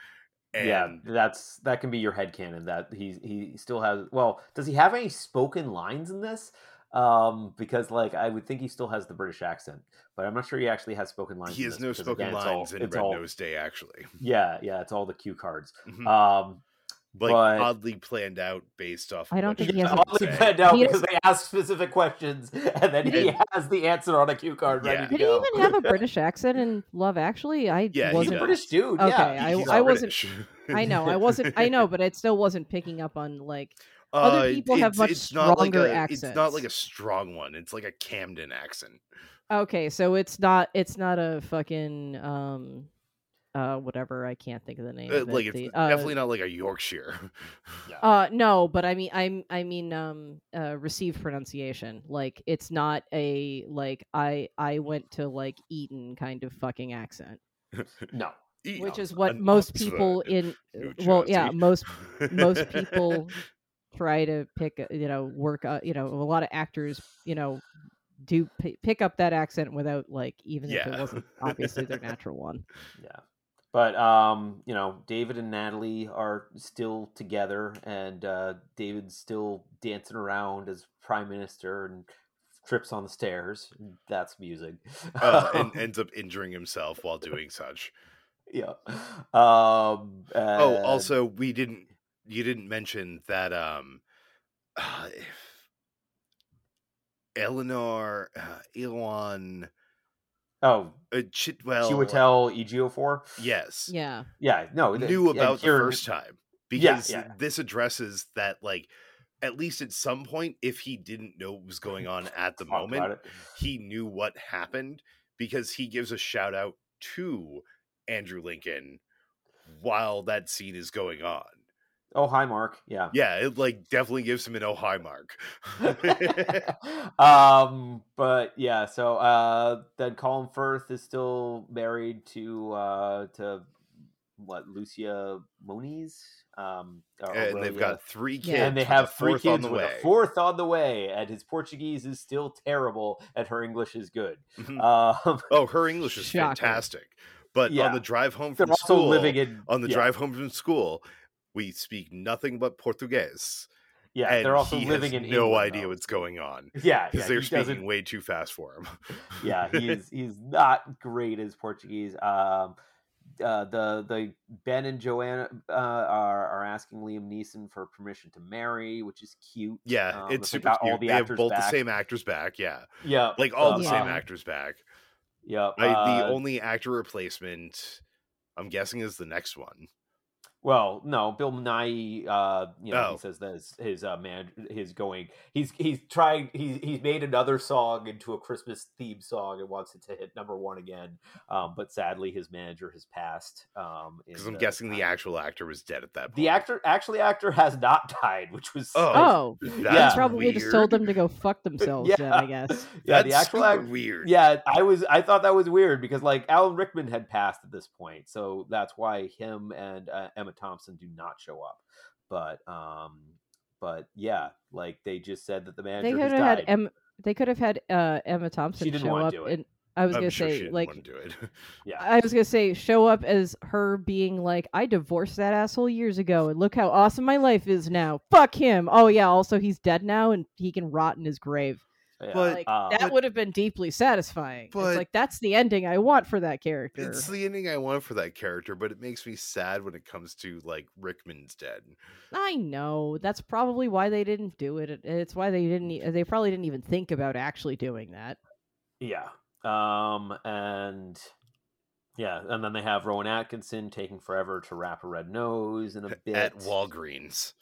Speaker 1: And
Speaker 4: yeah, that's that can be your headcanon that he he still has well, does he have any spoken lines in this? Um, because like I would think he still has the British accent, but I'm not sure he actually has spoken lines.
Speaker 1: he has no spoken
Speaker 4: again, it's all-
Speaker 1: lines in
Speaker 4: it's
Speaker 1: Red
Speaker 4: all-
Speaker 1: Nose Day, actually.
Speaker 4: Yeah, yeah, it's all the cue cards.
Speaker 1: Mhm.
Speaker 4: Um,
Speaker 1: like
Speaker 4: but-
Speaker 1: oddly planned out based off.
Speaker 3: I don't think
Speaker 1: she
Speaker 3: he has a-
Speaker 1: would
Speaker 4: oddly
Speaker 1: say.
Speaker 4: planned out
Speaker 3: He
Speaker 4: because they ask specific questions and then he
Speaker 1: And-
Speaker 4: has the answer on a cue card ready
Speaker 1: Yeah.
Speaker 4: to
Speaker 3: Did he
Speaker 4: go.
Speaker 3: even have a British accent in Love Actually? I
Speaker 1: Yeah, he
Speaker 3: wasn't.
Speaker 4: a British dude.
Speaker 3: Okay,
Speaker 4: yeah.
Speaker 3: I-
Speaker 1: He's
Speaker 3: I wasn't- I know, I wasn't. I know, but it still wasn't picking up on like.
Speaker 1: Uh,
Speaker 3: Other people have
Speaker 1: it's-
Speaker 3: much
Speaker 1: it's not like
Speaker 3: stronger
Speaker 1: a, It's not like a strong one. It's like a Camden accent.
Speaker 3: Okay, so it's not. It's not a fucking um, uh, whatever. I can't think of the name.
Speaker 1: Uh,
Speaker 3: of it,
Speaker 1: like it's
Speaker 3: the, uh,
Speaker 1: definitely not like a Yorkshire.
Speaker 3: Uh, no, but I mean, I'm, I mean, um, uh, received pronunciation. Like, it's not a like I, I went to like Eton kind of fucking accent,
Speaker 4: No.
Speaker 3: which is what most
Speaker 1: Oxford,
Speaker 3: people in, well, yeah, most most people try to pick, uh, you know, work, uh, you know, a lot of actors, you know, do p- pick up that accent without like even if it wasn't obviously their natural one.
Speaker 4: Yeah. But um, you know, David and Natalie are still together and uh David's still dancing around as prime minister and trips on the stairs. That's music.
Speaker 1: uh, and ends up injuring himself while doing such.
Speaker 4: yeah. Um
Speaker 1: Oh, also, we didn't. You didn't mention that. Um, uh, Eleanor, uh, Elon,
Speaker 4: Oh,
Speaker 1: uh, Chitwell.
Speaker 4: Chiwetel Ejiofor?
Speaker 1: Yes,
Speaker 3: Yeah,
Speaker 4: Yeah, no, th-
Speaker 1: knew about the first time because
Speaker 4: yeah.
Speaker 1: this addresses that. Like, at least at some point, if he didn't know what was going on at the moment, he knew what happened because he gives a shout out to Andrew Lincoln while that scene is going on.
Speaker 4: Oh, hi, Mark. Yeah.
Speaker 1: Yeah, it like definitely gives him an oh hi mark.
Speaker 4: um, but yeah, so uh, then Colin Firth is still married to uh, to what Lucia Moniz, um, or
Speaker 1: and they've got three kids.
Speaker 3: Yeah.
Speaker 4: and they have three
Speaker 1: fourth
Speaker 4: kids
Speaker 1: on the
Speaker 4: with
Speaker 1: way.
Speaker 4: a fourth on the way, and his Portuguese is still terrible, and her English is good.
Speaker 1: Mhm.
Speaker 4: Um,
Speaker 1: oh, her English is
Speaker 3: Shocking.
Speaker 1: fantastic. But on the drive home from
Speaker 4: they're
Speaker 1: from
Speaker 4: also
Speaker 1: school,
Speaker 4: living in
Speaker 1: on the
Speaker 4: yeah.
Speaker 1: drive home from school, we speak nothing but Portuguese.
Speaker 4: Yeah,
Speaker 1: and
Speaker 4: they're also
Speaker 1: he
Speaker 4: living
Speaker 1: has
Speaker 4: in
Speaker 1: no
Speaker 4: England,
Speaker 1: idea
Speaker 4: though,
Speaker 1: what's going on
Speaker 4: Yeah, yeah,
Speaker 1: because they're speaking
Speaker 4: doesn't-
Speaker 1: way too fast for him.
Speaker 4: yeah, he is he's not great as Portuguese. Um, uh, the the Ben and Joanna uh, are are asking Liam Neeson for permission to marry, which is cute.
Speaker 1: yeah,
Speaker 4: Um,
Speaker 1: it's super
Speaker 4: got
Speaker 1: cute.
Speaker 4: all the
Speaker 1: they have both
Speaker 4: back.
Speaker 1: the same actors back. Yeah,
Speaker 4: Yeah,
Speaker 1: like all the
Speaker 3: Yeah.
Speaker 1: same actors back.
Speaker 4: Yeah,
Speaker 1: I, the
Speaker 4: uh,
Speaker 1: only actor replacement, I'm guessing, is the next one.
Speaker 4: Well, no, Bill Nighy, uh, you know,
Speaker 1: Oh.
Speaker 4: he says that his, his uh, man, his going, he's he's trying, he's he's made another song into a Christmas theme song and wants it to hit number one again. Um, but sadly, his manager has passed. Um,
Speaker 1: Because I'm
Speaker 4: the
Speaker 1: guessing the actual actor was dead at that point.
Speaker 4: the actor, actually, actor has not died, which was
Speaker 1: Oh,
Speaker 3: Oh,
Speaker 1: That's
Speaker 4: Yeah.
Speaker 3: probably just told them to go fuck themselves.
Speaker 4: yeah,
Speaker 3: Then I guess.
Speaker 4: yeah,
Speaker 1: That's
Speaker 4: the actual
Speaker 1: super
Speaker 4: act,
Speaker 1: weird.
Speaker 4: yeah, I was I thought that was weird because like Alan Rickman had passed at this point, so that's why him and uh, Emma Thompson do not show up. But um, but yeah, like they just said that the manager They
Speaker 3: could
Speaker 4: has
Speaker 3: have
Speaker 4: died.
Speaker 3: had Em- They could have had uh, Emma Thompson
Speaker 4: didn't
Speaker 3: show up,
Speaker 4: do it.
Speaker 3: and I was
Speaker 1: I'm
Speaker 3: gonna
Speaker 1: sure
Speaker 3: say like
Speaker 1: do it.
Speaker 4: yeah,
Speaker 3: I was gonna say show up as her being like, I divorced that asshole years ago, and look how awesome my life is now. Fuck him. Oh yeah, also he's dead now, and he can rot in his grave.
Speaker 4: Yeah.
Speaker 1: But-
Speaker 3: Like
Speaker 4: um,
Speaker 3: that
Speaker 1: but-
Speaker 3: would have been deeply satisfying.
Speaker 1: but-
Speaker 3: it's like that's the ending I want for that character.
Speaker 1: It's the ending I want for that character, but it makes me sad when it comes to like Rickman's dead.
Speaker 3: I know that's probably why they didn't do it. It- It's why they didn't. They probably didn't even think about actually doing that.
Speaker 4: yeah, um, and yeah, and then they have Rowan Atkinson taking forever to wrap a red nose in a bit
Speaker 1: At Walgreens.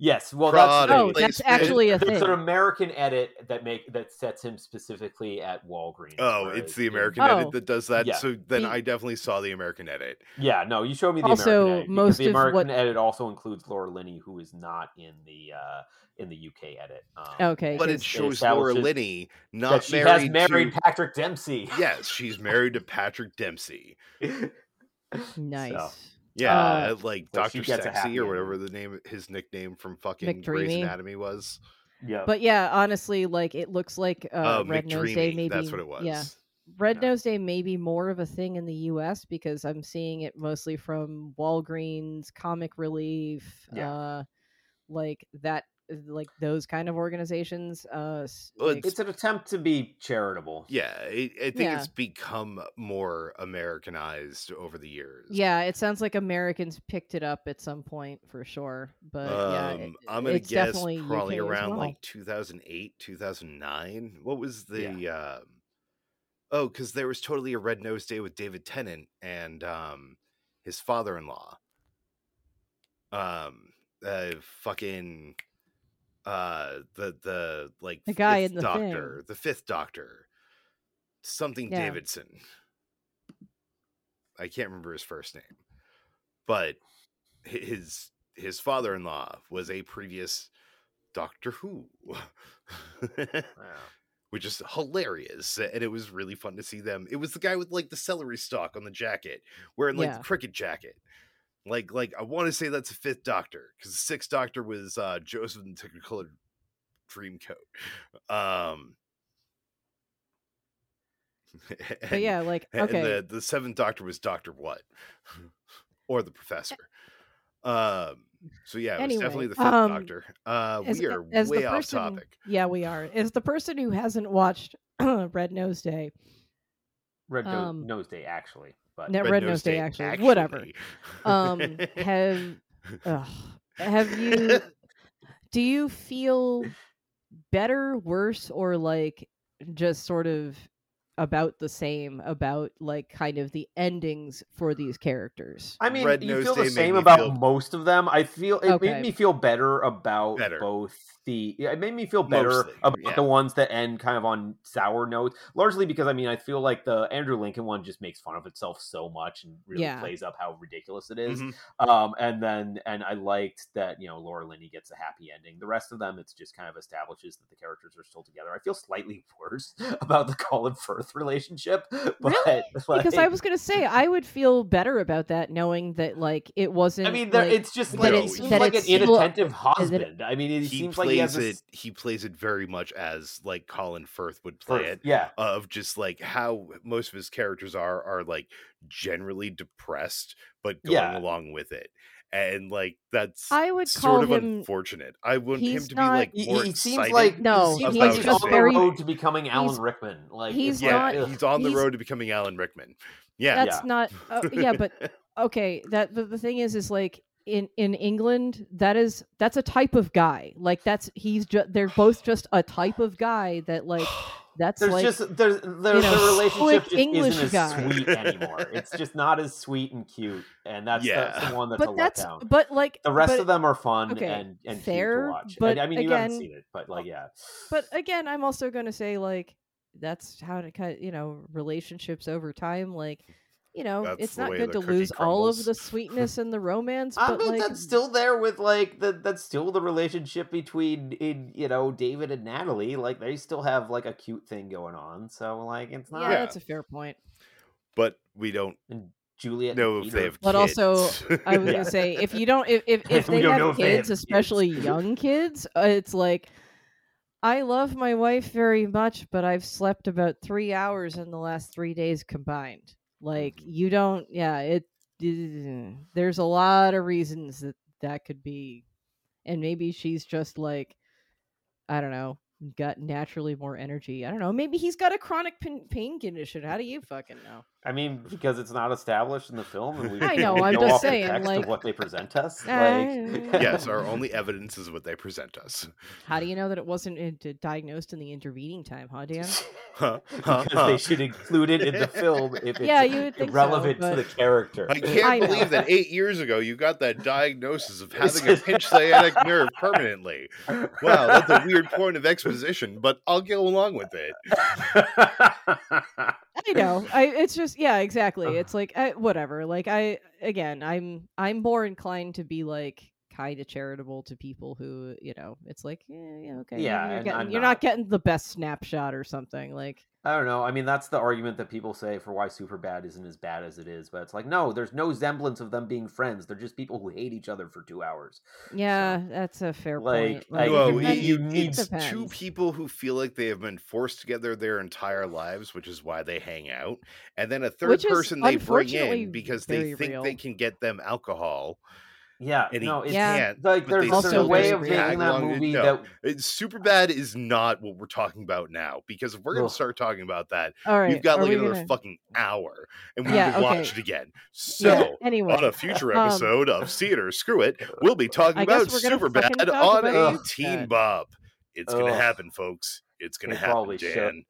Speaker 4: Yes, well,
Speaker 1: Product
Speaker 4: that's
Speaker 3: Oh, that's actually a
Speaker 4: There's
Speaker 3: thing.
Speaker 4: an American edit that make that sets him specifically at Walgreens.
Speaker 1: Oh, it's the American
Speaker 3: Oh.
Speaker 1: edit that does that.
Speaker 4: Yeah.
Speaker 1: So then
Speaker 3: The-
Speaker 1: I definitely saw the American edit.
Speaker 4: Yeah, no, you showed me the
Speaker 3: Also,
Speaker 4: American edit. because
Speaker 3: most
Speaker 4: the
Speaker 3: of
Speaker 4: American
Speaker 3: what-
Speaker 4: edit also includes Laura Linney, who is not in the uh, in the UK edit. Um,
Speaker 3: Okay,
Speaker 1: But it
Speaker 3: because-
Speaker 1: shows Laura
Speaker 4: establishes
Speaker 1: Linney
Speaker 4: that
Speaker 1: not
Speaker 4: she
Speaker 1: married,
Speaker 4: has married
Speaker 1: to.
Speaker 4: Patrick Dempsey.
Speaker 1: Yes, she's married to Patrick Dempsey.
Speaker 3: nice.
Speaker 4: So,
Speaker 1: Yeah,
Speaker 3: Uh,
Speaker 1: like Doctor
Speaker 4: gets a happy
Speaker 1: Sexy or whatever the name his nickname from fucking Grey's Anatomy was.
Speaker 4: yeah,
Speaker 3: But yeah, honestly, like it looks like uh,
Speaker 1: Uh,
Speaker 3: Red Nose Day maybe.
Speaker 1: That's what it was.
Speaker 3: Yeah, Red
Speaker 4: Yeah.
Speaker 3: Nose Day may be more of a thing in the U.S. because I'm seeing it mostly from Walgreens, Comic Relief,
Speaker 4: Yeah.
Speaker 3: uh, like that, like those kind of organizations. Uh,
Speaker 1: Well,
Speaker 3: like-
Speaker 4: it's an attempt to be charitable.
Speaker 1: Yeah, I, I think
Speaker 3: Yeah.
Speaker 1: it's become more Americanized over the years.
Speaker 3: yeah, it sounds like Americans picked it up at some point for sure. But yeah,
Speaker 1: Um,
Speaker 3: it-
Speaker 1: I'm gonna
Speaker 3: it's
Speaker 1: guess
Speaker 3: definitely
Speaker 1: probably
Speaker 3: UK
Speaker 1: around
Speaker 3: well.
Speaker 1: like 2008, 2009. What was the?
Speaker 4: Yeah.
Speaker 1: um oh, because there was totally a Red Nose Day with David Tennant and um his father-in-law. Um, uh, fucking, uh, the the like
Speaker 3: The guy in the thing.
Speaker 1: Doctor, the fifth Doctor, something
Speaker 3: Yeah.
Speaker 1: Davison. I can't remember his first name, but his his father-in-law was a previous Doctor Who,
Speaker 4: Yeah.
Speaker 1: which is hilarious, and it was really fun to see them. It was the guy with like the celery stalk on the jacket, wearing like
Speaker 3: Yeah.
Speaker 1: the cricket jacket. Like, like I want to say that's the fifth Doctor because the sixth Doctor was uh, Joseph in the Technicolor Dreamcoat. Um,
Speaker 3: But yeah, like
Speaker 1: and
Speaker 3: okay,
Speaker 1: the the seventh Doctor was Doctor What, or the Professor. Um. So yeah, it was
Speaker 3: Anyway,
Speaker 1: definitely the fifth
Speaker 3: um,
Speaker 1: Doctor. Uh,
Speaker 3: as,
Speaker 1: we are
Speaker 3: as
Speaker 1: way
Speaker 3: the
Speaker 1: off topic.
Speaker 3: Yeah, we are. As the person who hasn't watched Red Nose Day,
Speaker 4: Red Nose,
Speaker 3: Um,
Speaker 4: Nose Day, actually, but
Speaker 3: no, Red, Nose Day, actually, whatever. Um, have ugh, have you? Do you feel better, worse, or like just sort of about the same about like kind of the endings for these characters?
Speaker 4: I mean,
Speaker 1: Red
Speaker 4: you
Speaker 1: Nose
Speaker 4: feel
Speaker 1: Day
Speaker 4: the same about
Speaker 1: feel-
Speaker 4: most of them. I feel it
Speaker 3: Okay.
Speaker 4: made me feel better about
Speaker 1: Better.
Speaker 4: both the. It made me feel better
Speaker 1: Mostly,
Speaker 4: about
Speaker 1: yeah.
Speaker 4: the ones that end kind of on sour notes. Largely because I mean, I feel like the Andrew Lincoln one just makes fun of itself so much and really
Speaker 3: Yeah.
Speaker 4: plays up how ridiculous it is.
Speaker 1: Mhm.
Speaker 4: Um, and then and I liked that you know Laura Linney gets a happy ending. The rest of them, it's just kind of establishes that the characters are still together. I feel slightly worse about the Colin Firth relationship, but
Speaker 3: Really?
Speaker 4: like,
Speaker 3: because I was gonna say I would feel better about that knowing that like it wasn't.
Speaker 4: I mean, there,
Speaker 3: like,
Speaker 4: it's just like
Speaker 1: No,
Speaker 4: it
Speaker 3: it's-
Speaker 4: seems
Speaker 3: that
Speaker 4: like an
Speaker 3: it's still-
Speaker 4: inattentive
Speaker 3: is it-
Speaker 4: husband. I mean, it
Speaker 1: he
Speaker 4: seems
Speaker 1: plays
Speaker 4: he has
Speaker 1: it. He plays it very much as like Colin Firth would play
Speaker 4: Firth,
Speaker 1: it.
Speaker 4: Yeah,
Speaker 1: Of just like how most of his characters are are like generally depressed, but going
Speaker 4: Yeah.
Speaker 1: along with it. And like that's
Speaker 3: I would
Speaker 1: sort
Speaker 3: call
Speaker 1: of
Speaker 3: him.
Speaker 1: unfortunate. I want him to
Speaker 3: not-
Speaker 1: be like more
Speaker 4: he seems
Speaker 1: excited.
Speaker 4: like
Speaker 3: No,
Speaker 4: he
Speaker 1: he's just
Speaker 4: on
Speaker 3: very-
Speaker 4: the road to becoming Alan Rickman. Like
Speaker 3: he's
Speaker 4: it's
Speaker 1: yeah,
Speaker 3: not-
Speaker 1: he's on the
Speaker 3: he's-
Speaker 1: road to becoming Alan Rickman. Yeah,
Speaker 3: That's
Speaker 4: Yeah.
Speaker 3: not. Uh, yeah, but okay. That the, the thing is, is like in in England, that is that's a type of guy. Like that's he's just they're both just a type of guy that like that's
Speaker 4: There's
Speaker 3: like
Speaker 4: just there's their,
Speaker 3: you know,
Speaker 4: the relationship just
Speaker 3: English
Speaker 4: isn't as sweet anymore. It's just not as sweet and cute, and that's, that's
Speaker 1: Yeah.
Speaker 4: the one that's
Speaker 3: but
Speaker 4: a
Speaker 3: that's
Speaker 4: letdown.
Speaker 3: but like
Speaker 4: The rest
Speaker 3: but,
Speaker 4: of them are fun
Speaker 3: okay,
Speaker 4: and and
Speaker 3: fair,
Speaker 4: cute to watch.
Speaker 3: but
Speaker 4: I, I mean, you haven't seen it, but like, yeah,
Speaker 3: But again, I'm also going to say like that's how to cut you know relationships over time. Like you know,
Speaker 1: That's
Speaker 3: it's not good to
Speaker 1: cookie
Speaker 3: lose all of the sweetness and the romance.
Speaker 4: I
Speaker 3: but
Speaker 4: mean
Speaker 3: like
Speaker 4: that's still there with like the that's still the relationship between in you know David and Natalie. Like they still have like a cute thing going on. So like it's not.
Speaker 3: yeah,
Speaker 1: Yeah.
Speaker 3: that's a fair point.
Speaker 1: but we don't
Speaker 4: And Juliet No,
Speaker 1: if they have
Speaker 3: But also. I was
Speaker 4: Yeah.
Speaker 3: gonna say if you don't if if, if they
Speaker 4: don't
Speaker 3: have
Speaker 4: if they have
Speaker 3: kids,
Speaker 4: kids.
Speaker 3: especially young kids, uh, it's like I love my wife very much, but I've slept about three hours in the last three days combined. Like
Speaker 4: Mm-hmm.
Speaker 3: you don't, yeah. It there's a lot of reasons that that could be, and maybe she's just like, I don't know, got naturally more energy. I don't know. Maybe he's got a chronic pain condition. How do you fucking know?
Speaker 4: I mean, because it's not established in the film, and we
Speaker 3: I know,
Speaker 4: we
Speaker 3: I'm
Speaker 4: go
Speaker 3: just
Speaker 4: off the
Speaker 3: saying,
Speaker 4: text
Speaker 3: like-
Speaker 4: of what they present us.
Speaker 3: Uh,
Speaker 4: Like,
Speaker 1: yes, our only evidence is what they present us.
Speaker 3: How do you know that it wasn't diagnosed in the intervening time, huh, Dan?
Speaker 1: Huh, huh,
Speaker 4: because
Speaker 1: huh.
Speaker 4: they should include it in the film if it's
Speaker 3: Yeah, you would think so,
Speaker 4: relevant
Speaker 3: but-
Speaker 4: to the character.
Speaker 1: I can't
Speaker 3: I
Speaker 1: believe that eight years ago you got that diagnosis of having a
Speaker 4: just-
Speaker 1: pinched sciatic nerve permanently. Wow, that's a weird point of exposition, but I'll go along with it.
Speaker 3: I know. I it's just yeah, exactly. Uh-huh. It's like I, whatever. Like I again, I'm I'm more inclined to be like kind of charitable to people who you know. It's like yeah, yeah, okay.
Speaker 4: Yeah,
Speaker 3: you're, getting, you're
Speaker 4: not.
Speaker 3: not getting the best snapshot or something. Like
Speaker 4: I don't know. I mean, that's the argument that people say for why Superbad isn't as bad as it is. But it's like, no, there's no semblance of them being friends. They're just people who hate each other for two hours.
Speaker 3: yeah, that's a fair
Speaker 4: like,
Speaker 3: point.
Speaker 4: I-
Speaker 3: Like,
Speaker 1: well,
Speaker 4: you-
Speaker 1: it-
Speaker 3: depends-
Speaker 4: you
Speaker 1: it-
Speaker 4: need-
Speaker 1: it's two people who feel like they have been forced together their entire lives, which is why they hang out, and then a third
Speaker 3: Which
Speaker 1: person they bring in because they
Speaker 3: very
Speaker 1: think they can get them alcohol.
Speaker 4: Yeah,
Speaker 1: And he
Speaker 4: no, it's
Speaker 3: Yeah.
Speaker 1: can't.
Speaker 4: like there's, there's
Speaker 3: Also
Speaker 4: a way of
Speaker 3: real.
Speaker 4: making that movie
Speaker 1: no.
Speaker 4: that
Speaker 1: It's super bad is not what we're talking about now because if we're going
Speaker 4: Ugh.
Speaker 1: to start talking about that,
Speaker 3: all right,
Speaker 1: we've got
Speaker 3: are
Speaker 1: like
Speaker 3: we
Speaker 1: another
Speaker 3: gonna-
Speaker 1: fucking hour, and we
Speaker 3: Yeah,
Speaker 1: need to watch it again.
Speaker 3: Yeah,
Speaker 1: So.
Speaker 3: anyway,
Speaker 1: On a future
Speaker 3: um,
Speaker 1: episode of See It or Screw It, we'll be talking about
Speaker 3: we're gonna
Speaker 1: Superbad
Speaker 3: fucking talk
Speaker 1: on
Speaker 3: about
Speaker 1: a
Speaker 4: Superbad.
Speaker 1: Teen Bob. It's gonna happen, folks. It's gonna
Speaker 4: We
Speaker 1: happen,
Speaker 4: probably should.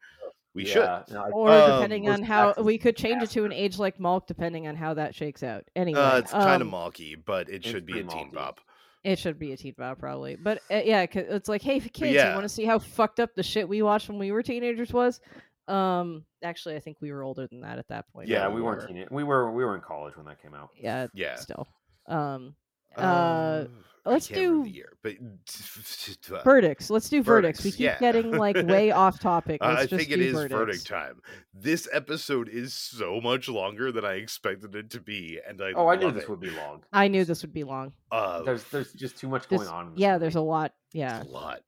Speaker 1: Dan. We
Speaker 4: yeah, no, I-
Speaker 3: or
Speaker 1: um,
Speaker 3: depending on how we could change it to an age like Malk, depending on how that shakes out. Anyway.
Speaker 1: Uh, it's kind of
Speaker 3: um,
Speaker 1: malky, but it should be a
Speaker 4: pretty
Speaker 1: Teen
Speaker 4: malky.
Speaker 1: Bob.
Speaker 3: It should be a teen bob probably, but uh, yeah, 'cause it's like, hey, kids,
Speaker 1: yeah.
Speaker 3: you want to see how fucked up the shit we watched when we were teenagers was? Um, actually, I think we were older than that at that point.
Speaker 4: yeah,
Speaker 1: Yeah,
Speaker 4: we weren't teenage. We were we were in college when that came out.
Speaker 3: Yeah,
Speaker 1: Yeah.
Speaker 3: Still, um, uh,
Speaker 1: I
Speaker 3: let's
Speaker 1: can't
Speaker 3: do
Speaker 1: the year, but uh,
Speaker 3: verdicts. Let's do verdicts. We keep
Speaker 1: yeah.
Speaker 3: getting like way off topic.
Speaker 1: Uh,
Speaker 3: Let's
Speaker 1: I
Speaker 3: just
Speaker 1: think it
Speaker 3: do
Speaker 1: is
Speaker 3: verdicts.
Speaker 1: verdict time. This episode is so much longer than I expected it to be, and I
Speaker 4: Oh, I knew
Speaker 1: love
Speaker 4: this would be long.
Speaker 3: I knew this would be long.
Speaker 1: Uh,
Speaker 4: There's there's just too much
Speaker 3: This-
Speaker 4: going on.
Speaker 3: yeah,
Speaker 4: movie.
Speaker 3: there's a lot. Yeah,
Speaker 1: a lot.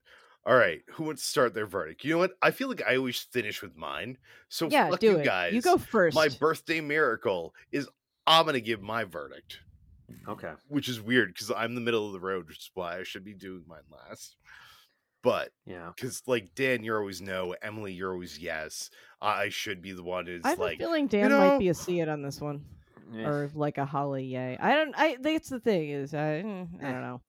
Speaker 1: All right, who wants to start their verdict? You know what? I feel like I always finish with mine. So
Speaker 3: yeah.
Speaker 1: fuck
Speaker 3: Do
Speaker 1: you
Speaker 3: it.
Speaker 1: guys.
Speaker 3: You go first.
Speaker 1: My birthday miracle is I'm gonna give my verdict,
Speaker 4: okay.
Speaker 1: which is weird because I'm the middle of the road, which is why I should be doing mine last. But
Speaker 4: Yeah.
Speaker 1: because like Dan, you're always no. Emily, you're always yes. I I should be the one who's
Speaker 3: I have
Speaker 1: like
Speaker 3: a feeling Dan
Speaker 1: know-
Speaker 3: might be a see it on this one.
Speaker 4: Eh.
Speaker 3: or like a HoliYAY. I don't. I that's the thing is I. mm, I
Speaker 4: Eh.
Speaker 3: don't know.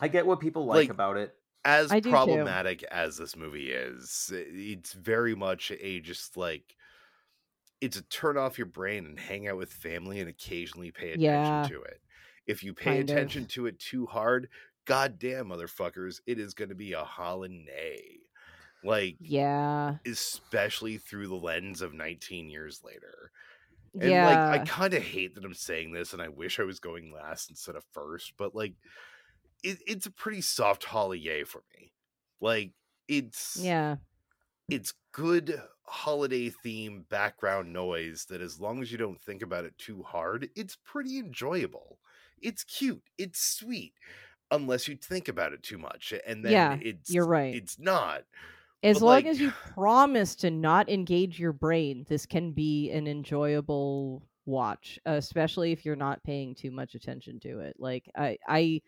Speaker 4: I get what people like,
Speaker 1: Like,
Speaker 4: about it.
Speaker 1: as
Speaker 3: I do too.
Speaker 1: problematic as this movie is, it's very much a just like it's a turn off your brain and hang out with family and occasionally pay attention
Speaker 3: Yeah.
Speaker 1: to it. If you pay
Speaker 3: Kind of.
Speaker 1: attention to it too hard, goddamn motherfuckers, it is going to be a HoliNAY. Like
Speaker 3: Yeah.
Speaker 1: especially through the lens of 19 years later. And
Speaker 3: yeah.
Speaker 1: like I kind of hate that I'm saying this and I wish I was going last instead of first, but like it, it's a pretty soft HoliYAY for me. Like it's
Speaker 3: yeah.
Speaker 1: it's good holiday theme background noise that as long as you don't think about it too hard, it's pretty enjoyable. It's cute, it's sweet, unless you think about it too much. And then
Speaker 3: Yeah,
Speaker 1: it's
Speaker 3: you're right.
Speaker 1: It's not.
Speaker 3: as
Speaker 1: But,
Speaker 3: long
Speaker 1: like-
Speaker 3: as you promise to not engage your brain, this can be an enjoyable watch, especially if you're not paying too much attention to it. Like I I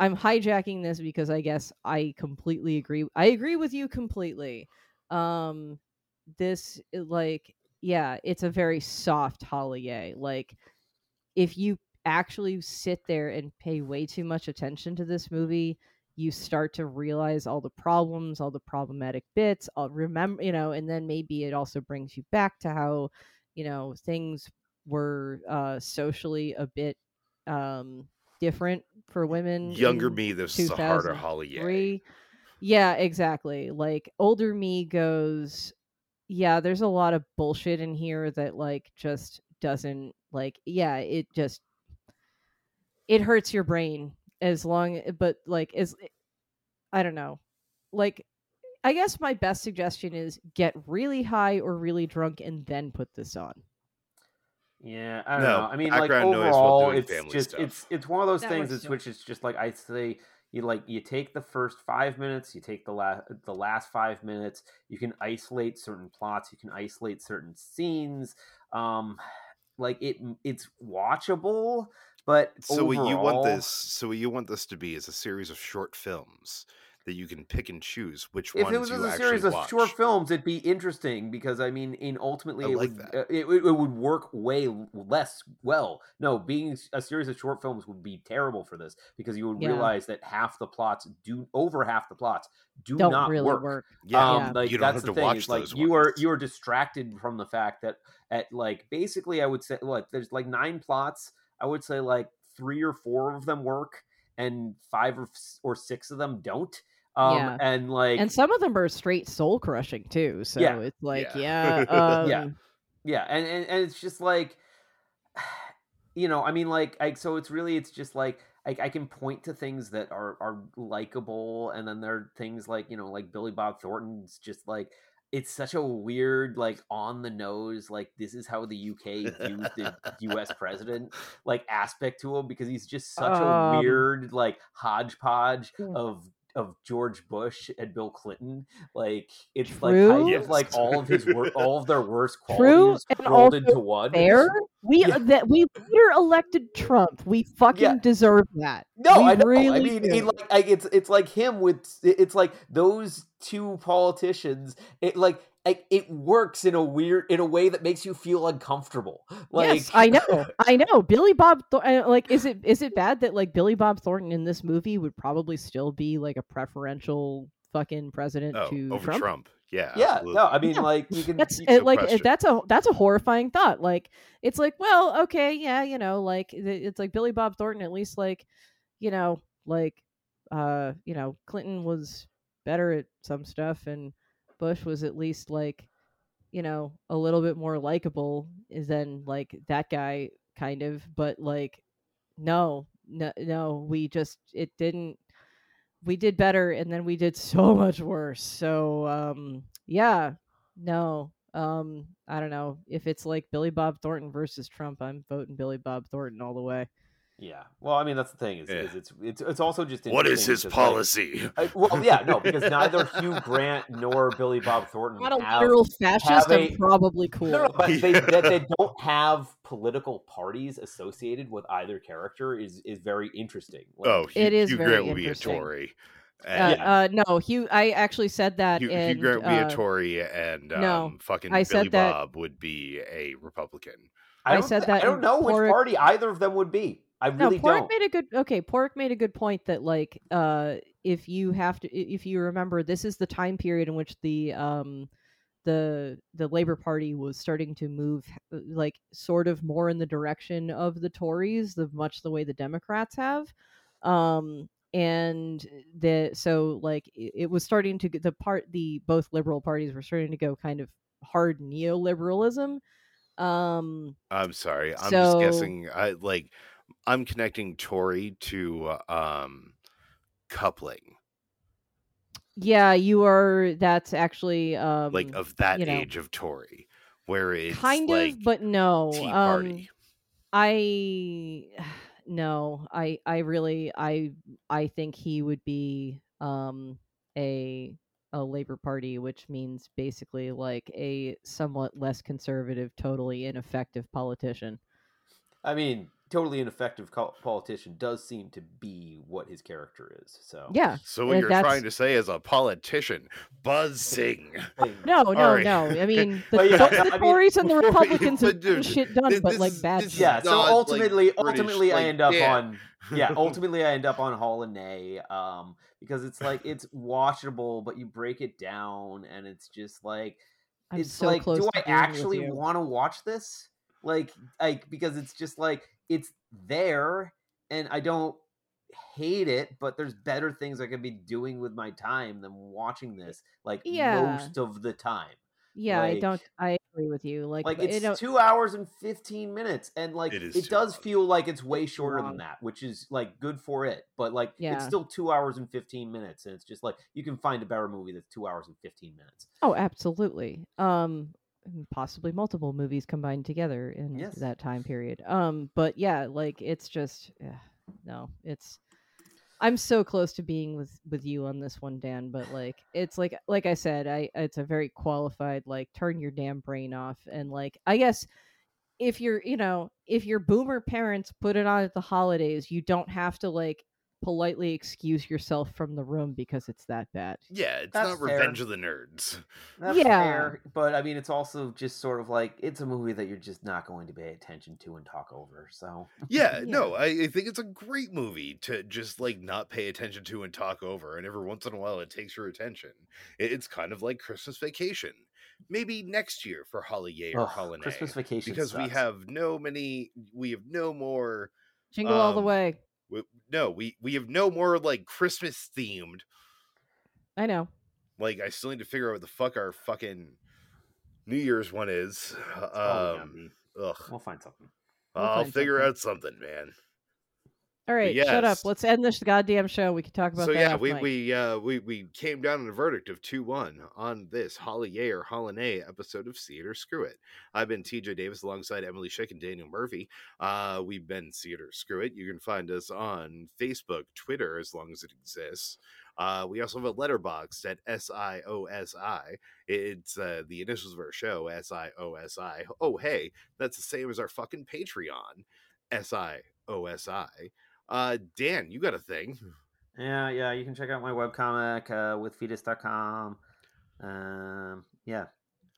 Speaker 3: I'm hijacking this because I guess I completely agree. I agree with you completely. Um this uh, like yeah, it's a very soft holiday. Like if you actually sit there and pay way too much attention to this movie, you start to realize all the problems, all the problematic bits. I'll remember, you know, and then maybe it also brings you back to how, you know, things were uh socially a bit um different for women.
Speaker 1: Younger me, this is a harder
Speaker 3: three. Yeah, exactly. Like older me goes, yeah, there's a lot of bullshit in here that like just doesn't like yeah, it just it hurts your brain as long eh, but like as eh, I don't know. Like I guess my best suggestion is get really high or really drunk and then put this on.
Speaker 4: Yeah, I don't
Speaker 1: No,
Speaker 4: know. I mean, like
Speaker 1: background noise while
Speaker 4: overall,
Speaker 1: doing
Speaker 4: it's just
Speaker 1: stuff.
Speaker 4: it's it's one of those
Speaker 3: That
Speaker 4: things. It's which is just like I say, you like you take the first five minutes, you take the last the last five minutes. You can isolate certain plots, you can isolate certain scenes. Um, like it, it's watchable, but
Speaker 1: So what you want this? So what you want this to be is a series of short films that you can pick and choose which
Speaker 4: If
Speaker 1: ones If
Speaker 4: it was
Speaker 1: you
Speaker 4: a
Speaker 1: actually
Speaker 4: series of
Speaker 1: watch.
Speaker 4: short films, it'd be interesting because I mean, in ultimately,
Speaker 1: I
Speaker 4: it
Speaker 1: like
Speaker 4: would
Speaker 1: that.
Speaker 4: uh, it, it would work way less well. No, being a series of short films would be terrible for this because you would
Speaker 3: Yeah.
Speaker 4: realize that half the plots do over half the plots do
Speaker 3: Don't
Speaker 4: not
Speaker 3: really
Speaker 4: work.
Speaker 3: work.
Speaker 1: Yeah,
Speaker 4: um,
Speaker 3: Yeah.
Speaker 4: like
Speaker 1: you don't
Speaker 4: that's
Speaker 1: have
Speaker 4: the
Speaker 1: to
Speaker 4: thing.
Speaker 1: watch
Speaker 4: is, like
Speaker 1: those
Speaker 4: you are you are distracted from the fact that at like basically, I would say like there's like nine plots. I would say like three or four of them work, and five or s- or six of them don't. Um,
Speaker 3: Yeah.
Speaker 4: and like
Speaker 3: and some of them are straight soul crushing too. So
Speaker 4: Yeah.
Speaker 3: it's like,
Speaker 1: Yeah.
Speaker 3: yeah, um,
Speaker 4: Yeah. yeah and, and and it's just like you know i mean like I, so it's really it's just like I, I can point to things that are are likable and then there are things like you know like billy bob thornton's just like it's such a weird like on the nose like this is how the uk views the us president like aspect to him because he's just such a
Speaker 3: Um,
Speaker 4: weird like hodgepodge
Speaker 3: Mm.
Speaker 4: of of George Bush and Bill Clinton, like it's like kind
Speaker 3: True.
Speaker 4: of like all of his wor- all of their worst
Speaker 3: True,
Speaker 4: qualities
Speaker 3: and
Speaker 4: rolled into one.
Speaker 3: fair. We
Speaker 4: Yeah.
Speaker 3: that we later elected Trump. We fucking
Speaker 4: Yeah.
Speaker 3: deserve that.
Speaker 4: No,
Speaker 3: We
Speaker 4: I know. I
Speaker 3: really
Speaker 4: mean,
Speaker 3: do.
Speaker 4: he, like I, it's it's like him with it's like those two politicians. It like like it works in a weird in a way that makes you feel uncomfortable. Like
Speaker 3: yes, I know, I know. Billy Bob, Thor- uh, like, is it is it bad that like Billy Bob Thornton in this movie would probably still be like a preferential fucking president
Speaker 1: Oh,
Speaker 3: to
Speaker 1: over
Speaker 3: Trump?
Speaker 1: Trump. Yeah.
Speaker 4: yeah,
Speaker 1: absolutely.
Speaker 4: no, I mean
Speaker 3: Yeah.
Speaker 4: like you can
Speaker 3: That's
Speaker 4: you-
Speaker 3: uh, like uh,
Speaker 1: question.
Speaker 3: that's a that's a horrifying thought. Like it's like, well, okay, yeah, you know, like it's like Billy Bob Thornton. At least like, you know, like, uh, you know, Clinton was better at some stuff, and Bush was at least like, you know, a little bit more likable than like that guy, kind of. But like, no, no, no, we just it didn't. We did better, and then we did so much worse. So, um, yeah, no. Um, I don't know if it's like Billy Bob Thornton versus Trump. I'm voting Billy Bob Thornton all the way.
Speaker 4: Yeah. Well, I mean that's the thing is,
Speaker 1: Yeah.
Speaker 4: is it's it's it's also just
Speaker 1: What is his
Speaker 4: because, like,
Speaker 1: policy?
Speaker 4: I, well, yeah, no, because neither Hugh Grant nor Billy Bob Thornton
Speaker 3: Not a
Speaker 4: have
Speaker 3: literal fascist.
Speaker 4: have
Speaker 3: I'm probably cool.
Speaker 4: No, no, but they that they don't have political parties associated with either character is is very interesting. Like,
Speaker 1: Oh, Hugh,
Speaker 3: It is
Speaker 1: Hugh
Speaker 3: very
Speaker 1: Grant would be a
Speaker 3: interesting.
Speaker 1: Tory.
Speaker 3: Uh,
Speaker 1: And
Speaker 3: uh, no, Hugh. I actually said that.
Speaker 1: Hugh, Hugh Grant would be
Speaker 3: uh,
Speaker 1: a Tory, and um,
Speaker 3: no,
Speaker 1: fucking
Speaker 3: I said
Speaker 1: Billy
Speaker 3: that-
Speaker 1: Bob would be a Republican.
Speaker 4: I,
Speaker 3: I said
Speaker 4: thi-
Speaker 3: that
Speaker 4: I don't
Speaker 3: in
Speaker 4: know which party either of them would be. I
Speaker 3: No, Pork
Speaker 4: don't.
Speaker 3: made a good. Okay, Pork made a good point that like, uh, if you have to, if you remember, this is the time period in which the um, the the Labor Party was starting to move, uh, like, sort of more in the direction of the Tories, the much the way the Democrats have. Um, and the so like it, it was starting to get the part the both liberal parties were starting to go kind of hard neoliberalism. Um,
Speaker 1: I'm sorry. I'm
Speaker 3: So-
Speaker 1: just guessing. I like. I'm connecting Tory to uh, um, coupling,
Speaker 3: yeah, you are. That's actually um,
Speaker 1: like of that
Speaker 3: you know,
Speaker 1: age of Tory, where it's
Speaker 3: kind
Speaker 1: like
Speaker 3: of, but no.
Speaker 1: Tea
Speaker 3: Um,
Speaker 1: Party.
Speaker 3: I no, I I really I I think he would be um a a Labor Party, which means basically like a somewhat less conservative, totally ineffective politician.
Speaker 4: I mean, totally ineffective co- politician does seem to be what his character is. So
Speaker 3: Yeah.
Speaker 1: So what you're
Speaker 3: that's-
Speaker 1: trying to say as a politician, buzzing.
Speaker 3: No, no,
Speaker 1: Alright.
Speaker 3: no. I mean, the,
Speaker 4: Well, yeah,
Speaker 3: the-
Speaker 4: I
Speaker 3: the
Speaker 4: mean,
Speaker 3: Tories and the Republicans have gotten
Speaker 1: dude,
Speaker 3: shit done,
Speaker 1: thi-
Speaker 3: but like bad. shit.
Speaker 4: yeah. So
Speaker 1: not, like,
Speaker 4: ultimately,
Speaker 1: British,
Speaker 4: ultimately, I
Speaker 1: like,
Speaker 4: end up
Speaker 1: yeah.
Speaker 4: on yeah. Ultimately, I end up on HoliNAY, um, because it's like it's watchable, but you break it down, and it's just like
Speaker 3: I'm
Speaker 4: it's
Speaker 3: so
Speaker 4: like,
Speaker 3: close
Speaker 4: do I
Speaker 3: agreeing with
Speaker 4: actually want to watch this? Like, like because it's just like it's there, and I don't hate it, but there's better things I could be doing with my time than watching this. Like
Speaker 3: Yeah.
Speaker 4: most of the time.
Speaker 3: Yeah, I don't. I agree with you. Like,
Speaker 4: Like it's
Speaker 3: you know,
Speaker 4: two hours and fifteen minutes, and like
Speaker 1: It
Speaker 4: it,
Speaker 1: is too
Speaker 4: does
Speaker 1: long.
Speaker 4: feel like it's way shorter
Speaker 3: long.
Speaker 4: than that, which is like good for it. But like
Speaker 3: Yeah.
Speaker 4: it's still two hours and fifteen minutes, and it's just like you can find a better movie that's two hours and fifteen minutes.
Speaker 3: Oh, absolutely. Um, and possibly multiple movies combined together in
Speaker 4: Yes.
Speaker 3: that time period. Um, but yeah, like it's just yeah, no, it's. I'm so close to being with with you on this one, Dan. But like, it's like like I said, I it's a very qualified like turn your damn brain off and like I guess if you're you know if your boomer parents put it on at the holidays, you don't have to like politely excuse yourself from the room because it's that bad.
Speaker 1: Yeah, it's
Speaker 4: That's
Speaker 1: not
Speaker 4: fair.
Speaker 1: Revenge of the Nerds.
Speaker 4: That's
Speaker 3: Yeah.
Speaker 4: fair, but I mean, it's also just sort of like it's a movie that you're just not going to pay attention to and talk over. So
Speaker 1: Yeah,
Speaker 3: Yeah.
Speaker 1: no, I, I think it's a great movie to just like not pay attention to and talk over, and every once in a while it takes your attention. It- it's kind of like Christmas Vacation. Maybe next year for HoliYAY or
Speaker 4: Ugh,
Speaker 1: HoliNAY.
Speaker 4: Christmas Vacation
Speaker 1: because we have no many, we have no more.
Speaker 3: Jingle all the
Speaker 1: Um,
Speaker 3: way.
Speaker 1: We, no, we we have no more like Christmas themed.
Speaker 3: I know.
Speaker 1: Like I still need to figure out what the fuck our fucking New Year's one is.
Speaker 4: Oh, yeah,
Speaker 1: Um, ugh,
Speaker 4: We'll find something.
Speaker 3: We'll
Speaker 1: I'll
Speaker 3: find
Speaker 1: figure
Speaker 3: something.
Speaker 1: out something, man.
Speaker 3: All right, shut up. Let's end this goddamn show. We can talk about that.
Speaker 1: so
Speaker 3: yeah,
Speaker 1: we
Speaker 3: mic.
Speaker 1: we uh we we came down on a verdict of two one on this HoliYAY or HoliNAY episode of See It or Screw It. I've been TJ Davis alongside Emily Schick and Daniel Murphy. Uh, we've been See It or Screw It. You can find us on Facebook, Twitter, as long as it exists. Uh, we also have a Letterboxd at S I O S I. It's uh, the initials of our show, S I O S I. Oh, hey, that's the same as our fucking Patreon, S I O S I. Uh, Dan, you got a thing.
Speaker 4: Yeah, yeah. You can check out my webcomic uh, with fetus.com. Um, yeah,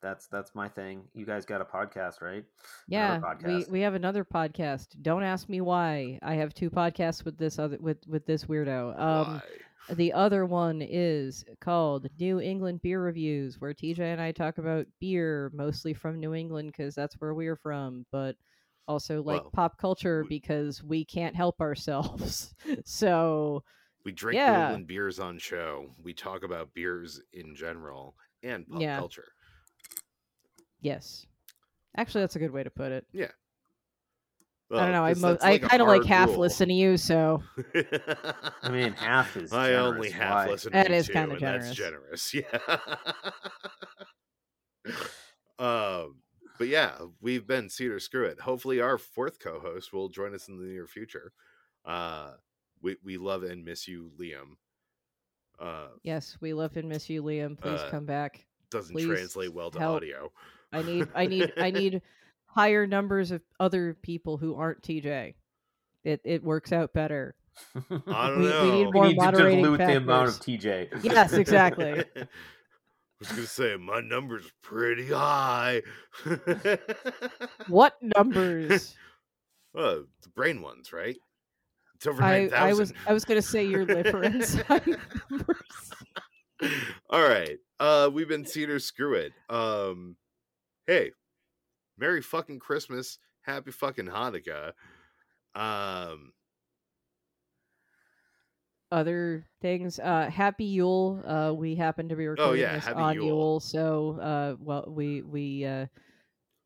Speaker 4: that's that's my thing. You guys got a podcast, right?
Speaker 3: yeah,
Speaker 4: Another
Speaker 3: we we have another podcast. Don't ask me why. I have two podcasts with this other with with this weirdo. Um,
Speaker 1: Why?
Speaker 3: the other one is called New England Beer Reviews, where TJ and I talk about beer, mostly from New England because that's where we're from, but also like
Speaker 1: Well,
Speaker 3: pop culture
Speaker 1: we-
Speaker 3: because we can't help ourselves. so
Speaker 1: We drink New
Speaker 3: Yeah.
Speaker 1: England beers on show. We talk about beers in general and pop
Speaker 3: Yeah.
Speaker 1: culture.
Speaker 3: yes, actually, that's a good way to put it. Yeah.
Speaker 1: I
Speaker 3: don't know. I
Speaker 1: 'cause
Speaker 3: mo-
Speaker 1: that's
Speaker 3: I kind of like half
Speaker 1: rule.
Speaker 3: listen to you, so
Speaker 4: I mean, half is.
Speaker 1: I only half
Speaker 4: Why?
Speaker 1: listen
Speaker 3: That
Speaker 1: to you
Speaker 3: is kinda
Speaker 1: and That's generous. Yeah. um, but yeah, we've been See It or Screw It. Hopefully, our fourth co-host will join us in the near future. Uh, we we love and miss you, Liam. Uh,
Speaker 3: yes, we love and miss you, Liam. Please
Speaker 1: Uh,
Speaker 3: come back.
Speaker 1: doesn't
Speaker 3: Please
Speaker 1: translate well to
Speaker 3: help.
Speaker 1: audio.
Speaker 3: I need I need I need higher numbers of other people who aren't TJ. It it works out better.
Speaker 1: I don't
Speaker 3: We- we
Speaker 1: know.
Speaker 3: need
Speaker 4: We
Speaker 3: more
Speaker 4: need to
Speaker 3: moderating
Speaker 4: dilute the amount of. TJ.
Speaker 3: Yes, exactly.
Speaker 1: I was gonna say my number's pretty high.
Speaker 3: What numbers?
Speaker 1: oh, the brain ones, right? It's over
Speaker 3: I I was. I was gonna say your liver enzyme numbers.
Speaker 1: All right. Uh, we've been See It or Screw It. Um, hey, Merry fucking Christmas, Happy fucking Hanukkah. Um,
Speaker 3: Other things. Uh, Happy Yule. Uh, we happen to be recording
Speaker 1: Oh, yeah,
Speaker 3: this
Speaker 1: Happy
Speaker 3: on
Speaker 1: Yule.
Speaker 3: Yule, so uh, well we we uh,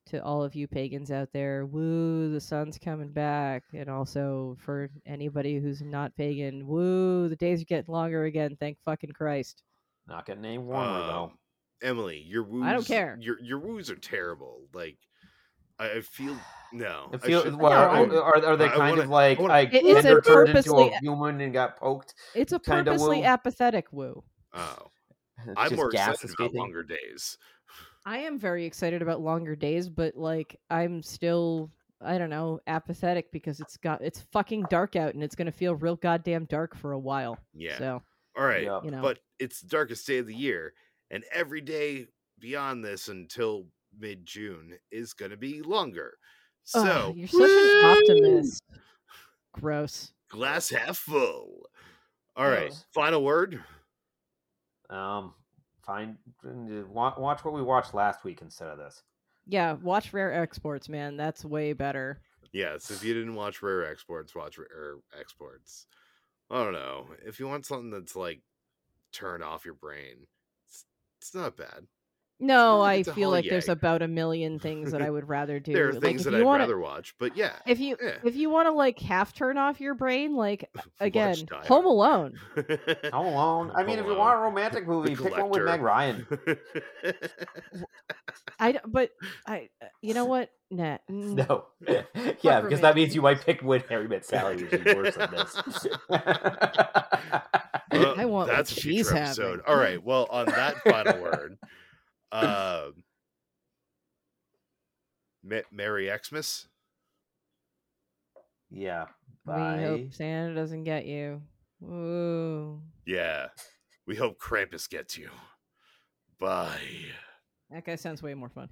Speaker 3: to all of you pagans out there, woo, the sun's coming back, and also for anybody who's not pagan, woo, the days are getting longer again. Thank fucking Christ.
Speaker 4: Not getting any warmer though.
Speaker 1: um, Emily, your woos.
Speaker 3: I don't care.
Speaker 1: Your your woos are terrible. Like, I, I feel no.
Speaker 4: I
Speaker 1: I
Speaker 4: feel
Speaker 1: should-
Speaker 4: well,
Speaker 3: No,
Speaker 4: are, are, are they
Speaker 1: I
Speaker 4: kind
Speaker 1: wanna-
Speaker 4: of like
Speaker 1: I wanna-
Speaker 4: I
Speaker 3: it's a
Speaker 4: Ender turned into
Speaker 3: purposely-
Speaker 4: a human and got poked?
Speaker 3: It's a purposely
Speaker 4: woo.
Speaker 3: apathetic woo.
Speaker 1: oh,
Speaker 4: It's
Speaker 1: I'm more
Speaker 4: gas
Speaker 1: excited about
Speaker 4: escaping.
Speaker 1: longer days.
Speaker 3: I am very excited about longer days, but like I'm still I don't know, apathetic because it's got it's fucking dark out and it's gonna feel real goddamn dark for a while.
Speaker 1: Yeah.
Speaker 3: So
Speaker 1: All right.
Speaker 4: Yep.
Speaker 3: You know.
Speaker 1: But it's darkest day of the year, and every day beyond this until mid June is going to be longer.
Speaker 3: Ugh,
Speaker 1: So
Speaker 3: you're such an optimist. Gross.
Speaker 1: Glass half full. All right.
Speaker 4: Yes.
Speaker 1: Final word.
Speaker 4: Um, find watch what we watched last week instead of this.
Speaker 3: Yeah, watch rare exports, man. That's way better.
Speaker 1: Yes. If you didn't watch Rare Exports, watch Rare Exports. I don't know. If you want something that's like turn off your brain, it's, it's not bad.
Speaker 3: No, I
Speaker 1: it's a
Speaker 3: feel like there's about a million things that I would rather do.
Speaker 1: There are
Speaker 3: Like,
Speaker 1: things
Speaker 3: if
Speaker 1: that
Speaker 3: you
Speaker 1: I'd
Speaker 3: wanna-
Speaker 1: rather watch, but yeah.
Speaker 3: If you
Speaker 1: yeah.
Speaker 3: if you want to like half turn off your brain, like again, Home Alone.
Speaker 4: Home Alone. I mean, if you
Speaker 1: Home
Speaker 4: want a romantic movie, pick one with Meg Ryan.
Speaker 3: I d- but I uh, you know what? Nah. mm,
Speaker 4: No. yeah, because that means you might pick When Harry Met Sally, which is worse than this.
Speaker 1: Well,
Speaker 3: I want what
Speaker 1: that's a
Speaker 3: she's
Speaker 1: future
Speaker 3: having.
Speaker 1: episode. All right. Well, on that final word, um, Ma- Merry Xmas.
Speaker 4: yeah.
Speaker 3: We
Speaker 4: Bye.
Speaker 3: hope Santa doesn't get you. Ooh.
Speaker 1: Yeah. We hope Krampus gets you. Bye.
Speaker 3: That guy sounds way more fun.